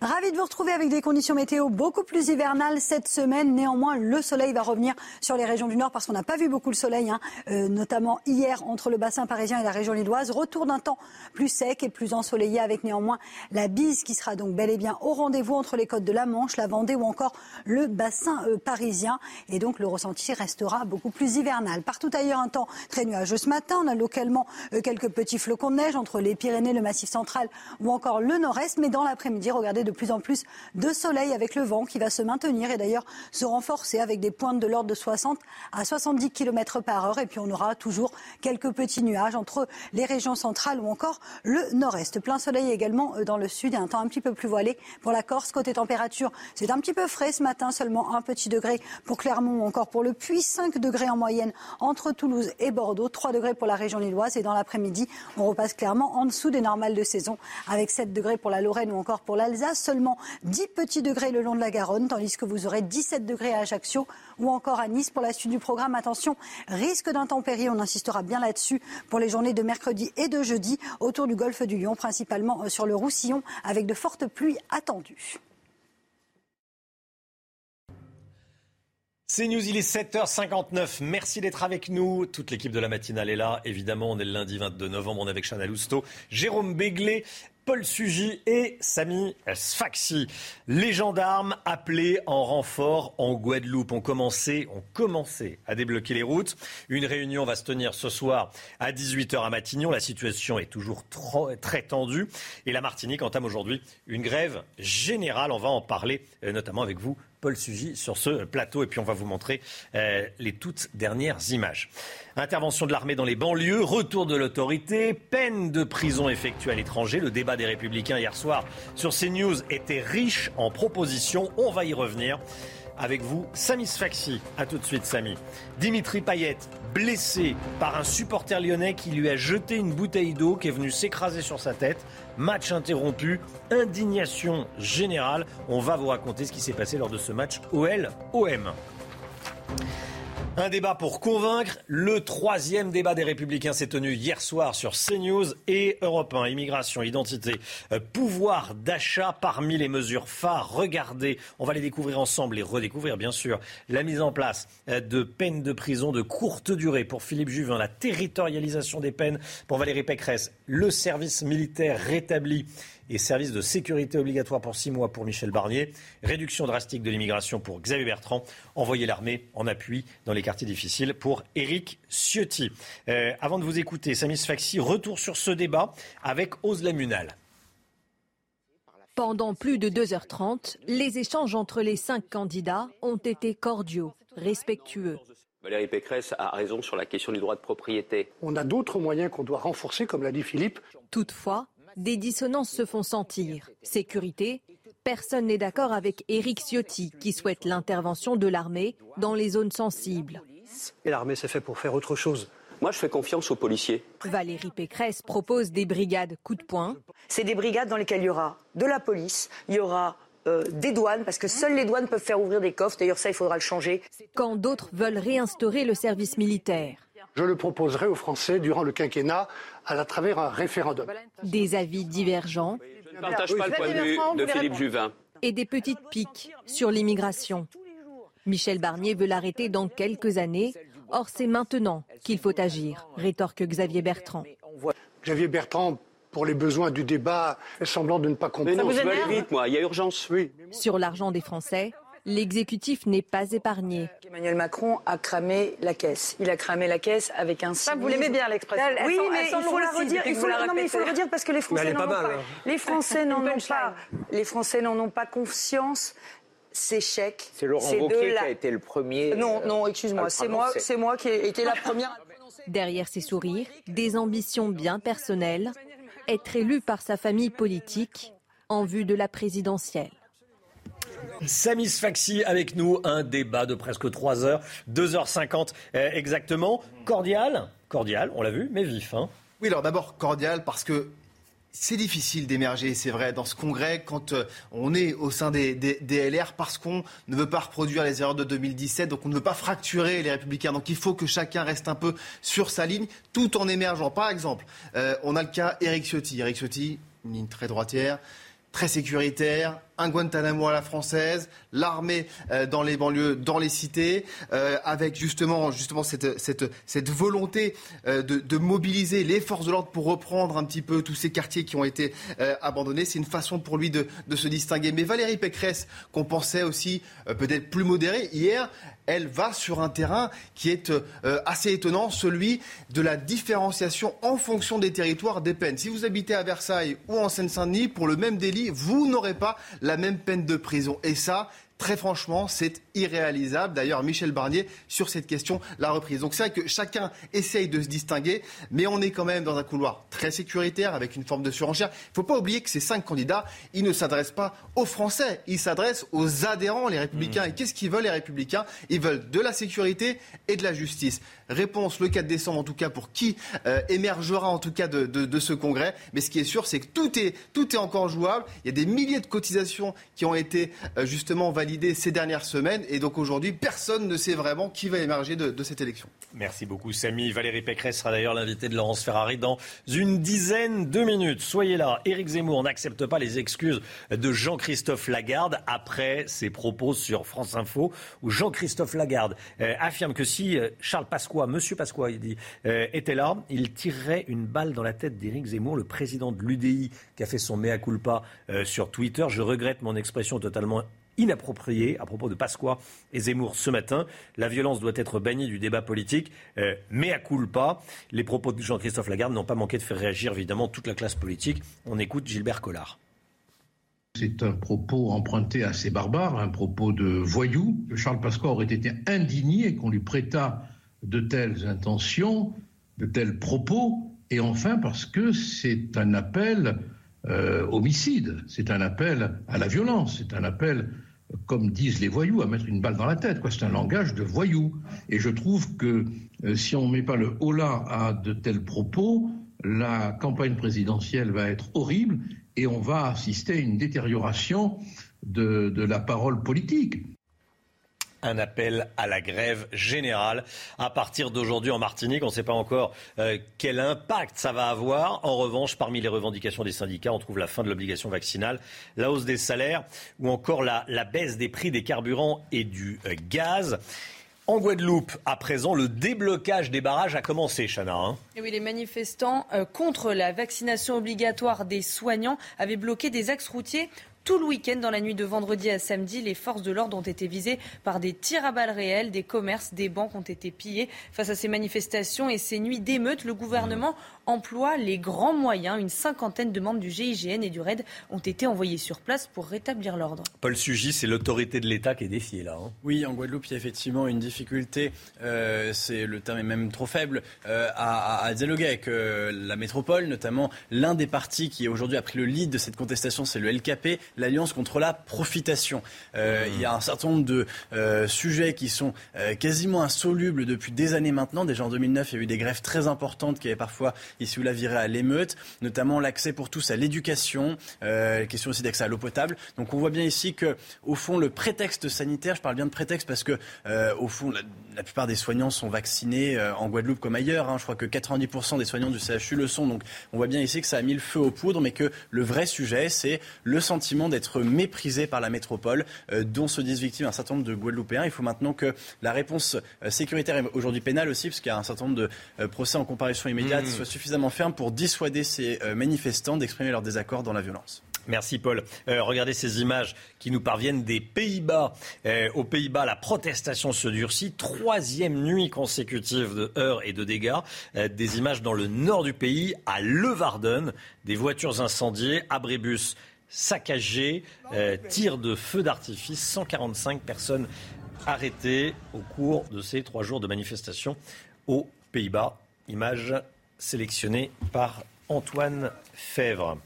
Ravi de vous retrouver avec des conditions météo beaucoup plus hivernales cette semaine. Néanmoins, le soleil va revenir sur les régions du Nord parce qu'on n'a pas vu beaucoup le soleil, hein, euh, notamment hier entre le bassin parisien et la région lilloise. Retour d'un temps plus sec et plus ensoleillé avec néanmoins la bise qui sera donc bel et bien au rendez-vous entre les côtes de la Manche, la Vendée ou encore le bassin euh, parisien. Et donc le ressenti restera beaucoup plus hivernal. Partout ailleurs, un temps très nuageux ce matin. On a localement euh, quelques petits flocons de neige entre les Pyrénées, le Massif central ou encore le Nord-Est. Mais dans l'après-midi, regardez de plus en plus de soleil avec le vent qui va se maintenir et d'ailleurs se renforcer avec des pointes de l'ordre de 60 à 70 km par heure. Et puis on aura toujours quelques petits nuages entre les régions centrales ou encore le nord-est. Plein soleil également euh, dans le sud et un temps un petit peu plus voilé pour la Corse. Côté température, c'est un petit peu frais ce matin, seulement un petit degré pour Clermont ou encore pour le Puy, 5 degrés en moyenne entre Toulouse et Bordeaux, 3 degrés pour la région lilloise et dans l'après-midi, on repasse clairement en dessous des normales de saison avec 7 degrés pour la Lorraine ou encore pour l'Alsace, seulement 10 petits degrés le long de la Garonne, tandis que vous aurez 17 degrés à Ajaccio ou encore à Nice. Pour la suite du programme, attention, risque d'intempéries, on insistera bien là-dessus pour les journées de mercredi et de jeudi autour du golfe du Lion, principalement euh, sur le Roussillon, avec de fortes pluies attendues. C'est il est 7h59. Merci d'être avec nous. Toute l'équipe de la matinale est là. Évidemment, on est le lundi 22 novembre. On est avec Chana Lousteau, Jérôme Béglé, Paul Sugy et Samy Sfaxi. Les gendarmes appelés en renfort en Guadeloupe ont commencé, ont commencé à débloquer les routes. Une réunion va se tenir ce soir à 18h à Matignon. La situation est toujours très tendue. Et la Martinique entame aujourd'hui une grève générale. On va en parler euh, notamment avec vous, Paul Sugy sur ce plateau et puis on va vous montrer euh, les toutes dernières images. Intervention de l'armée dans les banlieues, retour de l'autorité, peine de prison effectuée à l'étranger. Le débat des républicains hier soir sur CNews était riche en propositions. On va y revenir. Avec vous, Samy Sfaxi. A tout de suite, Samy. Dimitri Payet, blessé par un supporter lyonnais qui lui a jeté une bouteille d'eau qui est venue s'écraser sur sa tête. Match interrompu, indignation générale. On va vous raconter ce qui s'est passé lors de ce match OL-OM. Un débat pour convaincre. Le troisième débat des Républicains s'est tenu hier soir sur CNews et Europe 1. Immigration, identité, euh, pouvoir d'achat parmi les mesures phares. Regardez, on va les découvrir ensemble et redécouvrir bien sûr la mise en place euh, de peines de prison de courte durée pour Philippe Juvin, la territorialisation des peines pour Valérie Pécresse, le service militaire rétabli et service de sécurité obligatoire pour six mois pour Michel Barnier, réduction drastique de l'immigration pour Xavier Bertrand, envoyer l'armée en appui dans les quartiers difficiles pour Éric Ciotti. Euh, avant de vous écouter, Samy Sfaxi, retour sur ce débat avec Ose Lamunal. Pendant plus de 2h30, les échanges entre les cinq candidats ont été cordiaux, respectueux. Valérie Pécresse a raison sur la question du droit de propriété. On a d'autres moyens qu'on doit renforcer, comme l'a dit Philippe. Toutefois, des dissonances se font sentir. Sécurité, personne n'est d'accord avec Éric Ciotti qui souhaite l'intervention de l'armée dans les zones sensibles. Et l'armée, c'est fait pour faire autre chose. Moi, je fais confiance aux policiers. Valérie Pécresse propose des brigades coup de poing. C'est des brigades dans lesquelles il y aura de la police, il y aura euh, des douanes, parce que seules les douanes peuvent faire ouvrir des coffres. D'ailleurs, ça, il faudra le changer. Quand d'autres veulent réinstaurer le service militaire. Je le proposerai aux Français durant le quinquennat à travers un référendum. Des avis divergents Je ne partage pas le point de vue de Philippe Juvin. et des petites piques sur l'immigration. Michel Barnier veut l'arrêter dans quelques années. Or, c'est maintenant qu'il faut agir, rétorque Xavier Bertrand. Xavier Bertrand, pour les besoins du débat, semblant de ne pas Mais comprendre. non, je veux aller vite, moi. Il y a urgence. Oui. Sur l'argent des Français, L'exécutif n'est pas épargné. Emmanuel Macron a cramé la caisse. Il a cramé la caisse avec un Ça, vous l'aimez bien l'expression. Oui, Elle mais il faut la redire. Il faut, la non, mais il faut le redire parce que les Français n'en pas ont pas. Les Français n'en ont pas. Les Français n'en ont pas confiance. C'est chèque. C'est Laurent Wauquiez la- qui a été le premier. Non, non, à excuse-moi. C'est moi, c'est moi qui ai été la première. Derrière ses sourires, des ambitions bien personnelles, être élu par sa famille politique en vue de la présidentielle. Samy Sfaxi avec nous, un débat de presque 3 heures, 2h50 euh, exactement. Cordial, cordial, on l'a vu, mais vif. Hein. Oui, alors d'abord cordial parce que c'est difficile d'émerger, c'est vrai, dans ce congrès quand euh, on est au sein des, des- LR parce qu'on ne veut pas reproduire les erreurs de 2017, donc on ne veut pas fracturer les républicains. Donc il faut que chacun reste un peu sur sa ligne tout en émergeant. Par exemple, euh, on a le cas Éric Ciotti. Éric Ciotti, une ligne très droitière, très sécuritaire, un Guantanamo à la française, l'armée euh, dans les banlieues, dans les cités, euh, avec justement, justement cette, cette, cette volonté euh, de, mobiliser les forces de l'ordre pour reprendre un petit peu tous ces quartiers qui ont été abandonnés. C'est une façon pour lui de, de se distinguer. Mais Valérie Pécresse, qu'on pensait aussi peut-être plus modérée, hier, elle va sur un terrain qui est euh, assez étonnant, celui de la différenciation en fonction des territoires des peines. Si vous habitez à Versailles ou en Seine-Saint-Denis, pour le même délit, vous n'aurez pas la même peine de prison. Et ça, Très franchement, c'est irréalisable. D'ailleurs, Michel Barnier, sur cette question, l'a reprise. Donc c'est vrai que chacun essaye de se distinguer, mais on est quand même dans un couloir très sécuritaire, avec une forme de surenchère. Il ne faut pas oublier que ces cinq candidats, ils ne s'adressent pas aux Français, ils s'adressent aux adhérents, les républicains. Et qu'est-ce qu'ils veulent, les républicains? Ils veulent de la sécurité et de la justice. Réponse le 4 décembre, en tout cas, pour qui euh, émergera, en tout cas, de, de- de ce congrès. Mais ce qui est sûr, c'est que tout est, tout est encore jouable. Il y a des milliers de cotisations qui ont été euh, justement validées ces dernières semaines. Et donc aujourd'hui, personne ne sait vraiment qui va émerger de, de cette élection. Merci beaucoup Samy. Valérie Pécresse sera d'ailleurs l'invité de Laurence Ferrari dans une dizaine de minutes. Soyez là. Éric Zemmour n'accepte pas les excuses de Jean-Christophe Lagarde après ses propos sur France Info où Jean-Christophe Lagarde euh, affirme que si euh, Charles Pasqua, Monsieur Pasqua, euh, était là, il tirerait une balle dans la tête d'Éric Zemmour, le président de l'UDI qui a fait son mea culpa euh, sur Twitter. Je regrette mon expression totalement inappropriée à propos de Pasqua et Zemmour ce matin. La violence doit être bannie du débat politique, euh, à culpa. Les propos de Jean-Christophe Lagarde n'ont pas manqué de faire réagir évidemment toute la classe politique. On écoute Gilbert Collard. C'est un propos emprunté à ces barbares, un propos de voyou. Charles Pasqua aurait été indigné qu'on lui prêtât de telles intentions, de tels propos, et enfin parce que c'est un appel euh, homicide, c'est un appel à la violence, c'est un appel, comme disent les voyous, à mettre une balle dans la tête. C'est un langage de voyou. Et je trouve que euh, si on ne met pas le holà à de tels propos, la campagne présidentielle va être horrible et on va assister à une détérioration de la parole politique. Un appel à la grève générale à partir d'aujourd'hui en Martinique. On ne sait pas encore euh, quel impact ça va avoir. En revanche, parmi les revendications des syndicats, on trouve la fin de l'obligation vaccinale, la hausse des salaires ou encore la, baisse des prix des carburants et du euh, gaz. En Guadeloupe, à présent, le déblocage des barrages a commencé, Chana. hein. Oui, les manifestants euh, contre la vaccination obligatoire des soignants avaient bloqué des axes routiers. Tout le week-end, dans la nuit de vendredi à samedi, les forces de l'ordre ont été visées par des tirs à balles réels, des commerces, des banques ont été pillés. Face à ces manifestations et ces nuits d'émeutes, le gouvernement emploie les grands moyens. Une cinquantaine de membres du GIGN et du RAID ont été envoyés sur place pour rétablir l'ordre. Paul Sugy, c'est l'autorité de l'État qui est défiée là. hein. Oui, en Guadeloupe, il y a effectivement une difficulté, euh, c'est le terme est même trop faible, euh, à, à- à dialoguer avec euh, la métropole, notamment l'un des partis qui aujourd'hui a pris le lead de cette contestation, c'est le LKP, l'Alliance contre la profitation. Euh, Il y a un certain nombre de euh, sujets qui sont euh, quasiment insolubles depuis des années maintenant. Déjà en 2009, il y a eu des grèves très importantes qui avaient parfois issu la virée à l'émeute, notamment l'accès pour tous à l'éducation, euh, question aussi d'accès à l'eau potable. Donc on voit bien ici que, au fond, le prétexte sanitaire, je parle bien de prétexte parce que, euh, au fond, la, la plupart des soignants sont vaccinés euh, en Guadeloupe comme ailleurs. hein. Je crois que 90% des soignants du CHU le sont. Donc on voit bien ici que ça a mis le feu aux poudres, mais que le vrai sujet, c'est le sentiment d'être méprisé par la métropole, euh, dont se disent victimes un certain nombre de Guadeloupéens. Il faut maintenant que la réponse sécuritaire et aujourd'hui pénale aussi, parce qu'il y a un certain nombre de procès en comparution immédiate, Mmh. soit suffisamment ferme pour dissuader ces euh, manifestants d'exprimer leur désaccord dans la violence. Merci Paul. Euh, regardez ces images qui nous parviennent des Pays-Bas. Euh, aux Pays-Bas, la protestation se durcit. Troisième nuit consécutive de heurts et de dégâts. Des images dans le nord du pays, à Levarden. Des voitures incendiées, abribus saccagés, tirs de feux d'artifice. 145 personnes arrêtées au cours de ces trois jours de manifestation aux Pays-Bas. Images sélectionnées par Antoine Fèvre.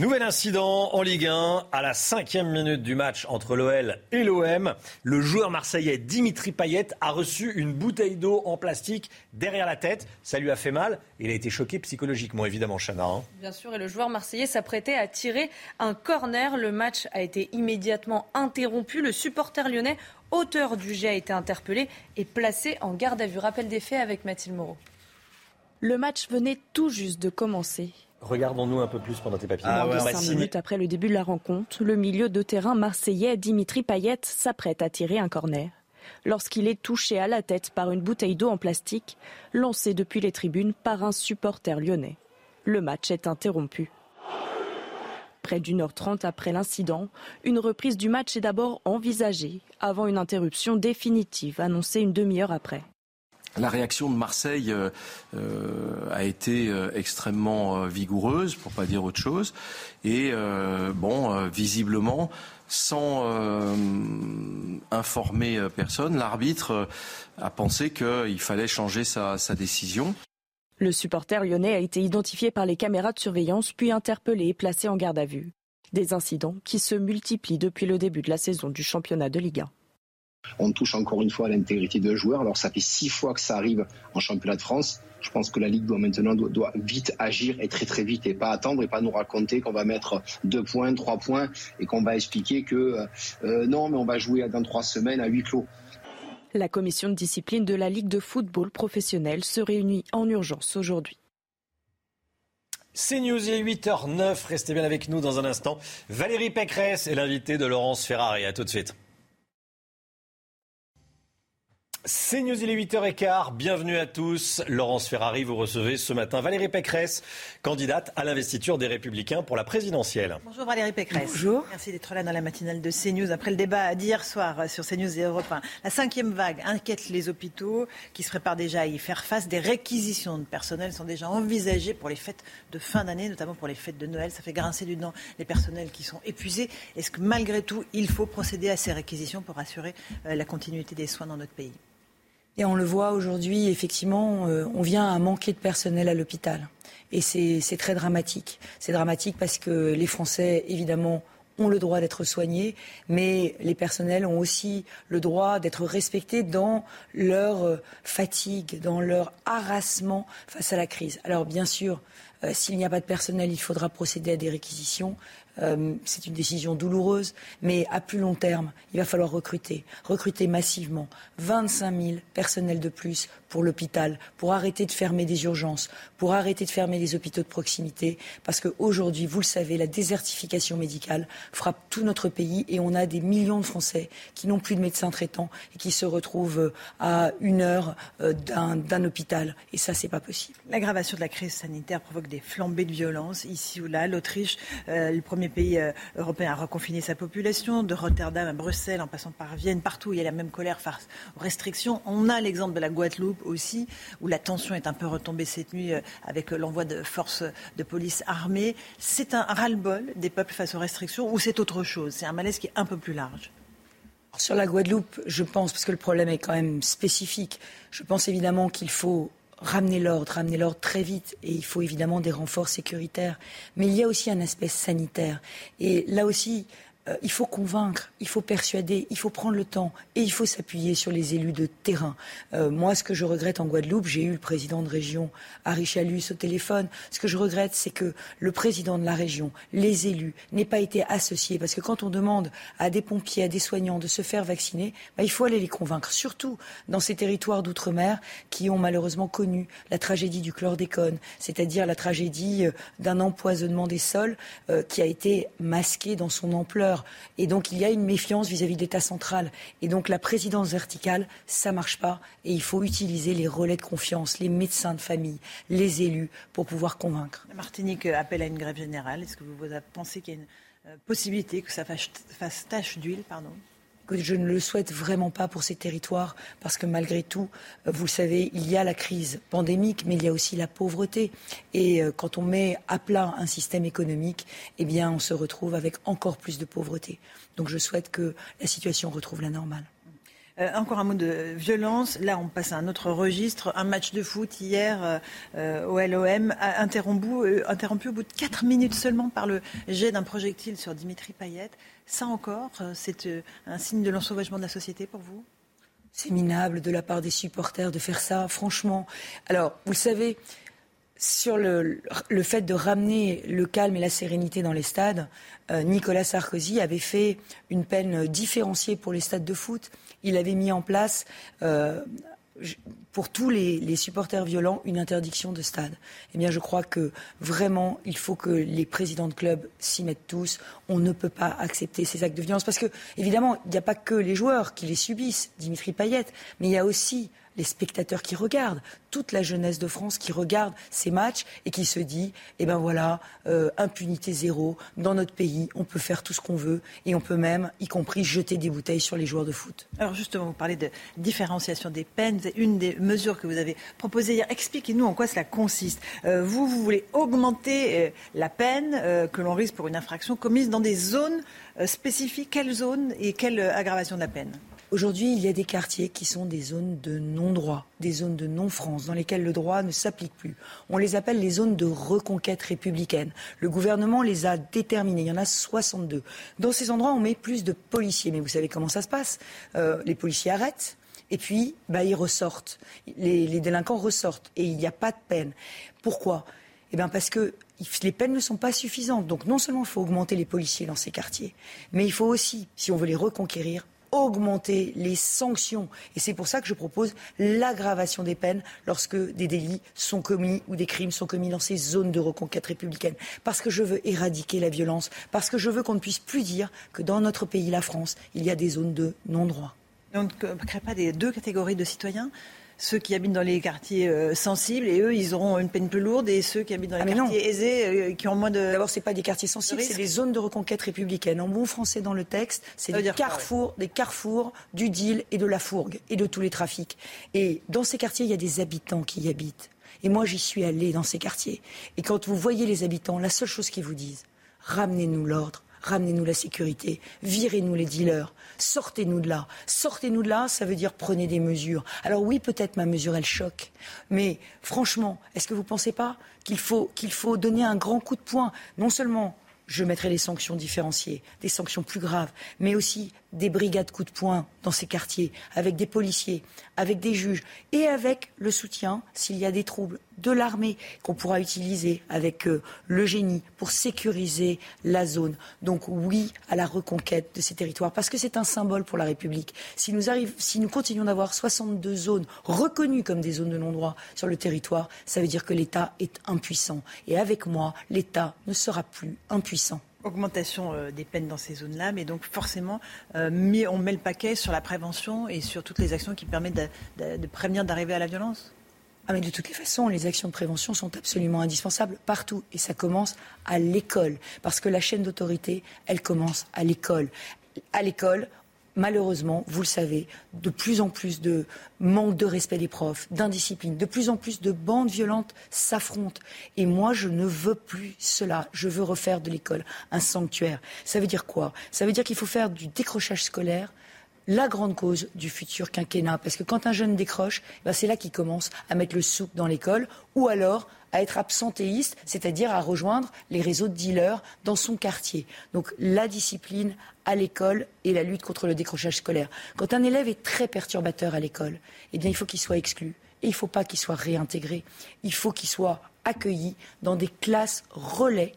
Nouvel incident en Ligue 1 à la cinquième minute du match entre l'OL et l'OM. Le joueur marseillais Dimitri Payet a reçu une bouteille d'eau en plastique derrière la tête. Ça lui a fait mal. Il a été choqué psychologiquement, évidemment, Chana. Hein. Bien sûr, et le joueur marseillais s'apprêtait à tirer un corner. Le match a été immédiatement interrompu. Le supporter lyonnais, auteur du jet, a été interpellé et placé en garde à vue. Rappel des faits avec Mathilde Moreau. Le match venait tout juste de commencer. Regardons-nous un peu plus pendant tes papiers. Ah Cinq minutes après le début de la rencontre, le milieu de terrain marseillais Dimitri Payet s'apprête à tirer un corner. Lorsqu'il est touché à la tête par une bouteille d'eau en plastique, lancée depuis les tribunes par un supporter lyonnais. Le match est interrompu. Près d'une heure trente après l'incident, une reprise du match est d'abord envisagée avant une interruption définitive annoncée une demi-heure après. La réaction de Marseille euh, euh, a été euh, extrêmement vigoureuse, pour pas dire autre chose. Et bon, visiblement, sans informer personne, l'arbitre a pensé qu'il fallait changer sa, sa décision. Le supporter lyonnais a été identifié par les caméras de surveillance, puis interpellé et placé en garde à vue. Des incidents qui se multiplient depuis le début de la saison du championnat de Ligue 1. On touche encore une fois à l'intégrité de joueurs. Alors ça fait six fois que ça arrive en championnat de France. Je pense que la Ligue doit maintenant doit, vite agir et très très vite et pas attendre et pas nous raconter qu'on va mettre deux points, trois points et qu'on va expliquer que euh, euh, non mais on va jouer dans trois semaines à huis clos. La commission de discipline de la Ligue de football professionnel se réunit en urgence aujourd'hui. C'est News, il est 8h09. Restez bien avec nous dans un instant. Valérie Pécresse est l'invitée de Laurence Ferrari. À tout de suite. C'est News, il est 8h15. Bienvenue à tous. Laurence Ferrari, vous recevez ce matin Valérie Pécresse, candidate à l'investiture des Républicains pour la présidentielle. Bonjour Valérie Pécresse. Bonjour. Merci d'être là dans la matinale de CNews. Après le débat d'hier soir sur CNews et Europe 1, la cinquième vague inquiète les hôpitaux qui se préparent déjà à y faire face. Des réquisitions de personnel sont déjà envisagées pour les fêtes de fin d'année, notamment pour les fêtes de Noël. Ça fait grincer du dent les personnels qui sont épuisés. Est-ce que malgré tout, il faut procéder à ces réquisitions pour assurer euh, la continuité des soins dans notre pays? Et on le voit aujourd'hui, effectivement, euh, on vient à manquer de personnel à l'hôpital. Et c'est très dramatique. C'est dramatique parce que les Français, évidemment, ont le droit d'être soignés, mais les personnels ont aussi le droit d'être respectés dans leur euh, fatigue, dans leur harassement face à la crise. Alors bien sûr, euh, s'il n'y a pas de personnel, il faudra procéder à des réquisitions. Euh, c'est une décision douloureuse, mais à plus long terme, il va falloir recruter, recruter massivement. 25 000 personnels de plus pour l'hôpital, pour arrêter de fermer des urgences, pour arrêter de fermer les hôpitaux de proximité, parce qu'aujourd'hui, vous le savez, la désertification médicale frappe tout notre pays et on a des millions de Français qui n'ont plus de médecins traitants et qui se retrouvent euh, à une heure euh, d'un hôpital. Et ça, c'est pas possible. L'aggravation de la crise sanitaire provoque des flambées de violence ici ou là. L'Autriche, le premier pays euh, européen à reconfiner sa population, de Rotterdam à Bruxelles, en passant par Vienne, partout il y a la même colère face aux restrictions. On a l'exemple de la Guadeloupe aussi, où la tension est un peu retombée cette nuit euh, avec l'envoi de forces de police armées. C'est un ras-le-bol des peuples face aux restrictions ou c'est autre chose? C'est un malaise qui est un peu plus large sur la Guadeloupe, je pense, parce que le problème est quand même spécifique, je pense évidemment qu'il faut ramener l'ordre, ramener l'ordre très vite. Et il faut évidemment des renforts sécuritaires. Mais il y a aussi un aspect sanitaire. Et là aussi, euh, il faut convaincre, il faut persuader, il faut prendre le temps et il faut s'appuyer sur les élus de terrain. Euh, moi, ce que je regrette en Guadeloupe, j'ai eu le président de région, Harry Chalus, au téléphone. Ce que je regrette, c'est que le président de la région, les élus, n'aient pas été associés. Parce que quand on demande à des pompiers, à des soignants de se faire vacciner, bah, il faut aller les convaincre. Surtout dans ces territoires d'outre-mer qui ont malheureusement connu la tragédie du chlordécone, c'est-à-dire la tragédie euh, d'un empoisonnement des sols qui a été masqué dans son ampleur Et donc, il y a une méfiance vis-à-vis de l'État central. Et donc, la présidence verticale, ça marche pas. Et il faut utiliser les relais de confiance, les médecins de famille, les élus, pour pouvoir convaincre. Martinique appelle à une grève générale. Est-ce que vous pensez qu'il y a une euh, possibilité que ça fasse, tache d'huile pardon? Je ne le souhaite vraiment pas pour ces territoires, parce que malgré tout, euh, vous le savez, il y a la crise pandémique, mais il y a aussi la pauvreté. Et euh, quand on met à plat un système économique, eh bien, on se retrouve avec encore plus de pauvreté. Donc je souhaite que la situation retrouve la normale. Euh, encore un mot de violence. Là, on passe à un autre registre. Un match de foot hier au LOM, interrompu, interrompu au bout de 4 minutes seulement par le jet d'un projectile sur Dimitri Payet. Ça encore, euh, c'est euh, un signe de l'ensauvagement de la société pour vous? C'est minable de la part des supporters de faire ça, franchement. Alors, vous le savez, sur le, fait de ramener le calme et la sérénité dans les stades, euh, Nicolas Sarkozy avait fait une peine différenciée pour les stades de foot. Il avait mis en place pour tous les, supporters violents une interdiction de stade. Eh bien, je crois que vraiment, il faut que les présidents de clubs s'y mettent tous. On ne peut pas accepter ces actes de violence parce que, évidemment, il n'y a pas que les joueurs qui les subissent, Dimitri Payet, mais il y a aussi les spectateurs qui regardent, toute la jeunesse de France qui regarde ces matchs et qui se dit, eh ben voilà, euh, impunité zéro, dans notre pays, on peut faire tout ce qu'on veut et on peut même, y compris, jeter des bouteilles sur les joueurs de foot. Alors justement, vous parlez de différenciation des peines, une des mesures que vous avez proposées hier. Expliquez-nous en quoi cela consiste. Euh, vous, vous voulez augmenter euh, la peine que l'on risque pour une infraction commise dans des zones spécifiques. Quelles zones et quelle aggravation de la peine? Aujourd'hui, il y a des quartiers qui sont des zones de non-droit, des zones de non-France, dans lesquelles le droit ne s'applique plus. On les appelle les zones de reconquête républicaine. Le gouvernement les a déterminées. Il y en a 62. Dans ces endroits, on met plus de policiers. Mais vous savez comment ça se passe? Euh, Les policiers arrêtent. Et puis, bah, ils ressortent. Les, les délinquants ressortent. Et il n'y a pas de peine. Pourquoi? Eh bien parce que les peines ne sont pas suffisantes. Donc non seulement il faut augmenter les policiers dans ces quartiers, mais il faut aussi, si on veut les reconquérir, augmenter les sanctions. Et c'est pour ça que je propose l'aggravation des peines lorsque des délits sont commis ou des crimes sont commis dans ces zones de reconquête républicaine. Parce que je veux éradiquer la violence, parce que je veux qu'on ne puisse plus dire que dans notre pays, la France, il y a des zones de non-droit. On ne crée pas des deux catégories de citoyens ceux qui habitent dans les quartiers euh, sensibles et eux, ils auront une peine plus lourde et ceux qui habitent dans les ah, quartiers aisés euh, qui ont moins de. D'abord, c'est pas des quartiers sensibles, c'est des zones de reconquête républicaine. En bon français dans le texte, c'est des carrefours, des carrefours du deal et de la fourgue et de tous les trafics. Et dans ces quartiers, il y a des habitants qui y habitent. Et moi, j'y suis allée dans ces quartiers. Et quand vous voyez les habitants, la seule chose qu'ils vous disent, ramenez-nous l'ordre, ramenez-nous la sécurité, virez-nous les dealers, sortez-nous de là. Sortez-nous de là, ça veut dire prenez des mesures. Alors oui, peut-être ma mesure, elle choque. Mais franchement, est-ce que vous ne pensez pas qu'il faut, qu'il faut donner un grand coup de poing, non seulement je mettrai les sanctions différenciées, des sanctions plus graves, mais aussi des brigades coup de poing dans ces quartiers, avec des policiers, avec des juges et avec le soutien, s'il y a des troubles, de l'armée qu'on pourra utiliser avec euh, le génie pour sécuriser la zone. Donc oui à la reconquête de ces territoires, parce que c'est un symbole pour la République. Si nous, si nous continuons d'avoir 62 zones reconnues comme des zones de non-droit sur le territoire, ça veut dire que l'État est impuissant. Et avec moi, l'État ne sera plus impuissant. Augmentation euh, des peines dans ces zones-là, mais donc forcément, euh, on met le paquet sur la prévention et sur toutes les actions qui permettent de, prévenir d'arriver à la violence ah mais de toutes les façons, les actions de prévention sont absolument indispensables partout. Et ça commence à l'école. Parce que la chaîne d'autorité, elle commence à l'école. À l'école, malheureusement, vous le savez, de plus en plus de manque de respect des profs, d'indiscipline, de plus en plus de bandes violentes s'affrontent. Et moi, je ne veux plus cela. Je veux refaire de l'école un sanctuaire. Ça veut dire quoi? Ça veut dire qu'il faut faire du décrochage scolaire la grande cause du futur quinquennat. Parce que quand un jeune décroche, ben c'est là qu'il commence à mettre le souk dans l'école ou alors à être absentéiste, c'est-à-dire à rejoindre les réseaux de dealers dans son quartier. Donc la discipline à l'école et la lutte contre le décrochage scolaire. Quand un élève est très perturbateur à l'école, eh bien il faut qu'il soit exclu et il ne faut pas qu'il soit réintégré. Il faut qu'il soit accueilli dans des classes relais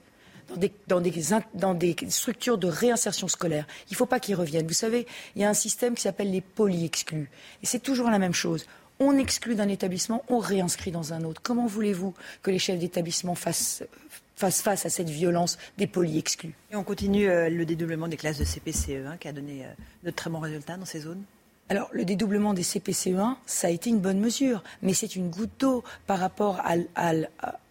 dans des, structures de réinsertion scolaire. Il ne faut pas qu'ils reviennent. Vous savez, il y a un système qui s'appelle les poly-exclus. Et c'est toujours la même chose. On exclut d'un établissement, on réinscrit dans un autre. Comment voulez-vous que les chefs d'établissement fassent fasse face à cette violence des polis exclus? Et on continue euh, le dédoublement des classes de CPCE1 qui a donné euh, de très bons résultats dans ces zones? Alors, le dédoublement des CPCE1, ça a été une bonne mesure, mais c'est une goutte d'eau par rapport à, à,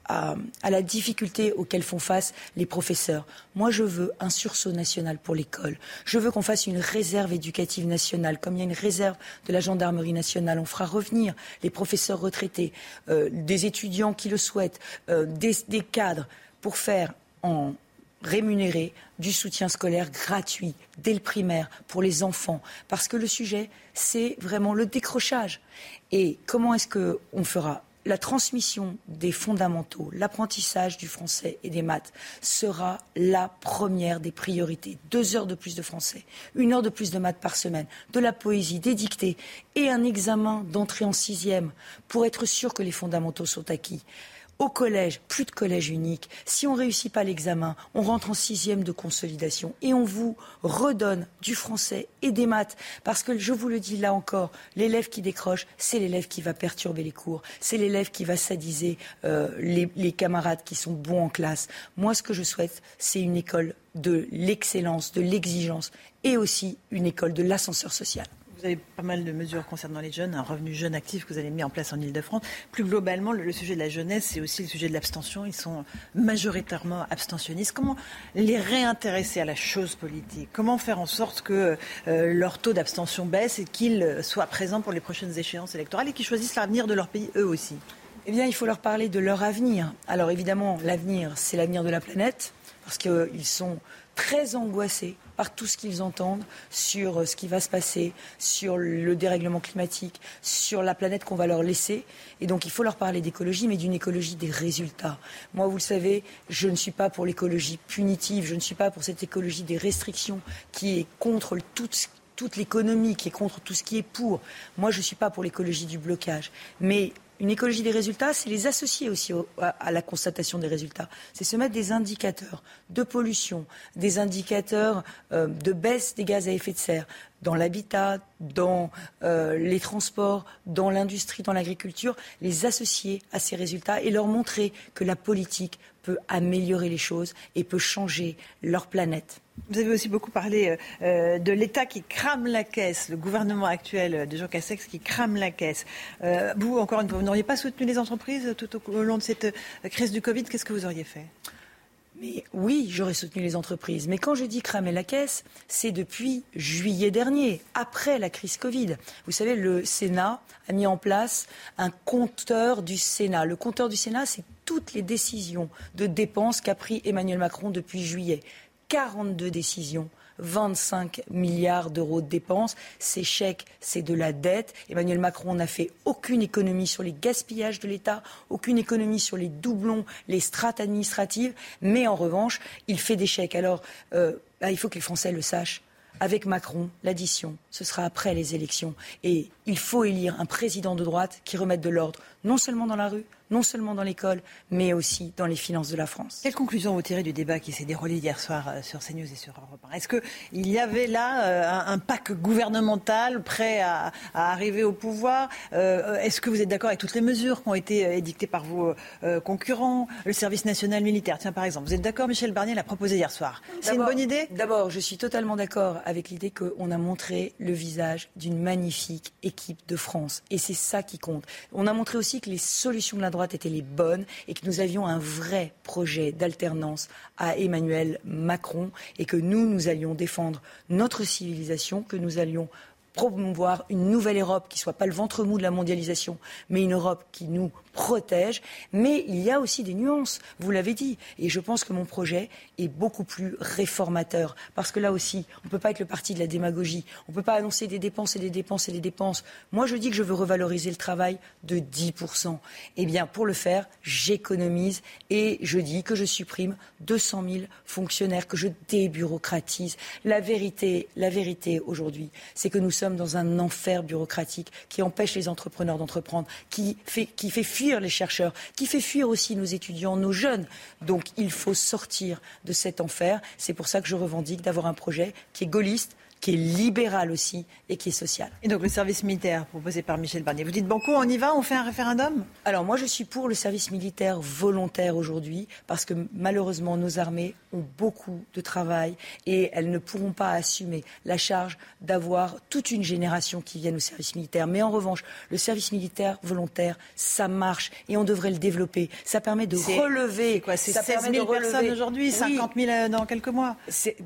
la difficulté auxquelles font face les professeurs. Moi, je veux un sursaut national pour l'école. Je veux qu'on fasse une réserve éducative nationale, comme il y a une réserve de la gendarmerie nationale. On fera revenir les professeurs retraités, euh, des étudiants qui le souhaitent, euh, des, des cadres, pour faire en rémunérer du soutien scolaire gratuit dès le primaire pour les enfants. Parce que le sujet, c'est vraiment le décrochage. Et comment est-ce qu'on fera la transmission des fondamentaux, l'apprentissage du français et des maths sera la première des priorités. Deux heures de plus de français, une heure de plus de maths par semaine, de la poésie, des dictées et un examen d'entrée en sixième pour être sûr que les fondamentaux sont acquis au collège, plus de collège unique. Si on ne réussit pas l'examen, on rentre en sixième de consolidation et on vous redonne du français et des maths. Parce que je vous le dis là encore, l'élève qui décroche, c'est l'élève qui va perturber les cours, c'est l'élève qui va sadiser euh, les, les camarades qui sont bons en classe. Moi, ce que je souhaite, c'est une école de l'excellence, de l'exigence et aussi une école de l'ascenseur social. Avez pas mal de mesures concernant les jeunes, un revenu jeune actif que vous avez mis en place en Ile-de-France. Plus globalement, le, sujet de la jeunesse, c'est aussi le sujet de l'abstention. Ils sont majoritairement abstentionnistes. Comment les réintéresser à la chose politique? Comment faire en sorte que euh, leur taux d'abstention baisse et qu'ils soient présents pour les prochaines échéances électorales et qu'ils choisissent l'avenir de leur pays eux aussi? Eh bien, il faut leur parler de leur avenir. Alors évidemment, l'avenir, c'est l'avenir de la planète, parce qu'ils sont très angoissés par tout ce qu'ils entendent sur euh, ce qui va se passer, sur le dérèglement climatique, sur la planète qu'on va leur laisser. Et donc il faut leur parler d'écologie, mais d'une écologie des résultats. Moi, vous le savez, je ne suis pas pour l'écologie punitive, je ne suis pas pour cette écologie des restrictions qui est contre toute, toute l'économie, qui est contre tout ce qui est pour. Moi, je ne suis pas pour l'écologie du blocage. Mais une écologie des résultats, c'est les associer aussi à, la constatation des résultats. C'est se mettre des indicateurs de pollution, des indicateurs euh, de baisse des gaz à effet de serre dans l'habitat, dans euh, les transports, dans l'industrie, dans l'agriculture, les associer à ces résultats et leur montrer que la politique peut améliorer les choses et peut changer leur planète. Vous avez aussi beaucoup parlé euh, euh, de l'État qui crame la caisse, le gouvernement actuel de Jean Cassex qui crame la caisse. Euh, vous, encore une fois, vous n'auriez pas soutenu les entreprises tout au long de cette crise du Covid? Qu'est-ce que vous auriez fait? Oui, j'aurais soutenu les entreprises. Mais quand je dis cramer la caisse, c'est depuis juillet dernier, après la crise Covid. Vous savez, le Sénat a mis en place un compteur du Sénat. Le compteur du Sénat, c'est toutes les décisions de dépenses qu'a pris Emmanuel Macron depuis juillet. 42 décisions 25 milliards d'euros de dépenses. Ces chèques, c'est de la dette. Emmanuel Macron n'a fait aucune économie sur les gaspillages de l'État, aucune économie sur les doublons, les strates administratives, mais en revanche, il fait des chèques. Alors, euh, bah, il faut que les Français le sachent. Avec Macron, l'addition, ce sera après les élections. Et il faut élire un président de droite qui remette de l'ordre, non seulement dans la rue, non seulement dans l'école, mais aussi dans les finances de la France. Quelle conclusion vous tirez du débat qui s'est déroulé hier soir euh, sur CNews et sur Europe 1 Est-ce qu'il y avait là euh, un, pack gouvernemental prêt à, arriver au pouvoir? Euh, Est-ce que vous êtes d'accord avec toutes les mesures qui ont été édictées par vos concurrents? Le service national militaire, tiens par exemple. Vous êtes d'accord, Michel Barnier l'a proposé hier soir. C'est une bonne idée? D'abord, je suis totalement d'accord avec l'idée qu'on a montré le visage d'une magnifique équipe de France. Et c'est ça qui compte. On a montré aussi que les solutions de la droite étaient les bonnes et que nous avions un vrai projet d'alternance à Emmanuel Macron et que nous, nous allions défendre notre civilisation, que nous allions promouvoir une nouvelle Europe qui soit pas le ventre mou de la mondialisation, mais une Europe qui nous protège. Mais il y a aussi des nuances, vous l'avez dit. Et je pense que mon projet est beaucoup plus réformateur. Parce que là aussi, on ne peut pas être le parti de la démagogie. On ne peut pas annoncer des dépenses et des dépenses et des dépenses. Moi, je dis que je veux revaloriser le travail de 10%. Eh bien, pour le faire, j'économise et je dis que je supprime 200 000 fonctionnaires, que je débureaucratise. La vérité, la vérité aujourd'hui, c'est que nous sommes dans un enfer bureaucratique qui empêche les entrepreneurs d'entreprendre, qui fait, qui fait fuir les chercheurs, qui fait fuir aussi nos étudiants, nos jeunes. Donc il faut sortir de cet enfer. C'est pour ça que je revendique d'avoir un projet qui est gaulliste, qui est libérale aussi et qui est sociale. Et donc le service militaire proposé par Michel Barnier. Vous dites Banco, on y va, on fait un référendum? Alors moi je suis pour le service militaire volontaire aujourd'hui parce que malheureusement nos armées ont beaucoup de travail et elles ne pourront pas assumer la charge d'avoir toute une génération qui vienne au service militaire. Mais en revanche, le service militaire volontaire, ça marche et on devrait le développer. Ça permet de relever. quoi C'est 16 000 personnes aujourd'hui, 50 000 dans quelques mois? C'est,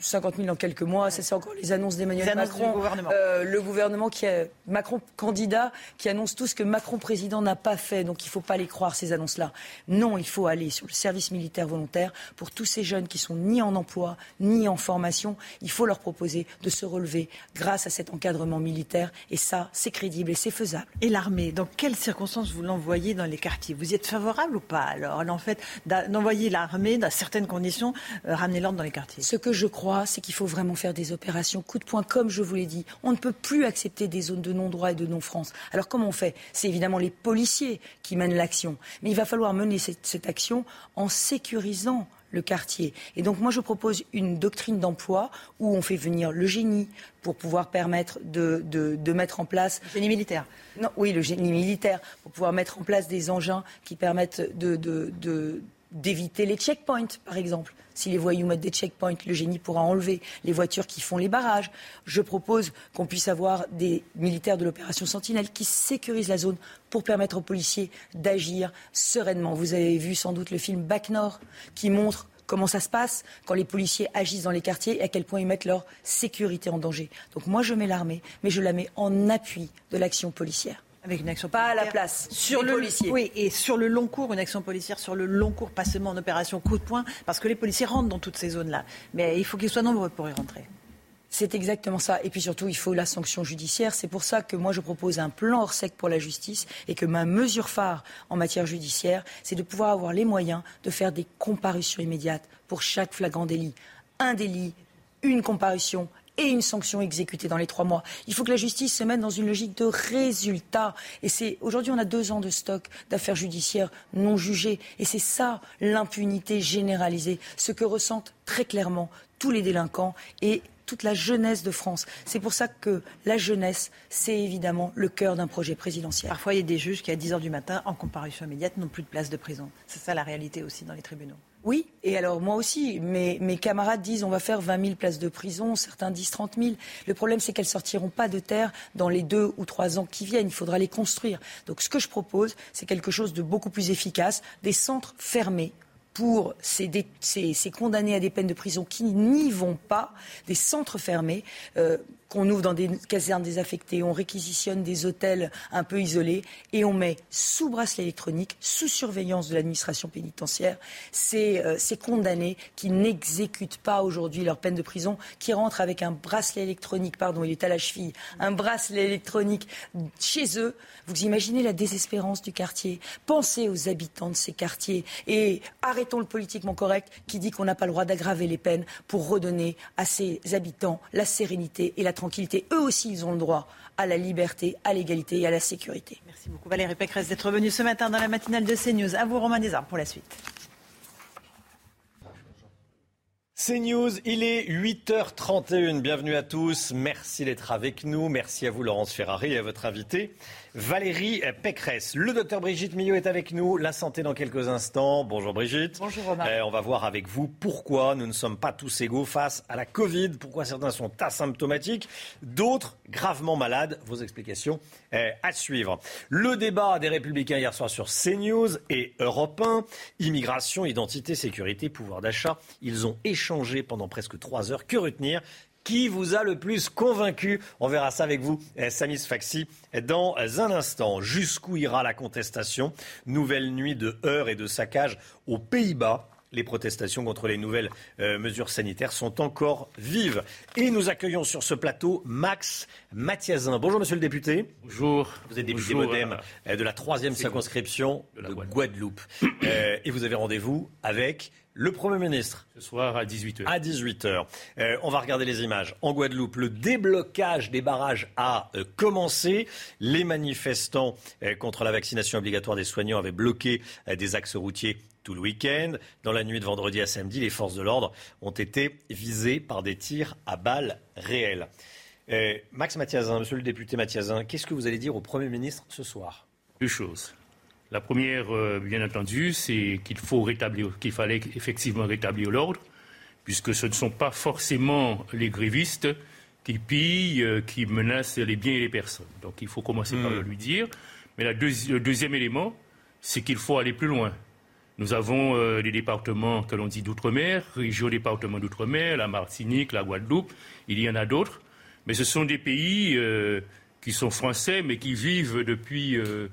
50 000 dans quelques mois, ça c'est encore les annonces d'Emmanuel Macron. Gouvernement. Euh, le gouvernement qui est Macron candidat, qui annonce tout ce que Macron président n'a pas fait. Donc il ne faut pas les croire ces annonces-là. Non, il faut aller sur le service militaire volontaire pour tous ces jeunes qui sont ni en emploi ni en formation. Il faut leur proposer de se relever grâce à cet encadrement militaire. Et ça, c'est crédible et c'est faisable. Et l'armée, dans quelles circonstances vous l'envoyez dans les quartiers? Vous y êtes favorable ou pas? Alors En fait, d'envoyer l'armée dans certaines conditions, euh, ramener l'ordre dans les quartiers? Ce que je crois, c'est qu'il faut vraiment faire des opérations coup de poing, comme je vous l'ai dit. On ne peut plus accepter des zones de non-droit et de non-France. Alors comment on fait? C'est évidemment les policiers qui mènent l'action. Mais il va falloir mener cette, cette action en sécurisant le quartier. Et donc moi je propose une doctrine d'emploi où on fait venir le génie pour pouvoir permettre de, de, mettre en place... Le génie militaire Non, oui, le génie militaire, pour pouvoir mettre en place des engins qui permettent de, d'éviter les checkpoints, par exemple. Si les voyous mettent des checkpoints, le génie pourra enlever les voitures qui font les barrages. Je propose qu'on puisse avoir des militaires de l'opération Sentinelle qui sécurisent la zone pour permettre aux policiers d'agir sereinement. Vous avez vu sans doute le film Bac Nord qui montre comment ça se passe quand les policiers agissent dans les quartiers et à quel point ils mettent leur sécurité en danger. Donc moi, je mets l'armée, mais je la mets en appui de l'action policière. Avec une action pas à la place sur le policiers. Oui, et sur le long cours, une action policière sur le long cours, pas seulement en opération coup de poing, parce que les policiers rentrent dans toutes ces zones-là. Mais il faut qu'ils soient nombreux pour y rentrer. C'est exactement ça. Et puis surtout, il faut la sanction judiciaire. C'est pour ça que moi, je propose un plan hors sec pour la justice et que ma mesure phare en matière judiciaire, c'est de pouvoir avoir les moyens de faire des comparutions immédiates pour chaque flagrant délit. Un délit, une comparution et une sanction exécutée dans les trois mois. Il faut que la justice se mette dans une logique de résultat. Et c'est aujourd'hui, on a deux ans de stock d'affaires judiciaires non jugées. Et c'est ça l'impunité généralisée, ce que ressentent très clairement tous les délinquants et toute la jeunesse de France. C'est pour ça que la jeunesse, c'est évidemment le cœur d'un projet présidentiel. Parfois, il y a des juges qui, à 10 heures du matin, en comparution immédiate, n'ont plus de place de prison. C'est ça la réalité aussi dans les tribunaux. Oui, et alors moi aussi, mes, camarades disent on va faire 20 000 places de prison, certains disent 30 000. Le problème, c'est qu'elles sortiront pas de terre dans les deux ou trois ans qui viennent. Il faudra les construire. Donc ce que je propose, c'est quelque chose de beaucoup plus efficace, des centres fermés pour ces, ces, condamnés à des peines de prison qui n'y vont pas, des centres fermés. Euh, qu'on ouvre dans des casernes désaffectées, on réquisitionne des hôtels un peu isolés et on met sous bracelet électronique, sous surveillance de l'administration pénitentiaire, ces, euh, ces condamnés qui n'exécutent pas aujourd'hui leur peine de prison, qui rentrent avec un bracelet électronique, pardon, il est à la cheville, un bracelet électronique chez eux. Vous imaginez la désespérance du quartier. Pensez aux habitants de ces quartiers et arrêtons le politiquement correct qui dit qu'on n'a pas le droit d'aggraver les peines pour redonner à ces habitants la sérénité et la tranquillité tranquillité. Eux aussi, ils ont le droit à la liberté, à l'égalité et à la sécurité. Merci beaucoup Valérie Pécresse d'être venue ce matin dans la matinale de CNews. À vous Romain Desarmes pour la suite. CNews, il est 8h31. Bienvenue à tous. Merci d'être avec nous. Merci à vous, Laurence Ferrari, et à votre invité. Valérie Pécresse. Le docteur Brigitte Millot est avec nous. La santé dans quelques instants. Bonjour Brigitte. Bonjour Romain. Euh, on va voir avec vous pourquoi nous ne sommes pas tous égaux face à la Covid. Pourquoi certains sont asymptomatiques, d'autres gravement malades. Vos explications euh, à suivre. Le débat des Républicains hier soir sur CNews et Europe 1. Immigration, identité, sécurité, pouvoir d'achat. Ils ont échangé pendant presque trois heures. Que retenir qui vous a le plus convaincu On verra ça avec vous, eh, Samis Faxi, dans un instant. Jusqu'où ira la contestation Nouvelle nuit de heurts et de saccages aux Pays-Bas les protestations contre les nouvelles euh, mesures sanitaires sont encore vives. Et nous accueillons sur ce plateau Max Mathiazin. Bonjour monsieur le député. Bonjour. Vous êtes député modem euh, de la troisième circonscription de, Guadeloupe. Euh, et vous avez rendez-vous avec le Premier ministre. Ce soir à 18h. À 18h. Euh, on va regarder les images. En Guadeloupe, le déblocage des barrages a euh, commencé. Les manifestants euh, contre la vaccination obligatoire des soignants avaient bloqué des axes routiers tout le week-end. Dans la nuit de vendredi à samedi, les forces de l'ordre ont été visées par des tirs à balles réelles. Euh, Max Mathiazin, monsieur le député Mathiazin, qu'est-ce que vous allez dire au Premier ministre ce soir? Deux choses. La première, euh, bien entendu, c'est qu'il faut rétablir, qu'il fallait effectivement rétablir l'ordre, puisque ce ne sont pas forcément les grévistes qui pillent, euh, qui menacent les biens et les personnes. Donc il faut commencer par Hmm. le lui dire. Mais la deuxi- le deuxième élément, c'est qu'il faut aller plus loin. Nous avons euh, des départements que l'on dit d'outre-mer, régions départements d'outre-mer, la Martinique, la Guadeloupe, il y en a d'autres. Mais ce sont des pays euh, qui sont français, mais qui vivent depuis, euh,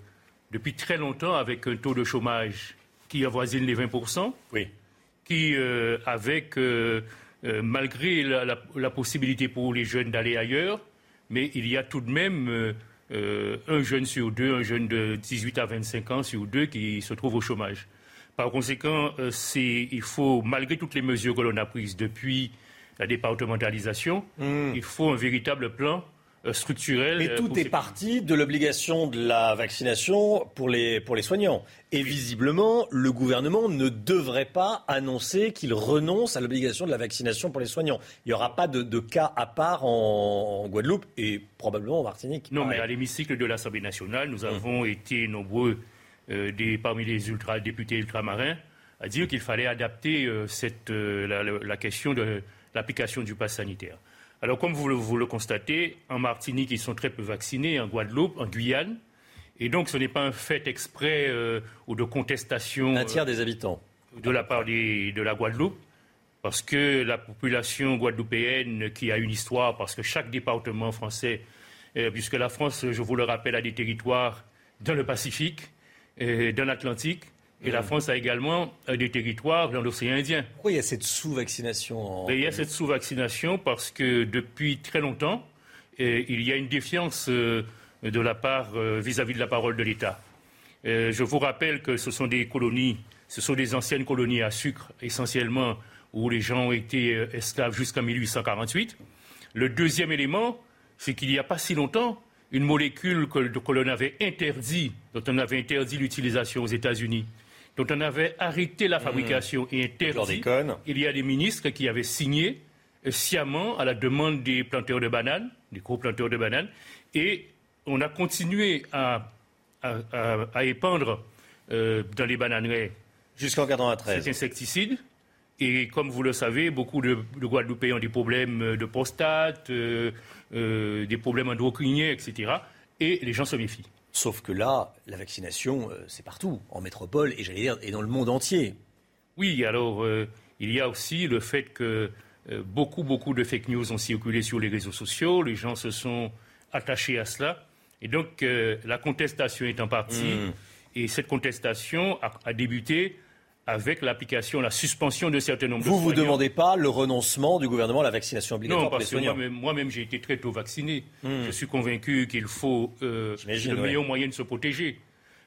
depuis très longtemps avec un taux de chômage qui avoisine les 20%. Oui. Qui, euh, avec, malgré la, la- la possibilité pour les jeunes d'aller ailleurs, mais il y a tout de même euh, un jeune sur deux, un jeune de 18 à 25 ans sur deux qui se trouve au chômage. Par conséquent, euh, c'est- il faut, malgré toutes les mesures que l'on a prises depuis la départementalisation, il faut un véritable plan euh, structurel. Mais euh, tout est ces- parti de l'obligation de la vaccination pour les, pour les soignants. Et visiblement, le gouvernement ne devrait pas annoncer qu'il renonce à l'obligation de la vaccination pour les soignants. Il n'y aura pas de, de cas à part en, en Guadeloupe et probablement en Martinique. Non, mais à l'hémicycle de l'Assemblée nationale, nous avons été nombreux euh, des, parmi les ultra, députés ultramarins à dire qu'il fallait adapter euh, cette, euh, la, question de l'application du pass sanitaire. Alors, comme vous le, vous le constatez, en Martinique, ils sont très peu vaccinés, en Guadeloupe, en Guyane. Et donc, ce n'est pas un fait exprès ou de contestation. Un tiers des habitants. De la part des- de la Guadeloupe. Parce que la population guadeloupéenne qui a une histoire, parce que chaque département français, euh, puisque la France, je vous le rappelle, a des territoires dans le Pacifique, euh, dans l'Atlantique, et la France a également euh, des territoires dans l'océan Indien. Pourquoi il y a cette sous-vaccination en... Et il y a cette sous-vaccination parce que depuis très longtemps, euh, il y a une défiance de la part vis-à-vis de la parole de l'État. Je vous rappelle que ce sont des colonies, ce sont des anciennes colonies à sucre essentiellement où les gens ont été esclaves jusqu'en 1848. Le deuxième élément, c'est qu'il n'y a pas si longtemps, une molécule que, que l'on avait interdit, dont on avait interdit l'utilisation aux États-Unis, dont on avait arrêté la fabrication et interdit. Il y a des ministres qui avaient signé euh, sciemment à la demande des planteurs de bananes, des gros planteurs de bananes, et on a continué à, à- à- à épandre euh, dans les bananeraies jusqu'en 93 cet insecticide. Et comme vous le savez, beaucoup de, de Guadeloupéens ont des problèmes euh, de prostate, euh, euh, des problèmes endocriniens, etc. Et les gens se méfient. Sauf que là, la vaccination, euh, c'est partout, en métropole et j'allais dire, et dans le monde entier. Oui, alors euh, il y a aussi le fait que euh, beaucoup, beaucoup de fake news ont circulé sur les réseaux sociaux. Les gens se sont attachés à cela. Et donc euh, la contestation est en partie. Mm. Et cette contestation a, a débuté avec l'application, la suspension de certains nombres Vous, de vous soignants. demandez pas le renoncement du gouvernement à la vaccination obligatoire Non, pour les parce que moi-même, j'ai été très tôt vacciné. Hmm. Je suis convaincu qu'il faut euh, le ouais. meilleur moyen de se protéger.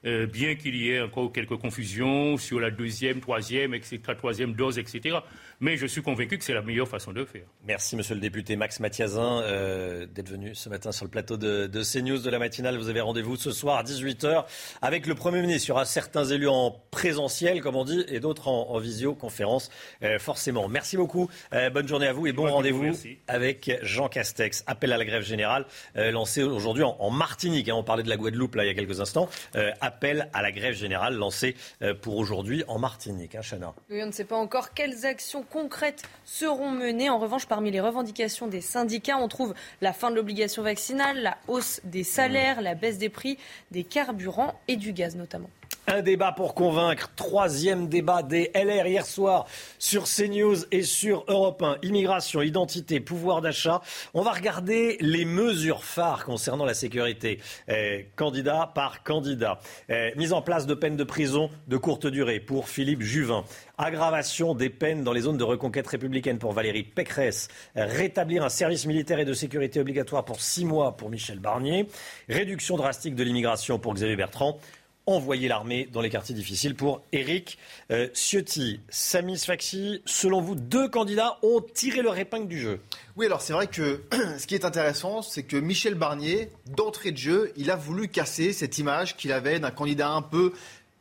Euh, bien qu'il y ait encore quelques confusions sur la deuxième, troisième, etc., troisième dose, etc. Mais je suis convaincu que c'est la meilleure façon de le faire. Merci, monsieur le député Max Mathiazin, euh, d'être venu ce matin sur le plateau de, de CNews de la matinale. Vous avez rendez-vous ce soir à 18h avec le Premier ministre. Il y aura certains élus en présentiel, comme on dit, et d'autres en, en visioconférence, euh, forcément. Merci beaucoup. Euh, bonne journée à vous et bon rendez-vous avec Jean Castex. Appel à la grève générale euh, lancé aujourd'hui en, en Martinique. hein. on parlait de la Guadeloupe là il y a quelques instants. Euh, appel à la grève générale lancé euh, pour aujourd'hui en Martinique. Hein, Chana Oui, on ne sait pas encore quelles actions concrètes seront menées. En revanche, parmi les revendications des syndicats, on trouve la fin de l'obligation vaccinale, la hausse des salaires, la baisse des prix des carburants et du gaz notamment. Un débat pour convaincre. Troisième débat des LR hier soir sur CNews et sur Europe 1. Immigration, identité, pouvoir d'achat. On va regarder les mesures phares concernant la sécurité. Euh, candidat par candidat. Euh, mise en place de peines de prison de courte durée pour Philippe Juvin. Aggravation des peines dans les zones de reconquête républicaine pour Valérie Pécresse. Rétablir un service militaire et de sécurité obligatoire pour six mois pour Michel Barnier. Réduction drastique de l'immigration pour Xavier Bertrand envoyer l'armée dans les quartiers difficiles pour Éric euh, Ciotti. Samy Sfaxi, selon vous, deux candidats ont tiré leur épingle du jeu. Oui, alors c'est vrai que ce qui est intéressant, c'est que Michel Barnier, d'entrée de jeu, il a voulu casser cette image qu'il avait d'un candidat un peu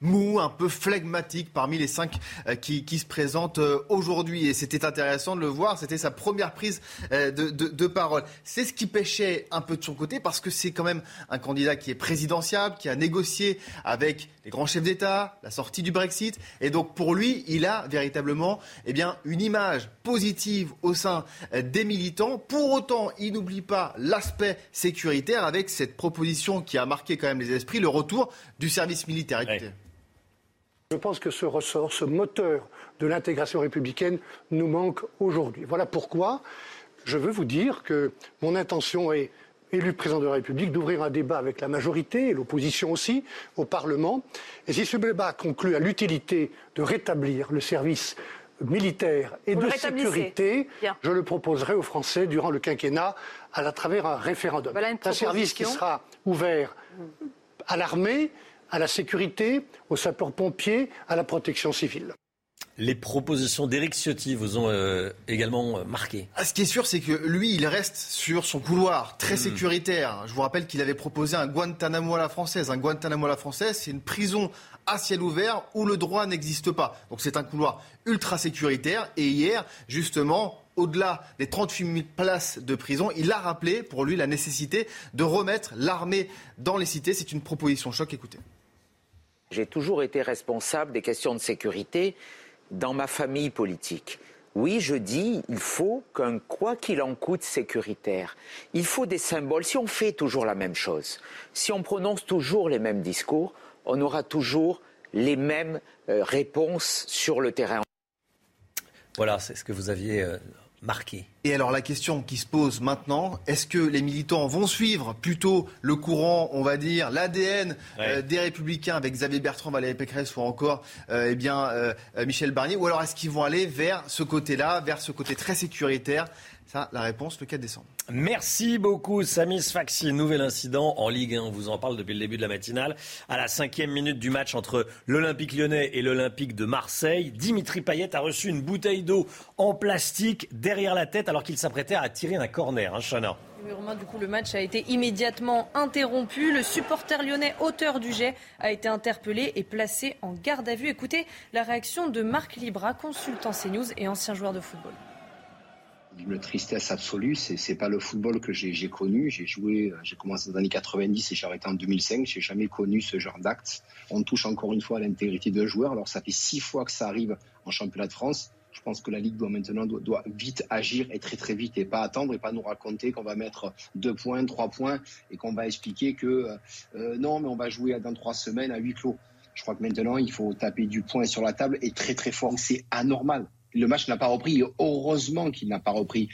mou, un peu flegmatique parmi les cinq euh, qui, se présentent euh, aujourd'hui. Et c'était intéressant de le voir, c'était sa première prise euh, de, parole. C'est ce qui pêchait un peu de son côté parce que c'est quand même un candidat qui est présidentiable, qui a négocié avec les grands chefs d'État, la sortie du Brexit. Et donc pour lui, il a véritablement eh bien, une image positive au sein des militants. Pour autant, il n'oublie pas l'aspect sécuritaire avec cette proposition qui a marqué quand même les esprits, le retour du service militaire. Je pense que ce ressort, ce moteur de l'intégration républicaine nous manque aujourd'hui. Voilà pourquoi je veux vous dire que mon intention est, élu président de la République, d'ouvrir un débat avec la majorité et l'opposition aussi au Parlement. Et si ce débat conclut à l'utilité de rétablir le service militaire et de sécurité, je le proposerai aux Français durant le quinquennat à, travers un référendum. un service qui sera ouvert à l'armée, à la sécurité, aux sapeurs-pompiers, à la protection civile. Les propositions d'Éric Ciotti vous ont euh, également euh, marqué. Ah, ce qui est sûr, c'est que lui, il reste sur son couloir très hmm. sécuritaire. Je vous rappelle qu'il avait proposé un Guantanamo à la française. Un Guantanamo à la française, c'est une prison à ciel ouvert où le droit n'existe pas. Donc c'est un couloir ultra sécuritaire. Et hier, justement, au-delà des 38 000 places de prison, il a rappelé pour lui la nécessité de remettre l'armée dans les cités. C'est une proposition choc. Écoutez. J'ai toujours été responsable des questions de sécurité dans ma famille politique. Oui, je dis, il faut qu'un quoi qu'il en coûte sécuritaire. Il faut des symboles. Si on fait toujours la même chose, si on prononce toujours les mêmes discours, on aura toujours les mêmes euh, réponses sur le terrain. Voilà, c'est ce que vous aviez euh, marqué. Et alors la question qui se pose maintenant, est-ce que les militants vont suivre plutôt le courant, on va dire, l'ADN euh, des Républicains avec Xavier Bertrand, Valérie Pécresse ou encore euh, eh bien, euh, Michel Barnier, ou alors est-ce qu'ils vont aller vers ce côté-là, vers ce côté très sécuritaire Ça, la réponse le 4 décembre. Merci beaucoup, Samis Faxi. Nouvel incident en Ligue 1. On vous en parle depuis le début de la matinale. À la cinquième minute du match entre l'Olympique lyonnais et l'Olympique de Marseille, Dimitri Payet a reçu une bouteille d'eau en plastique derrière la tête alors qu'il s'apprêtait à tirer un corner. Hein, Chana du coup, le match a été immédiatement interrompu. Le supporter lyonnais, auteur du jet, a été interpellé et placé en garde à vue. Écoutez la réaction de Marc Libra, consultant CNews et ancien joueur de football une tristesse absolue. C'est, c'est pas le football que j'ai, connu. J'ai joué, euh, j'ai commencé dans les années 90 et j'ai arrêté en 2005. J'ai jamais connu ce genre d'acte. On touche encore une fois à l'intégrité de joueurs. Alors ça fait six fois que ça arrive en championnat de France. Je pense que la Ligue doit maintenant doit, vite agir et très très vite et pas attendre et pas nous raconter qu'on va mettre deux points, trois points et qu'on va expliquer que euh, euh, non mais on va jouer dans trois semaines à huis clos. Je crois que maintenant il faut taper du poing sur la table et très très fort. C'est anormal le match n'a pas repris. Heureusement qu'il n'a pas repris.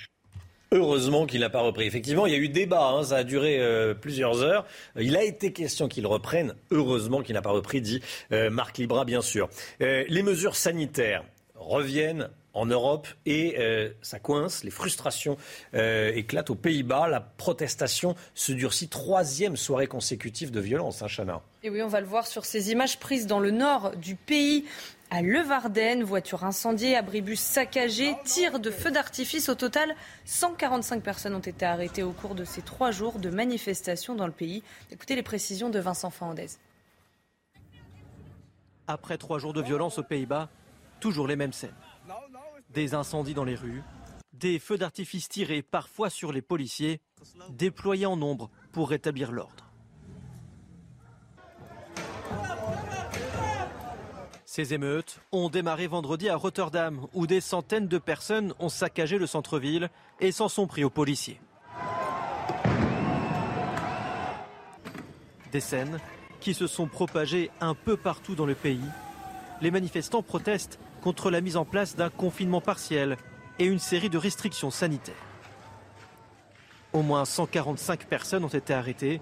Heureusement qu'il n'a pas repris. Effectivement, il y a eu débat, hein, ça a duré euh, plusieurs heures. Il a été question qu'il reprenne. Heureusement qu'il n'a pas repris, dit euh, Marc Libra, bien sûr. Euh, les mesures sanitaires reviennent en Europe et ça coince, les frustrations éclatent aux Pays-Bas, la protestation se durcit, troisième soirée consécutive de violence, hein, Chana. Et oui, on va le voir sur ces images prises dans le nord du pays à Levarden. Voiture incendiée, abribus saccagés, tirs de feux d'artifice. Au total, 145 personnes ont été arrêtées au cours de ces trois jours de manifestations dans le pays. Écoutez les précisions de Vincent Fandez. Après trois jours de violence aux Pays-Bas, toujours les mêmes scènes. Des incendies dans les rues, des feux d'artifice tirés parfois sur les policiers, déployés en nombre pour rétablir l'ordre. Ces émeutes ont démarré vendredi à Rotterdam, où des centaines de personnes ont saccagé le centre-ville et s'en sont pris aux policiers. Des scènes qui se sont propagées un peu partout dans le pays. Les manifestants protestent contre la mise en place d'un confinement partiel et une série de restrictions sanitaires. Au moins 145 personnes ont été arrêtées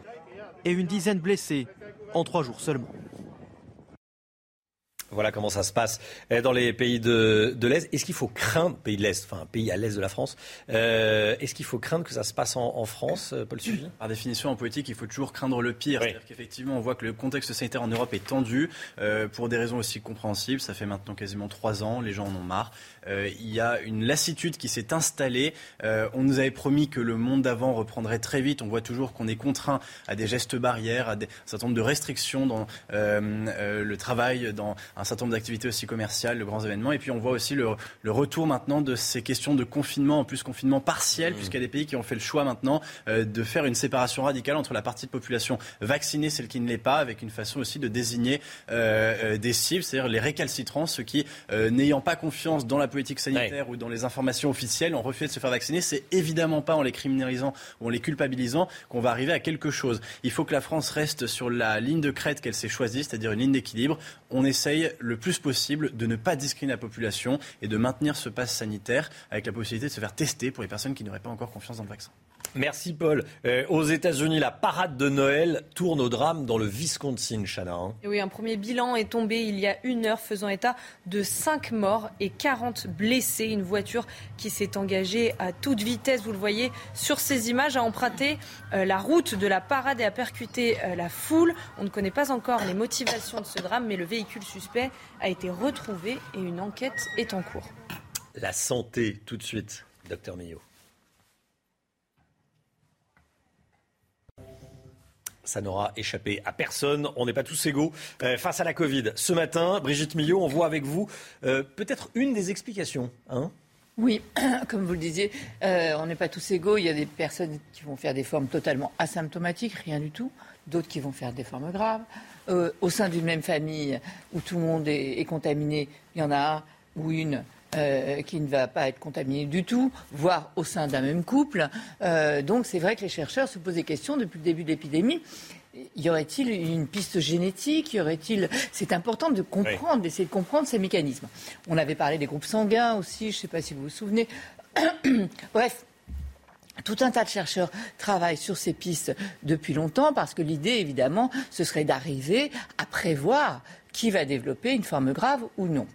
et une dizaine blessées en trois jours seulement. Voilà comment ça se passe euh, dans les pays de, de l'Est. Est-ce qu'il faut craindre, pays de l'Est, enfin pays à l'Est de la France, euh, est-ce qu'il faut craindre que ça se passe en, en France, euh, Paul Par définition, en politique, il faut toujours craindre le pire. C'est-à-dire qu'effectivement, on voit que le contexte sanitaire en Europe est tendu euh, pour des raisons aussi compréhensibles. Ça fait maintenant quasiment trois ans, les gens en ont marre. Euh, il y a une lassitude qui s'est installée. Euh, on nous avait promis que le monde d'avant reprendrait très vite. On voit toujours qu'on est contraint à des gestes barrières, à des, un certain nombre de restrictions dans euh, le travail, dans un certain nombre d'activités aussi commerciales, de grands événements. Et puis on voit aussi le, le retour maintenant de ces questions de confinement, en plus confinement partiel, puisqu'il y a des pays qui ont fait le choix maintenant de faire une séparation radicale entre la partie de population vaccinée, celle qui ne l'est pas, avec une façon aussi de désigner des cibles, c'est-à-dire les récalcitrants, ceux qui, n'ayant pas confiance dans la politique sanitaire ou dans les informations officielles, ont refusé de se faire vacciner. C'est évidemment pas en les criminalisant ou en les culpabilisant qu'on va arriver à quelque chose. Il faut que la France reste sur la ligne de crête qu'elle s'est choisie, c'est-à-dire une ligne d'équilibre. On essaye le plus possible de ne pas discriminer la population et de maintenir ce pass sanitaire avec la possibilité de se faire tester pour les personnes qui n'auraient pas encore confiance dans le vaccin. Merci Paul. Euh, aux États-Unis, la parade de Noël tourne au drame dans le Wisconsin, Chana. Hein. Oui, un premier bilan est tombé il y a une heure, faisant état de 5 morts et 40 blessés. Une voiture qui s'est engagée à toute vitesse, vous le voyez sur ces images, a emprunté euh, la route de la parade et a percuté euh, la foule. On ne connaît pas encore les motivations de ce drame, mais le véhicule suspect a été retrouvé et une enquête est en cours. La santé, tout de suite, docteur Millot. Ça n'aura échappé à personne. On n'est pas tous égaux euh, face à la Covid. Ce matin, Brigitte Millot, on voit avec vous euh, peut-être une des explications. Hein oui, comme vous le disiez, euh, on n'est pas tous égaux. Il y a des personnes qui vont faire des formes totalement asymptomatiques, rien du tout. D'autres qui vont faire des formes graves. au sein d'une même famille où tout le monde est, est contaminé, il y en a un ou une euh, qui ne va pas être contaminé du tout, voire au sein d'un même couple. Euh, donc c'est vrai que les chercheurs se posent des questions depuis le début de l'épidémie. Y aurait-il une piste génétique? Y aurait-il? C'est important de comprendre, d'essayer de comprendre ces mécanismes. On avait parlé des groupes sanguins aussi. Je ne sais pas si vous vous souvenez. Bref, tout un tas de chercheurs travaillent sur ces pistes depuis longtemps parce que l'idée, évidemment, ce serait d'arriver à prévoir qui va développer une forme grave ou non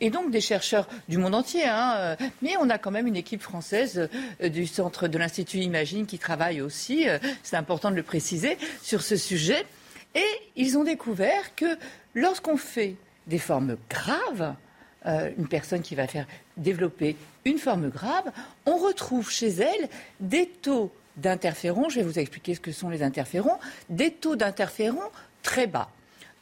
et donc des chercheurs du monde entier. Hein, euh, mais on a quand même une équipe française euh, du centre de l'Institut Imagine qui travaille aussi, euh, c'est important de le préciser, sur ce sujet. Et ils ont découvert que lorsqu'on fait des formes graves, une personne qui va faire développer une forme grave, on retrouve chez elle des taux d'interférons, je vais vous expliquer ce que sont les interférons, des taux d'interférons très bas.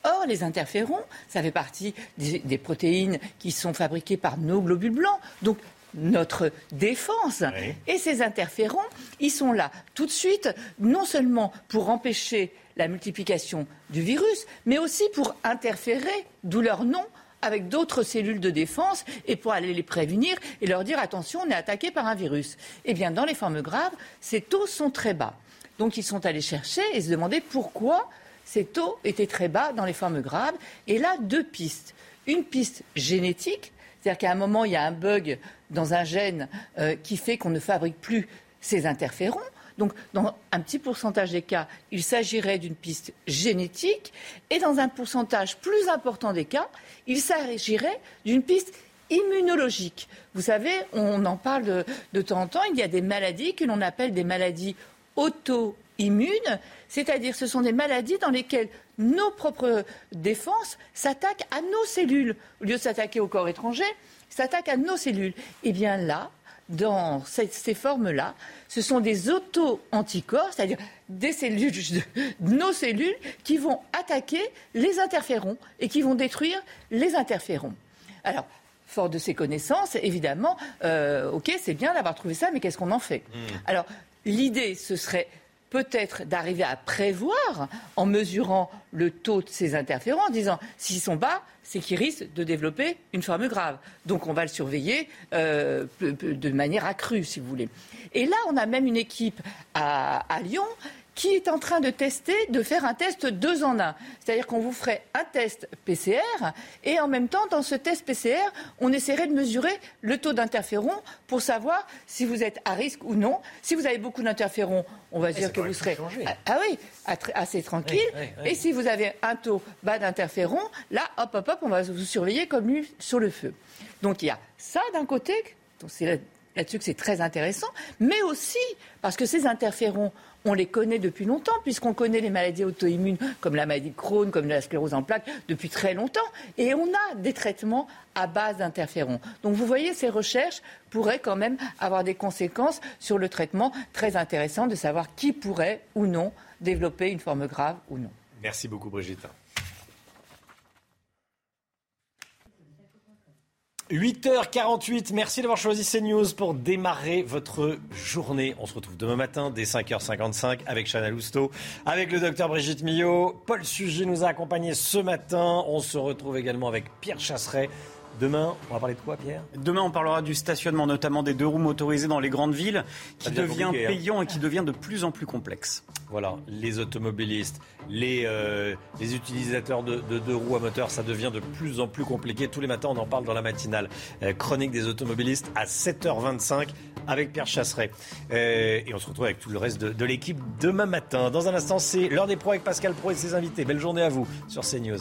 Or, les interférons, ça fait partie des, protéines qui sont fabriquées par nos globules blancs. Donc, notre défense. Et ces interférons, ils sont là tout de suite, non seulement pour empêcher la multiplication du virus, mais aussi pour interférer, d'où leur nom, avec d'autres cellules de défense et pour aller les prévenir et leur dire attention, on est attaqué par un virus. Eh bien, dans les formes graves, ces taux sont très bas. Donc, ils sont allés chercher et se demander pourquoi ces taux étaient très bas dans les formes graves. Et là, deux pistes. Une piste génétique, c'est-à-dire qu'à un moment, il y a un bug dans un gène euh, qui fait qu'on ne fabrique plus ces interférons. Donc, dans un petit pourcentage des cas, il s'agirait d'une piste génétique. Et dans un pourcentage plus important des cas, il s'agirait d'une piste immunologique. Vous savez, on en parle de, de temps en temps. Il y a des maladies que l'on appelle des maladies auto-immunes c'est-à-dire ce sont des maladies dans lesquelles nos propres défenses s'attaquent à nos cellules. Au lieu de s'attaquer au corps étranger, s'attaquent à nos cellules. Et eh bien là, dans ces, formes-là, ce sont des auto-anticorps, c'est-à-dire des cellules, nos cellules, qui vont attaquer les interférons et qui vont détruire les interférons. Alors, fort de ces connaissances, évidemment, euh, ok, c'est bien d'avoir trouvé ça, mais qu'est-ce qu'on en fait? Mmh. Alors, l'idée, ce serait peut-être d'arriver à prévoir en mesurant le taux de ces interférents, en disant s'ils sont bas, c'est qu'ils risquent de développer une forme grave. Donc on va le surveiller euh, de manière accrue, si vous voulez. Et là, on a même une équipe à, Lyon qui est en train de tester, de faire un test deux en un. C'est-à-dire qu'on vous ferait un test PCR et en même temps, dans ce test PCR, on essaierait de mesurer le taux d'interféron pour savoir si vous êtes à risque ou non. Si vous avez beaucoup d'interférons, on va dire que vous serez ah, ah, oui, assez tranquille. Et si vous avez un taux bas d'interféron, là, hop, hop, hop, on va vous surveiller comme lui sur le feu. Donc il y a ça d'un côté, c'est là-dessus c'est très intéressant, mais aussi parce que ces interférons, on les connaît depuis longtemps, puisqu'on connaît les maladies auto-immunes comme la maladie de Crohn, comme la sclérose en plaques, depuis très longtemps. Et on a des traitements à base d'interférons. Donc vous voyez, ces recherches pourraient quand même avoir des conséquences sur le traitement très intéressant de savoir qui pourrait ou non développer une forme grave ou non. Merci beaucoup Brigitte. 8h48, merci d'avoir choisi CNews pour démarrer votre journée. On se retrouve demain matin dès 5h55 avec Chana Lousteau, avec le docteur Brigitte Millot. Paul Sugy nous a accompagnés ce matin. On se retrouve également avec Pierre Chasseret. Demain, on va parler de quoi, Pierre? Demain, on parlera du stationnement, notamment des deux roues motorisées dans les grandes villes, qui devient hein. payant et qui devient de plus en plus complexe. Voilà, les automobilistes, les, euh, les utilisateurs de, deux roues à moteur, ça devient de plus en plus compliqué. Tous les matins, on en parle dans la matinale. Euh, chronique des automobilistes à 7h25 avec Pierre Chasseret. Euh, et on se retrouve avec tout le reste de, de l'équipe demain matin. Dans un instant, c'est l'heure des pros avec Pascal Pro et ses invités. Belle journée à vous sur CNews.